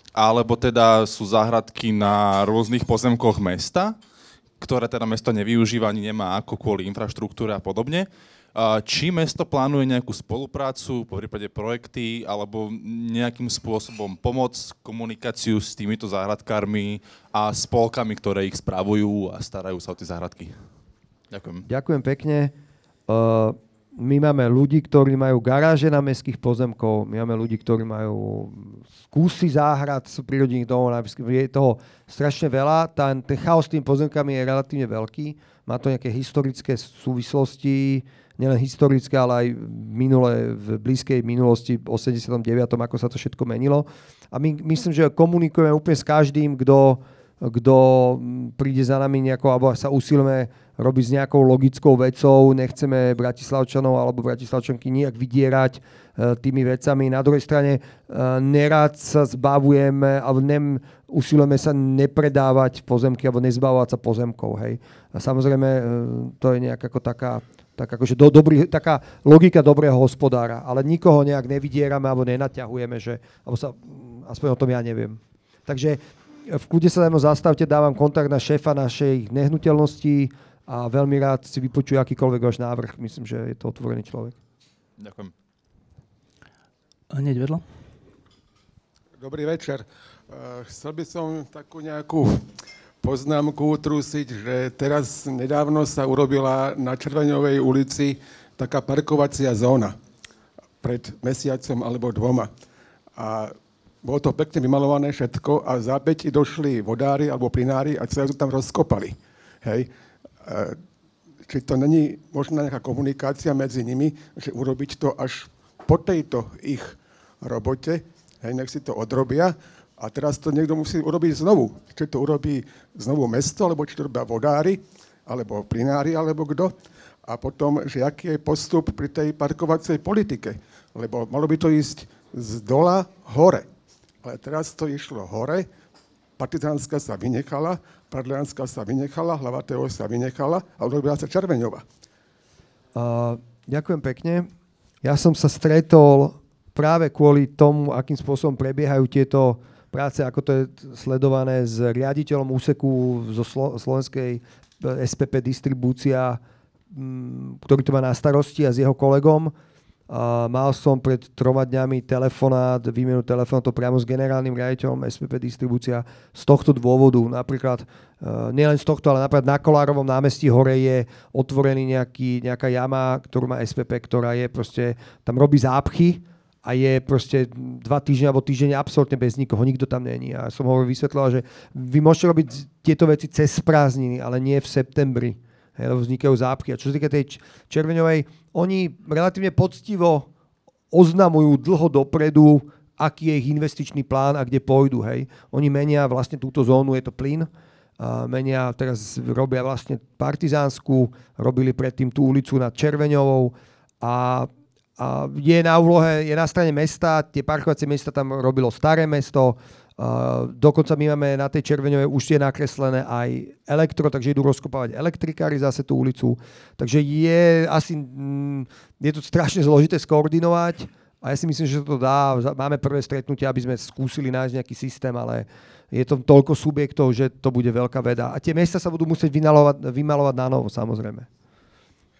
alebo teda sú záhradky na rôznych pozemkoch mesta, ktoré teda mesto nevyužíva ani nemá ako kvôli infraštruktúre a podobne. Či mesto plánuje nejakú spoluprácu, po prípade projekty, alebo nejakým spôsobom pomoc, komunikáciu s týmito záhradkármi a spolkami, ktoré ich spravujú a starajú sa o tie záhradky? Ďakujem. Ďakujem pekne. My máme ľudí, ktorí majú garáže na mestských pozemkov, my máme ľudí, ktorí majú skúsy záhrad z prírodných domov, je toho strašne veľa. Ten, chaos s tými pozemkami je relatívne veľký, má to nejaké historické súvislosti, nielen historické, ale aj minule, v blízkej minulosti, 89. ako sa to všetko menilo. A my myslím, že komunikujeme úplne s každým, kto kto príde za nami nejako, alebo sa usilujeme robiť s nejakou logickou vecou, nechceme Bratislavčanov alebo Bratislavčanky nejak vydierať e, tými vecami. Na druhej strane e, nerad sa zbavujeme, alebo nem, usilujeme sa nepredávať pozemky alebo nezbavovať sa pozemkov. Hej. A samozrejme, e, to je nejak ako taká, tak akože do, dobrý, taká logika dobrého hospodára, ale nikoho nejak nevydierame alebo nenaťahujeme, že, alebo sa, aspoň o tom ja neviem. Takže v kľude sa mnou zastavte, dávam kontakt na šéfa našej nehnuteľnosti a veľmi rád si vypočujem akýkoľvek váš návrh. Myslím, že je to otvorený človek. Ďakujem. Hneď vedľa. Dobrý večer. Uh, chcel by som takú nejakú poznámku utrusiť, že teraz nedávno sa urobila na Červeňovej ulici taká parkovacia zóna pred mesiacom alebo dvoma. A bolo to pekne vymalované všetko a za päť došli vodári alebo plinári a celé tam rozkopali. Hej. E, či to není možná nejaká komunikácia medzi nimi, že urobiť to až po tejto ich robote, hej, nech si to odrobia a teraz to niekto musí urobiť znovu. Či to urobí znovu mesto, alebo či to robia vodári, alebo plinári, alebo kto. A potom, že aký je postup pri tej parkovacej politike. Lebo malo by to ísť z dola hore ale teraz to išlo hore, partizánska sa vynechala, pradlianská sa vynechala, hlavatého sa vynechala a urobila sa Červeňova. Uh, ďakujem pekne. Ja som sa stretol práve kvôli tomu, akým spôsobom prebiehajú tieto práce, ako to je sledované s riaditeľom úseku zo Slo- slovenskej SPP distribúcia, m, ktorý to má na starosti a s jeho kolegom Uh, mal som pred troma dňami telefonát, výmenu telefonátov priamo s generálnym riaditeľom SPP distribúcia z tohto dôvodu. Napríklad, uh, nielen z tohto, ale napríklad na Kolárovom námestí hore je otvorený nejaký, nejaká jama, ktorú má SPP, ktorá je proste, tam robí zápchy a je proste dva týždne alebo týždeň absolútne bez nikoho, nikto tam není. A som ho vysvetlil, že vy môžete robiť tieto veci cez prázdniny, ale nie v septembri hej, lebo vznikajú zápky. A čo sa týka tej červeňovej, oni relatívne poctivo oznamujú dlho dopredu, aký je ich investičný plán a kde pôjdu. Hej. Oni menia vlastne túto zónu, je to plyn, menia, teraz robia vlastne partizánsku, robili predtým tú ulicu nad Červeňovou a, a je na úlohe, je na strane mesta, tie parkovacie miesta tam robilo staré mesto, Uh, dokonca my máme na tej červeňovej už je nakreslené aj elektro, takže idú rozkopávať elektrikári zase tú ulicu. Takže je asi, mm, je to strašne zložité skoordinovať a ja si myslím, že to dá. Máme prvé stretnutie, aby sme skúsili nájsť nejaký systém, ale je to toľko subjektov, že to bude veľká veda. A tie miesta sa budú musieť vymalovať, vymalovať na novo, samozrejme.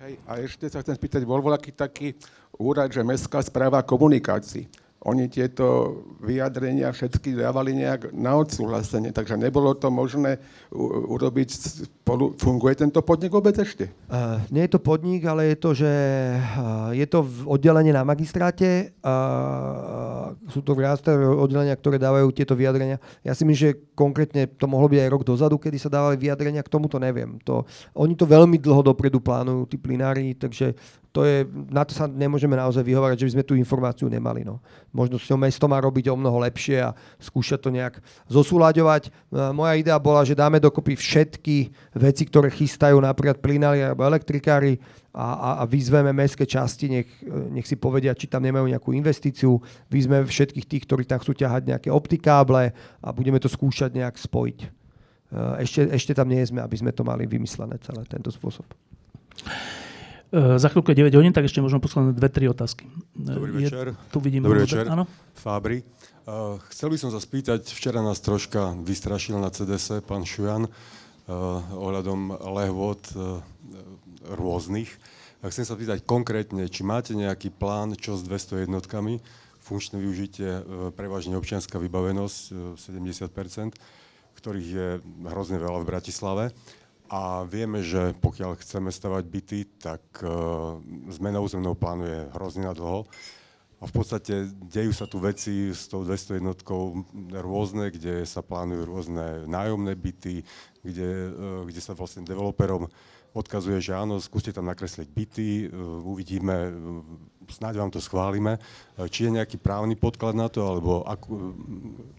Hej, a ešte sa chcem spýtať, bol aký taký úrad, že mestská správa komunikácií oni tieto vyjadrenia všetky dávali nejak na odsúhlasenie, takže nebolo to možné urobiť spolu. Funguje tento podnik vôbec ešte? Uh, nie je to podnik, ale je to, že uh, je to oddelenie na magistráte. Uh, sú to viaceré oddelenia, ktoré dávajú tieto vyjadrenia. Ja si myslím, že konkrétne to mohlo byť aj rok dozadu, kedy sa dávali vyjadrenia, k tomuto neviem. To, oni to veľmi dlho dopredu plánujú, tí plinári, takže to je, na to sa nemôžeme naozaj vyhovárať, že by sme tú informáciu nemali. No. Možno s ňou mesto má robiť o mnoho lepšie a skúšať to nejak zosúľaďovať. E, moja idea bola, že dáme dokopy všetky veci, ktoré chystajú napríklad plinári alebo elektrikári a, a, a vyzveme mestské časti, nech, nech si povedia, či tam nemajú nejakú investíciu. Vyzveme všetkých tých, ktorí tam chcú ťahať nejaké optikáble a budeme to skúšať nejak spojiť. E, ešte, ešte tam nie sme, aby sme to mali vymyslené celé tento spôsob. Uh, za chvíľku je 9 hodín, tak ešte možno posledné dve, tri otázky. Dobrý večer. tu vidím Dobrý večer. Áno? Fábri. Uh, chcel by som sa spýtať, včera nás troška vystrašil na CDS pán Šujan uh, ohľadom lehvod uh, rôznych. A chcem sa pýtať konkrétne, či máte nejaký plán, čo s 200 jednotkami, funkčné využitie, prevažne občianská vybavenosť, 70%, ktorých je hrozne veľa v Bratislave. A vieme, že pokiaľ chceme stavať byty, tak uh, zmena územného plánu je hrozne na dlho. A v podstate dejú sa tu veci s tou 200 jednotkou rôzne, kde sa plánujú rôzne nájomné byty, kde, uh, kde sa vlastne developerom odkazuje, že áno, skúste tam nakresliť byty, uh, uvidíme, snáď vám to schválime. Či je nejaký právny podklad na to, alebo akú,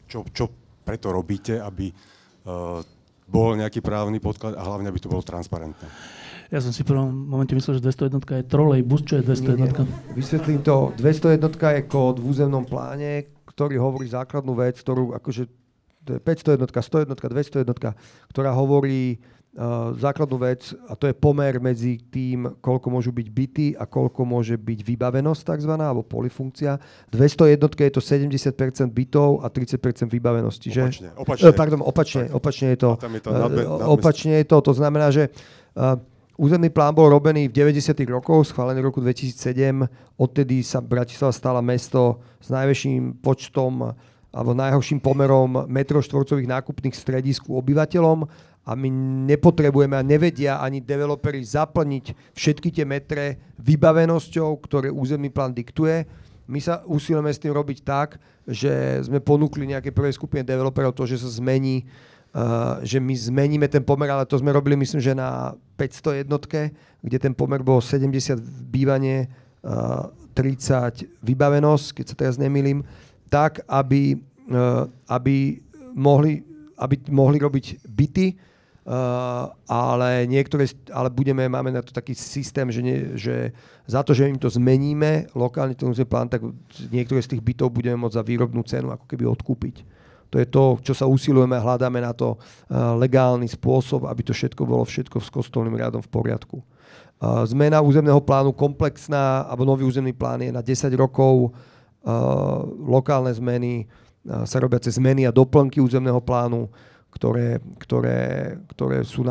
čo, čo preto robíte, aby bol nejaký právny podklad a hlavne, aby to bolo transparentné. Ja som si v prvom momente myslel, že 201 je trolejbus, čo je 201? Vysvetlím to. 201 je kód v územnom pláne, ktorý hovorí základnú vec, ktorú akože to je 501, 101, 201, ktorá hovorí uh, základnú vec a to je pomer medzi tým, koľko môžu byť byty a koľko môže byť vybavenosť tzv. alebo polifunkcia. 201 je to 70% bytov a 30% vybavenosti. Že? Opačne, opačne. Uh, pardon, opačne, opačne je to. je to nadbe, nadbe, opačne je to. To znamená, že Územný plán bol robený v 90. rokoch, schválený v roku 2007. Odtedy sa Bratislava stala mesto s najväčším počtom alebo najhorším pomerom metroštvorcových nákupných stredísk obyvateľom a my nepotrebujeme a nevedia ani developeri zaplniť všetky tie metre vybavenosťou, ktoré územný plán diktuje. My sa usilujeme s tým robiť tak, že sme ponúkli nejaké prvé skupine developerov to, že sa zmení, uh, že my zmeníme ten pomer, ale to sme robili myslím, že na 500 jednotke, kde ten pomer bol 70 bývanie, uh, 30 vybavenosť, keď sa teraz nemýlim, tak, aby, uh, aby, mohli, aby mohli robiť byty, Uh, ale niektoré, ale budeme, máme na to taký systém, že, nie, že za to, že im to zmeníme, lokálny ten plán, tak niektoré z tých bytov budeme môcť za výrobnú cenu ako keby odkúpiť. To je to, čo sa usilujeme, hľadáme na to uh, legálny spôsob, aby to všetko bolo všetko s kostolným riadom v poriadku. Uh, zmena územného plánu komplexná, alebo nový územný plán je na 10 rokov, lokálne zmeny, sa robia cez zmeny a doplnky územného plánu, ktoré, ktoré, ktoré sú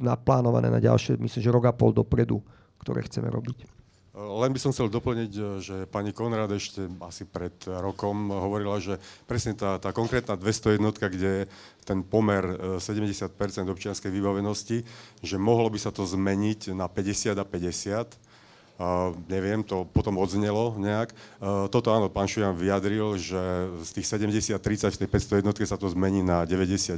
naplánované na ďalšie, myslím, že rok a pol dopredu, ktoré chceme robiť. Len by som chcel doplniť, že pani Konrad ešte asi pred rokom hovorila, že presne tá, tá konkrétna 200 jednotka, kde ten pomer 70% e, občianskej vybavenosti, že mohlo by sa to zmeniť na 50 a 50, Uh, neviem, to potom odznelo nejak. Uh, toto áno, pán Šujan vyjadril, že z tých 70-30 v tej 500 jednotke sa to zmení na 90-10,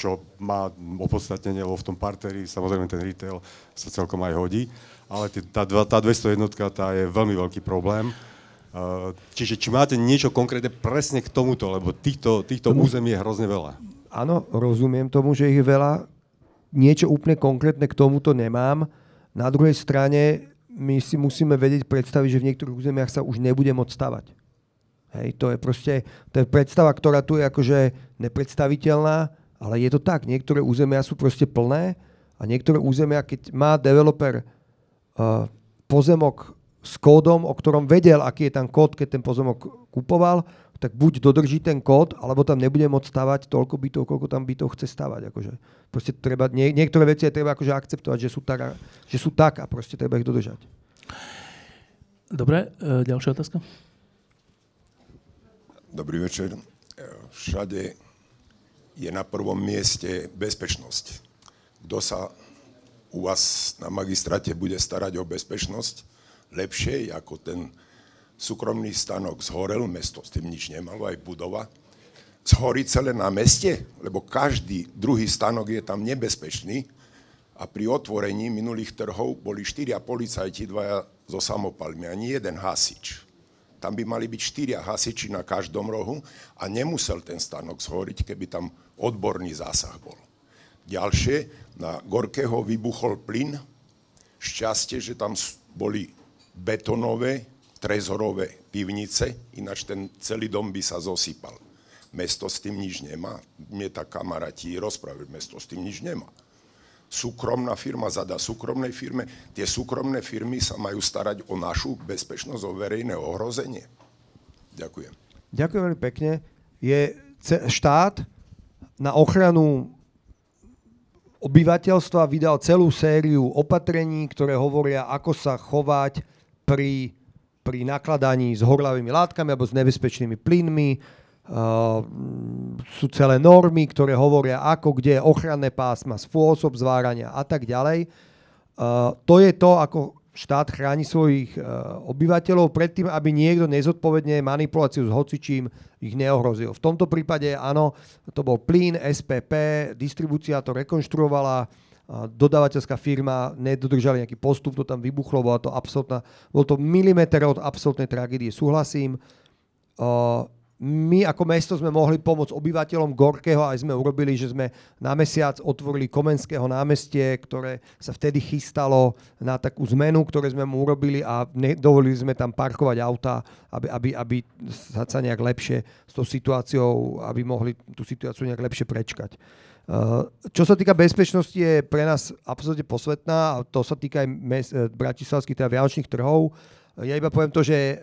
čo má opodstatnenie, lebo v tom parteri samozrejme ten retail sa celkom aj hodí, ale tá, tá 200 jednotka tá je veľmi veľký problém. Uh, čiže či máte niečo konkrétne presne k tomuto, lebo týchto, týchto území je hrozne veľa. Áno, rozumiem tomu, že ich je veľa. Niečo úplne konkrétne k tomuto nemám. Na druhej strane my si musíme vedieť predstaviť, že v niektorých územiach sa už nebude môcť stavať. Hej, to je proste, to je predstava, ktorá tu je akože nepredstaviteľná, ale je to tak. Niektoré územia sú proste plné a niektoré územia, keď má developer uh, pozemok s kódom, o ktorom vedel, aký je tam kód, keď ten pozemok kupoval, tak buď dodrží ten kód, alebo tam nebude môcť stavať toľko bytov, koľko tam bytov chce stavať. Akože. Proste treba, nie, niektoré veci je treba akože akceptovať, že sú, tak, že sú tak a proste treba ich dodržať. Dobre, e, ďalšia otázka. Dobrý večer. E, všade je na prvom mieste bezpečnosť. Kto sa u vás na magistráte bude starať o bezpečnosť lepšie ako ten súkromný stanok zhorel, mesto s tým nič nemalo, aj budova, zhorí celé na meste, lebo každý druhý stanok je tam nebezpečný a pri otvorení minulých trhov boli štyria policajti, dvaja so samopalmi, ani jeden hasič. Tam by mali byť štyria hasiči na každom rohu a nemusel ten stanok zhoriť, keby tam odborný zásah bol. Ďalšie, na Gorkého vybuchol plyn, šťastie, že tam boli betonové, trezorové pivnice, ináč ten celý dom by sa zosypal. Mesto s tým nič nemá. Mne tak kamaráti rozprávali, mesto s tým nič nemá. Súkromná firma zadá súkromnej firme. Tie súkromné firmy sa majú starať o našu bezpečnosť, o verejné ohrozenie. Ďakujem. Ďakujem veľmi pekne. Je štát na ochranu obyvateľstva vydal celú sériu opatrení, ktoré hovoria, ako sa chovať pri, pri nakladaní s horlavými látkami alebo s nebezpečnými plynmi, Uh, sú celé normy, ktoré hovoria, ako, kde je ochranné pásma, spôsob zvárania a tak ďalej. Uh, to je to, ako štát chráni svojich uh, obyvateľov predtým, aby niekto nezodpovedne manipuláciu s hocičím ich neohrozil. V tomto prípade áno, to bol plyn, SPP, distribúcia to rekonštruovala, dodávateľská firma nedodržali nejaký postup, to tam vybuchlo, bola to absolútna, bol to milimeter od absolútnej tragédie, súhlasím. My ako mesto sme mohli pomôcť obyvateľom Gorkého, aj sme urobili, že sme na mesiac otvorili Komenského námestie, ktoré sa vtedy chystalo na takú zmenu, ktoré sme mu urobili a dovolili sme tam parkovať auta, aby, aby, aby sa nejak lepšie s tou situáciou, aby mohli tú situáciu nejak lepšie prečkať. Uh, čo sa týka bezpečnosti, je pre nás absolútne posvetná a to sa týka aj mes, eh, bratislavských teda vianočných trhov. Ja iba poviem to, že eh,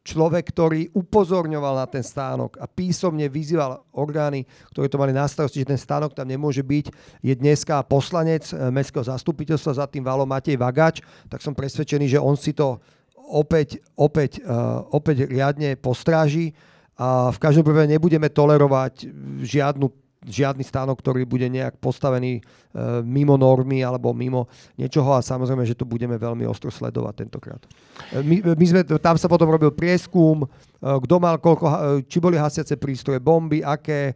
človek, ktorý upozorňoval na ten stánok a písomne vyzýval orgány, ktoré to mali na starosti, že ten stánok tam nemôže byť, je dneska poslanec eh, Mestského zastupiteľstva za tým valom Matej Vagač, tak som presvedčený, že on si to opäť, opäť, opäť riadne postráži a v každom prípade nebudeme tolerovať žiadnu žiadny stánok, ktorý bude nejak postavený e, mimo normy alebo mimo niečoho a samozrejme, že to budeme veľmi ostro sledovať tentokrát. E, my, my sme, tam sa potom robil prieskum, e, kto mal koľko, e, či boli hasiace prístroje, bomby, aké, e,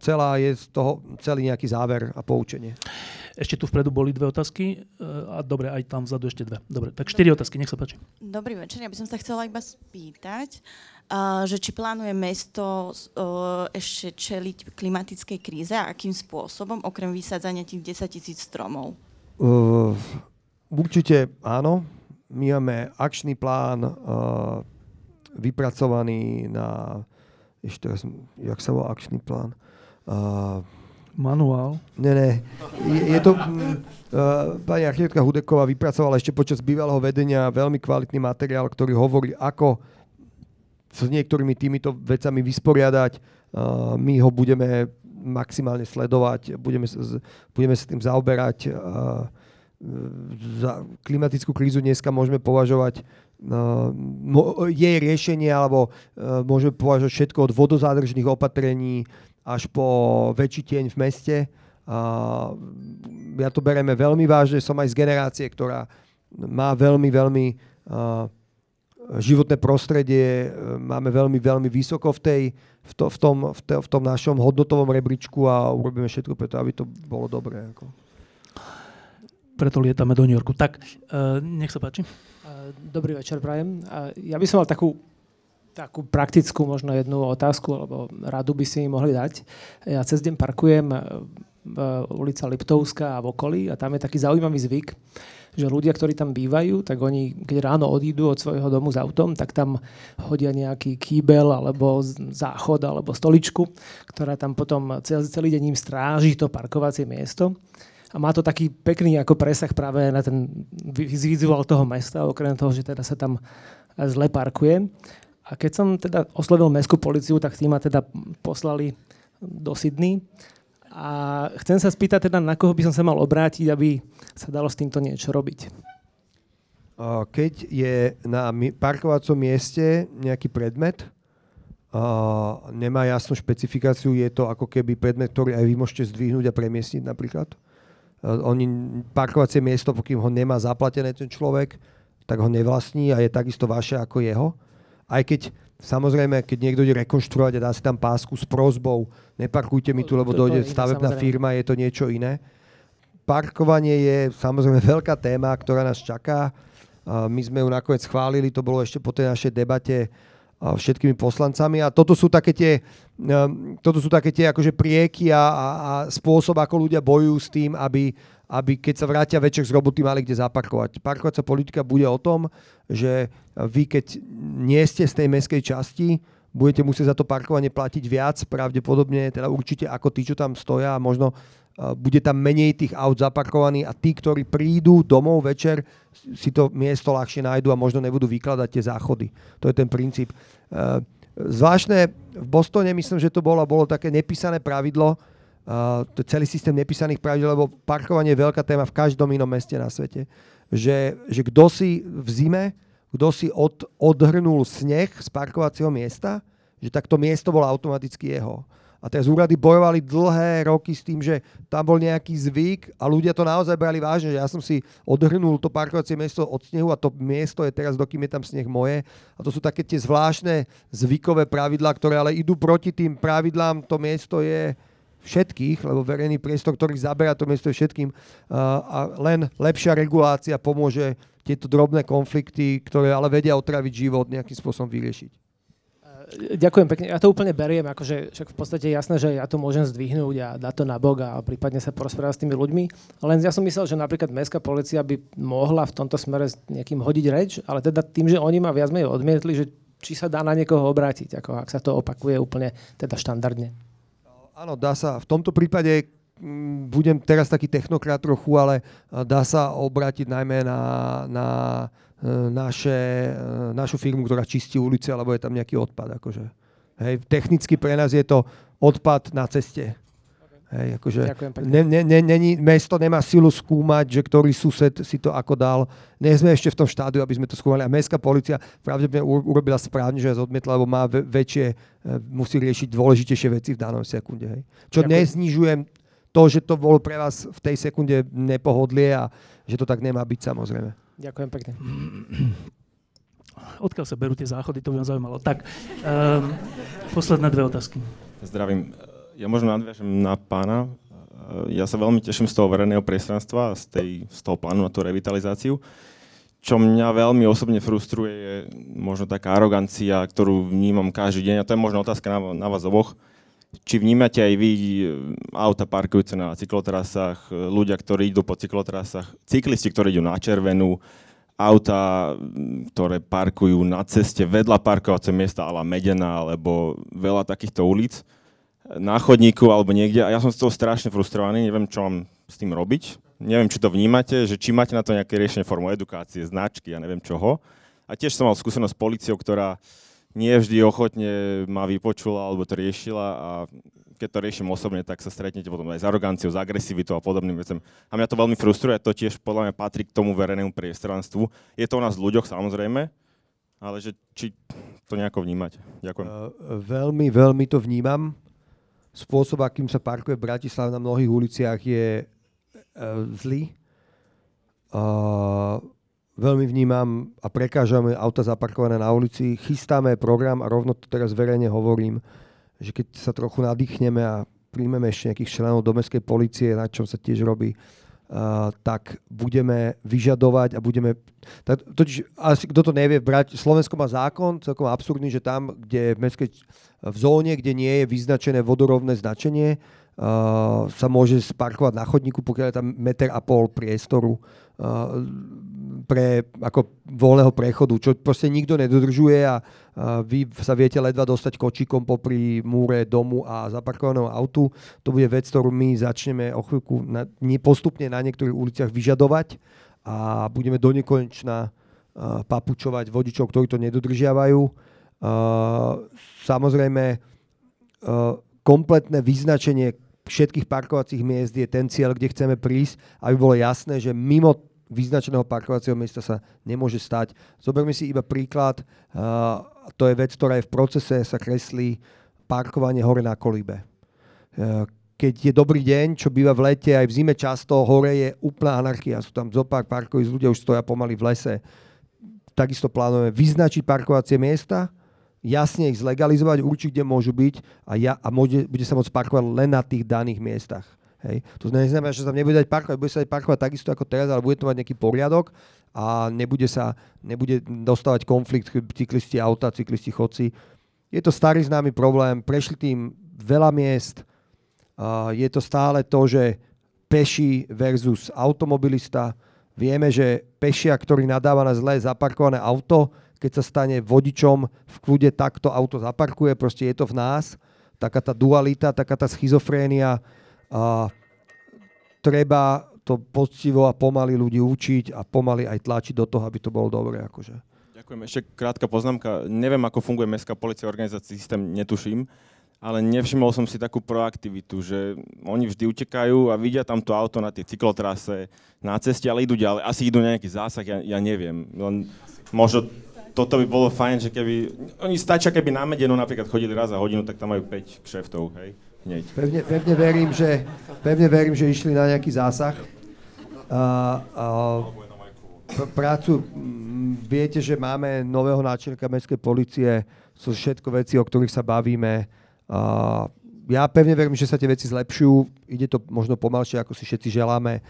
celá je z toho celý nejaký záver a poučenie. Ešte tu vpredu boli dve otázky e, a dobre, aj tam vzadu ešte dve. Dobre, tak štyri otázky, nech sa páči. Dobrý večer, ja by som sa chcela iba spýtať, že či plánuje mesto ešte čeliť klimatickej kríze a akým spôsobom, okrem vysádzania tých 10 tisíc stromov? Uh, určite áno. My máme akčný plán uh, vypracovaný na... Ešte raz, jak sa volá akčný plán? Uh, Manuál? Ne, ne. Je, je to... Uh, pani architektka Hudeková vypracovala ešte počas bývalého vedenia veľmi kvalitný materiál, ktorý hovorí, ako s niektorými týmito vecami vysporiadať. My ho budeme maximálne sledovať, budeme, budeme sa tým zaoberať. Za klimatickú krízu dneska môžeme považovať jej riešenie, alebo môžeme považovať všetko od vodozádržných opatrení až po väčší tieň v meste. Ja to bereme veľmi vážne, som aj z generácie, ktorá má veľmi, veľmi životné prostredie e, máme veľmi, veľmi vysoko v, tej, v, to, v, tom, v, to, v tom našom hodnotovom rebríčku a urobíme všetko preto, aby to bolo dobré. Ako. Preto lietame do New Yorku. Tak, uh, nech sa páči. Dobrý večer, prajem. Ja by som mal takú, takú praktickú možno jednu otázku, alebo radu by si mi mohli dať. Ja cez deň parkujem v ulica Liptovská a v okolí a tam je taký zaujímavý zvyk, že ľudia, ktorí tam bývajú, tak oni, keď ráno odídu od svojho domu s autom, tak tam hodia nejaký kýbel alebo záchod alebo stoličku, ktorá tam potom celý, deň im stráži to parkovacie miesto. A má to taký pekný ako presah práve na ten vizuál toho mesta, okrem toho, že teda sa tam zle parkuje. A keď som teda oslovil mestskú policiu, tak tí ma teda poslali do Sydney a chcem sa spýtať teda, na koho by som sa mal obrátiť, aby sa dalo s týmto niečo robiť. Keď je na parkovacom mieste nejaký predmet, nemá jasnú špecifikáciu, je to ako keby predmet, ktorý aj vy môžete zdvihnúť a premiestniť napríklad. Oni, parkovacie miesto, pokým ho nemá zaplatené ten človek, tak ho nevlastní a je takisto vaše ako jeho. aj keď Samozrejme, keď niekto ide rekonštruovať a dá si tam pásku s prozbou, neparkujte mi tu, lebo dojde stavebná firma, je to niečo iné. Parkovanie je samozrejme veľká téma, ktorá nás čaká. My sme ju nakoniec schválili, to bolo ešte po tej našej debate všetkými poslancami a toto sú také tie, toto sú také tie akože prieky a, a, a spôsob, ako ľudia bojujú s tým, aby, aby keď sa vrátia večer z roboty, mali kde zaparkovať. Parkovacia politika bude o tom, že vy keď nie ste z tej meskej časti, budete musieť za to parkovanie platiť viac, pravdepodobne, teda určite ako tí, čo tam stoja možno bude tam menej tých aut zaparkovaných a tí, ktorí prídu domov večer, si to miesto ľahšie nájdu a možno nebudú vykladať tie záchody. To je ten princíp. Zvláštne v Bostone, myslím, že to bolo, bolo také nepísané pravidlo, uh, celý systém nepísaných pravidel, lebo parkovanie je veľká téma v každom inom meste na svete. Že, že kto si v zime, kto si od, odhrnul sneh z parkovacieho miesta, že tak to miesto bolo automaticky jeho. A teraz úrady bojovali dlhé roky s tým, že tam bol nejaký zvyk a ľudia to naozaj brali vážne, že ja som si odhrnul to parkovacie miesto od snehu a to miesto je teraz, dokým je tam sneh moje. A to sú také tie zvláštne zvykové pravidlá, ktoré ale idú proti tým pravidlám. To miesto je všetkých, lebo verejný priestor, ktorý zaberá to miesto všetkým a len lepšia regulácia pomôže tieto drobné konflikty, ktoré ale vedia otraviť život, nejakým spôsobom vyriešiť. Ďakujem pekne. Ja to úplne beriem, akože však v podstate je jasné, že ja to môžem zdvihnúť a dať to na bok a prípadne sa porozprávať s tými ľuďmi. Len ja som myslel, že napríklad mestská policia by mohla v tomto smere s nejakým hodiť reč, ale teda tým, že oni ma viac menej odmietli, že či sa dá na niekoho obrátiť, ako ak sa to opakuje úplne teda štandardne. Áno, dá sa. V tomto prípade mm, budem teraz taký technokrat trochu, ale dá sa obrátiť najmä na, na e, naše, e, našu firmu, ktorá čistí ulice, alebo je tam nejaký odpad. Akože. Hej, technicky pre nás je to odpad na ceste. Hej, akože ne, ne, ne, ne, mesto nemá silu skúmať, že ktorý sused si to ako dal. Nie sme ešte v tom štádiu, aby sme to skúmali. A mestská policia pravdepodobne urobila správne, že ja odmietla, lebo má väčšie, e, musí riešiť dôležitejšie veci v danom sekunde. Hej. Čo Ďakujem. neznižujem to, že to bolo pre vás v tej sekunde nepohodlie a že to tak nemá byť samozrejme. Ďakujem pekne. Odkiaľ sa berú tie záchody, to by ma zaujímalo. Tak, um, posledné dve otázky. Zdravím ja možno nadviažem na pána. Ja sa veľmi teším z toho verejného priestranstva, z, tej, z toho plánu na tú revitalizáciu. Čo mňa veľmi osobne frustruje, je možno taká arogancia, ktorú vnímam každý deň. A to je možno otázka na, na vás oboch. Či vnímate aj vy auta parkujúce na cyklotrasách, ľudia, ktorí idú po cyklotrasách, cyklisti, ktorí idú na červenú, auta, ktoré parkujú na ceste vedľa parkovacieho miesta ala Medena, alebo veľa takýchto ulic na chodníku alebo niekde a ja som z toho strašne frustrovaný, neviem, čo mám s tým robiť. Neviem, či to vnímate, že či máte na to nejaké riešenie formou edukácie, značky, ja neviem čoho. A tiež som mal skúsenosť s policiou, ktorá nie vždy ochotne ma vypočula alebo to riešila a keď to riešim osobne, tak sa stretnete potom aj s aroganciou, s agresivitou a podobným vecem. A mňa to veľmi frustruje, to tiež podľa mňa patrí k tomu verejnému priestranstvu. Je to u nás v ľuďoch samozrejme, ale že či to nejako vnímate. Ďakujem. Uh, veľmi, veľmi to vnímam spôsob, akým sa parkuje Bratislava na mnohých uliciach je uh, zlý. Uh, veľmi vnímam a prekážame auta zaparkované na ulici. Chystáme program a rovno to teraz verejne hovorím, že keď sa trochu nadýchneme a príjmeme ešte nejakých členov do mestskej policie, na čom sa tiež robí, Uh, tak budeme vyžadovať a budeme... Tak, totiž, asi kto to nevie, brať, Slovensko má zákon celkom absurdný, že tam, kde v, mestskej, v zóne, kde nie je vyznačené vodorovné značenie, uh, sa môže sparkovať na chodníku, pokiaľ je tam meter a pol priestoru. Uh, pre ako voľného prechodu, čo proste nikto nedodržuje a vy sa viete ledva dostať kočíkom popri múre domu a zaparkovaného autu. To bude vec, ktorú my začneme o chvíľku na, postupne na niektorých uliciach vyžadovať a budeme do nekonečna papučovať vodičov, ktorí to nedodržiavajú. Samozrejme, kompletné vyznačenie všetkých parkovacích miest je ten cieľ, kde chceme prísť, aby bolo jasné, že mimo vyznačeného parkovacieho miesta sa nemôže stať. Zoberme si iba príklad, uh, to je vec, ktorá je v procese, sa kreslí parkovanie hore na kolíbe. Uh, keď je dobrý deň, čo býva v lete, aj v zime často, hore je úplná anarchia. Sú tam zopár parkovisk, ľudia už stoja pomaly v lese. Takisto plánujeme vyznačiť parkovacie miesta, jasne ich zlegalizovať, určiť, kde môžu byť a, ja, a môže, bude sa môcť parkovať len na tých daných miestach. Hej. To neznamená, že sa tam nebude dať parkovať, bude sa dať parkovať takisto ako teraz, ale bude to mať nejaký poriadok a nebude sa nebude dostávať konflikt cyklisti auta, cyklisti chodci. Je to starý známy problém, prešli tým veľa miest, uh, je to stále to, že peši versus automobilista. Vieme, že pešia, ktorý nadáva na zlé zaparkované auto, keď sa stane vodičom v kľude, takto auto zaparkuje, proste je to v nás. Taká tá dualita, taká tá schizofrénia. A treba to poctivo a pomaly ľudí učiť a pomaly aj tlačiť do toho, aby to bolo dobre. Akože. Ďakujem. Ešte krátka poznámka. Neviem, ako funguje mestská policia, organizácia systém, netuším ale nevšimol som si takú proaktivitu, že oni vždy utekajú a vidia tam to auto na tej cyklotrase, na ceste, ale idú ďalej. Asi idú na nejaký zásah, ja, ja neviem. Len možno toto by bolo fajn, že keby... Oni stačia, keby na Medenu napríklad chodili raz za hodinu, tak tam majú 5 kšeftov, hej? Hneď. Pevne, pevne, verím, že, pevne verím, že išli na nejaký zásah. A, a, prácu, viete, že máme nového náčelníka mestskej policie, sú všetko veci, o ktorých sa bavíme Uh, ja pevne verím, že sa tie veci zlepšujú. Ide to možno pomalšie, ako si všetci želáme.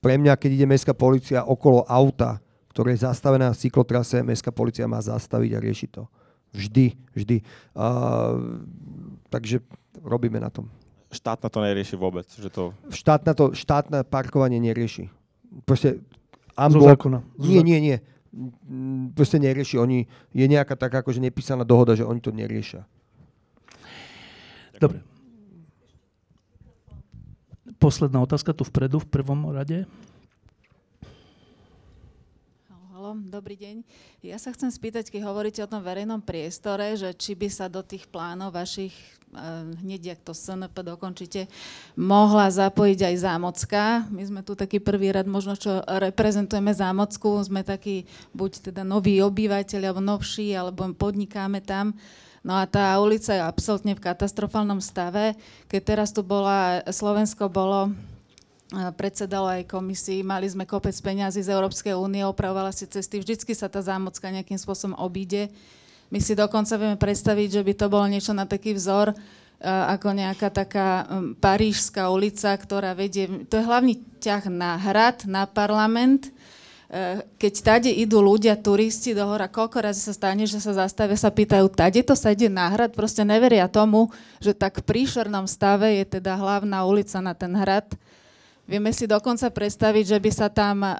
Pre mňa, keď ide mestská policia okolo auta, ktoré je zastavené na cyklotrase, mestská policia má zastaviť a riešiť to. Vždy, vždy. Uh, takže robíme na tom. Štátna to nerieši vôbec? Že to... Štátna, to, štátne parkovanie nerieši. Proste unblock, Nie, nie, nie. Proste nerieši. Oni, je nejaká taká akože nepísaná dohoda, že oni to neriešia. Dobre. Posledná otázka tu vpredu, v prvom rade. Dobrý deň. Ja sa chcem spýtať, keď hovoríte o tom verejnom priestore, že či by sa do tých plánov vašich, eh, hneď jak to SNP dokončíte, mohla zapojiť aj Zámocka. My sme tu taký prvý rad, možno čo reprezentujeme Zámocku, sme takí buď teda noví obyvateľi, alebo novší, alebo podnikáme tam. No a tá ulica je absolútne v katastrofálnom stave. Keď teraz tu bola, Slovensko bolo predsedalo aj komisii, mali sme kopec peňazí z Európskej únie, opravovala si cesty, vždycky sa tá zámocka nejakým spôsobom obíde. My si dokonca vieme predstaviť, že by to bolo niečo na taký vzor, ako nejaká taká parížská ulica, ktorá vedie, to je hlavný ťah na hrad, na parlament, Eh, keď tade idú ľudia, turisti do hora, koľko razy sa stane, že sa zastavia, sa pýtajú, tade to sa ide na hrad, proste neveria tomu, že tak v príšernom stave je teda hlavná ulica na ten hrad. Vieme si dokonca predstaviť, že by sa tam uh,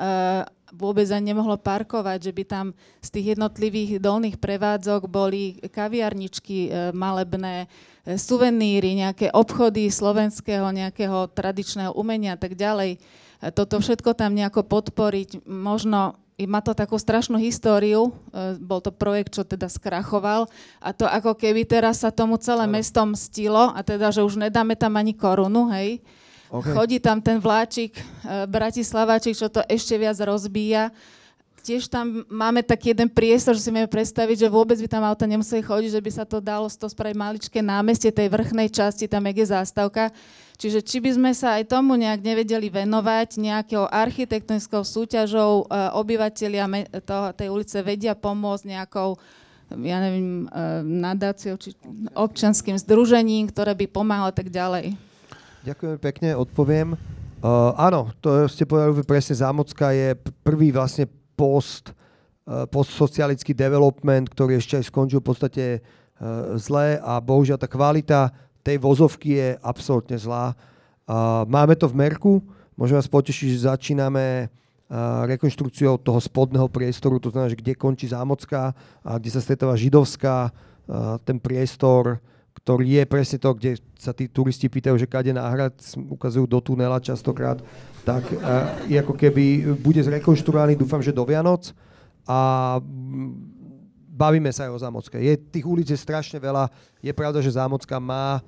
vôbec ani nemohlo parkovať, že by tam z tých jednotlivých dolných prevádzok boli kaviarničky uh, malebné, suveníry, nejaké obchody slovenského, nejakého tradičného umenia a tak ďalej toto všetko tam nejako podporiť. Možno má to takú strašnú históriu, bol to projekt, čo teda skrachoval a to ako keby teraz sa tomu celé mesto mstilo a teda, že už nedáme tam ani korunu, hej. Okay. Chodí tam ten vláčik, e, Bratislavačik, čo to ešte viac rozbíja. Tiež tam máme taký jeden priestor, že si vieme predstaviť, že vôbec by tam auta nemuseli chodiť, že by sa to dalo to spraviť maličké námestie tej vrchnej časti, tam je zástavka Čiže či by sme sa aj tomu nejak nevedeli venovať, nejakou architektonickou súťažou, e, obyvateľia tej ulice vedia pomôcť nejakou ja neviem, e, nadáciou či občanským združením, ktoré by pomáhalo tak ďalej. Ďakujem pekne, odpoviem. Uh, áno, to ste povedali presne, Zámocka je prvý vlastne post, uh, postsocialický development, ktorý ešte aj skončil v podstate uh, zle a bohužiaľ tá kvalita tej vozovky je absolútne zlá. Máme to v Merku, môžem vás potešiť, že začíname rekonštrukciou toho spodného priestoru, to znamená, že kde končí Zámocká a kde sa stretáva Židovská, ten priestor, ktorý je presne to, kde sa tí turisti pýtajú, že kade náhrad, ukazujú do tunela častokrát, tak je ako keby bude zrekonštruovaný, dúfam, že do Vianoc a bavíme sa aj o Zámocke. Je tých ulic je strašne veľa. Je pravda, že Zámocka má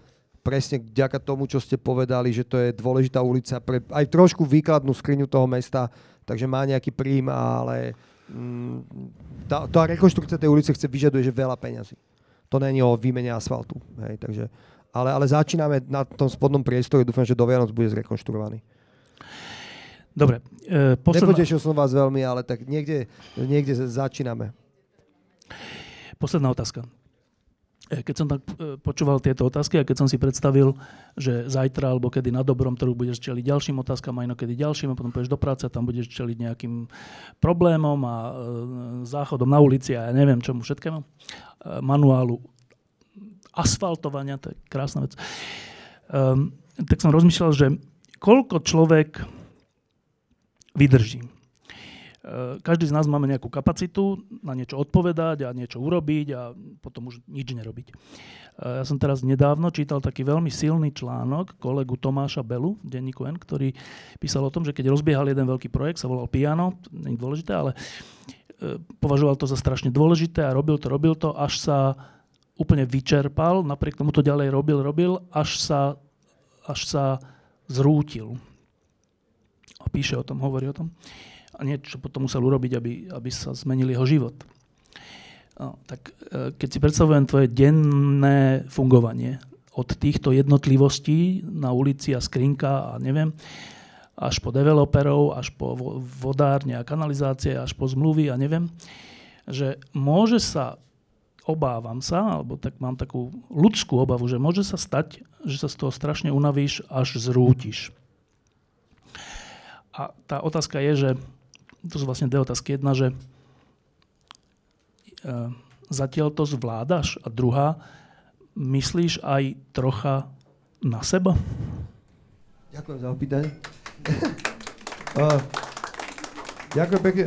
presne vďaka tomu, čo ste povedali, že to je dôležitá ulica pre aj trošku výkladnú skriňu toho mesta, takže má nejaký príjm, ale mm, tá, tá rekonštrukcia tej ulice chce vyžaduje, že veľa peňazí. To není o výmene asfaltu. Hej, takže, ale, ale začíname na tom spodnom priestore, dúfam, že do Vianoc bude zrekonštruovaný. Dobre. E, posledná... Nepotešil som vás veľmi, ale tak niekde, niekde začíname. Posledná otázka. E, keď som tak e, počúval tieto otázky a keď som si predstavil, že zajtra alebo kedy na dobrom trhu budeš čeliť ďalším otázkam a inokedy ďalším a potom pôjdeš do práce a tam budeš čeliť nejakým problémom a e, záchodom na ulici a ja neviem čomu všetkému, manuálu asfaltovania, to je krásna vec. Um, tak som rozmýšľal, že koľko človek vydrží každý z nás máme nejakú kapacitu na niečo odpovedať a niečo urobiť a potom už nič nerobiť. Eh, ja som teraz nedávno čítal taký veľmi silný článok kolegu Tomáša Belu v denníku N, ktorý písal o tom, že keď rozbiehal jeden veľký projekt, sa volal Piano, nie je dôležité, ale eh, považoval to za strašne dôležité a robil to, robil to, až sa úplne vyčerpal, napriek tomu to ďalej robil, robil, až sa, až sa zrútil. A píše o tom, hovorí o tom. A niečo potom musel urobiť, aby, aby sa zmenil jeho život. No, tak e, keď si predstavujem tvoje denné fungovanie, od týchto jednotlivostí na ulici a skrinka a neviem, až po developerov, až po vodárne a kanalizácie, až po zmluvy a neviem, že môže sa, obávam sa, alebo tak mám takú ľudskú obavu, že môže sa stať, že sa z toho strašne unavíš, až zrútiš. A tá otázka je, že to sú vlastne dve otázky. Jedna, že e, zatiaľ to zvládaš a druhá, myslíš aj trocha na seba? Ďakujem za opýtanie. uh, ďakujem pekne.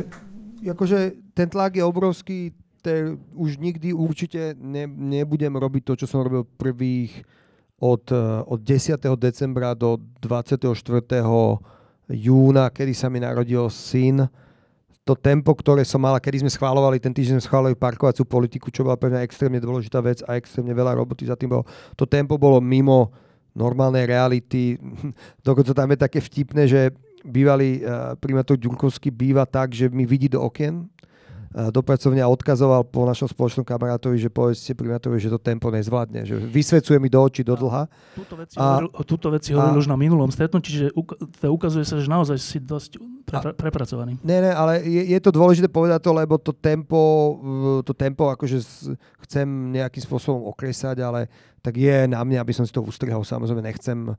Akože ten tlak je obrovský, te, už nikdy určite ne, nebudem robiť to, čo som robil prvých od, e, od 10. decembra do 24. júna, kedy sa mi narodil syn to tempo, ktoré som mal, kedy sme schválovali, ten týždeň sme schválovali parkovaciu politiku, čo bola pre mňa extrémne dôležitá vec a extrémne veľa roboty za tým bolo. To tempo bolo mimo normálnej reality. Dokonca tam je také vtipné, že bývalý uh, primátor Ďurkovský býva tak, že mi vidí do okien do pracovňa odkazoval po našom spoločnom kamarátovi, že povedzte primátorovi, že to tempo nezvládne, že vysvecuje mi do očí, do dlha. Túto vec a, hovoril, túto vec si hovoril už na minulom stretnutí, že to ukazuje sa, že naozaj si dosť pre, prepracovaný. Ne, ne, ale je, je to dôležité povedať to, lebo to tempo, to tempo akože chcem nejakým spôsobom okresať, ale tak je na mňa, aby som si to ustrihal. Samozrejme nechcem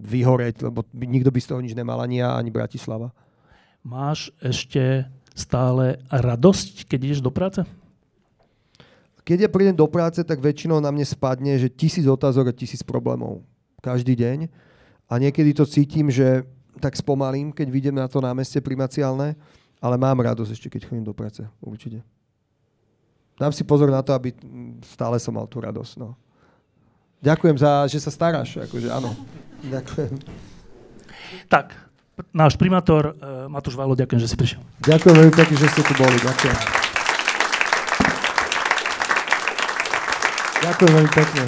vyhoreť, lebo nikto by z toho nič nemal, ani ja, ani Bratislava. Máš ešte stále radosť, keď ideš do práce? Keď ja prídem do práce, tak väčšinou na mne spadne, že tisíc otázok a tisíc problémov. Každý deň. A niekedy to cítim, že tak spomalím, keď vidím na to námestie primaciálne, ale mám radosť ešte, keď chodím do práce. Určite. Dám si pozor na to, aby stále som mal tú radosť. No. Ďakujem za, že sa staráš. Akože áno. Ďakujem. Tak, náš primátor uh, Matúš Valo, ďakujem, že si prišiel. Ďakujem veľmi pekne, že ste tu boli. Ďakujem. Ďakujem veľmi pekne.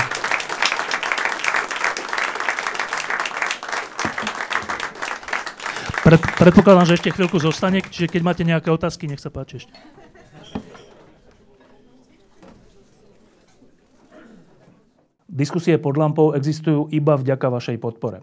Pred, predpokladám, že ešte chvíľku zostane, čiže keď máte nejaké otázky, nech sa páči ešte. Diskusie pod lampou existujú iba vďaka vašej podpore.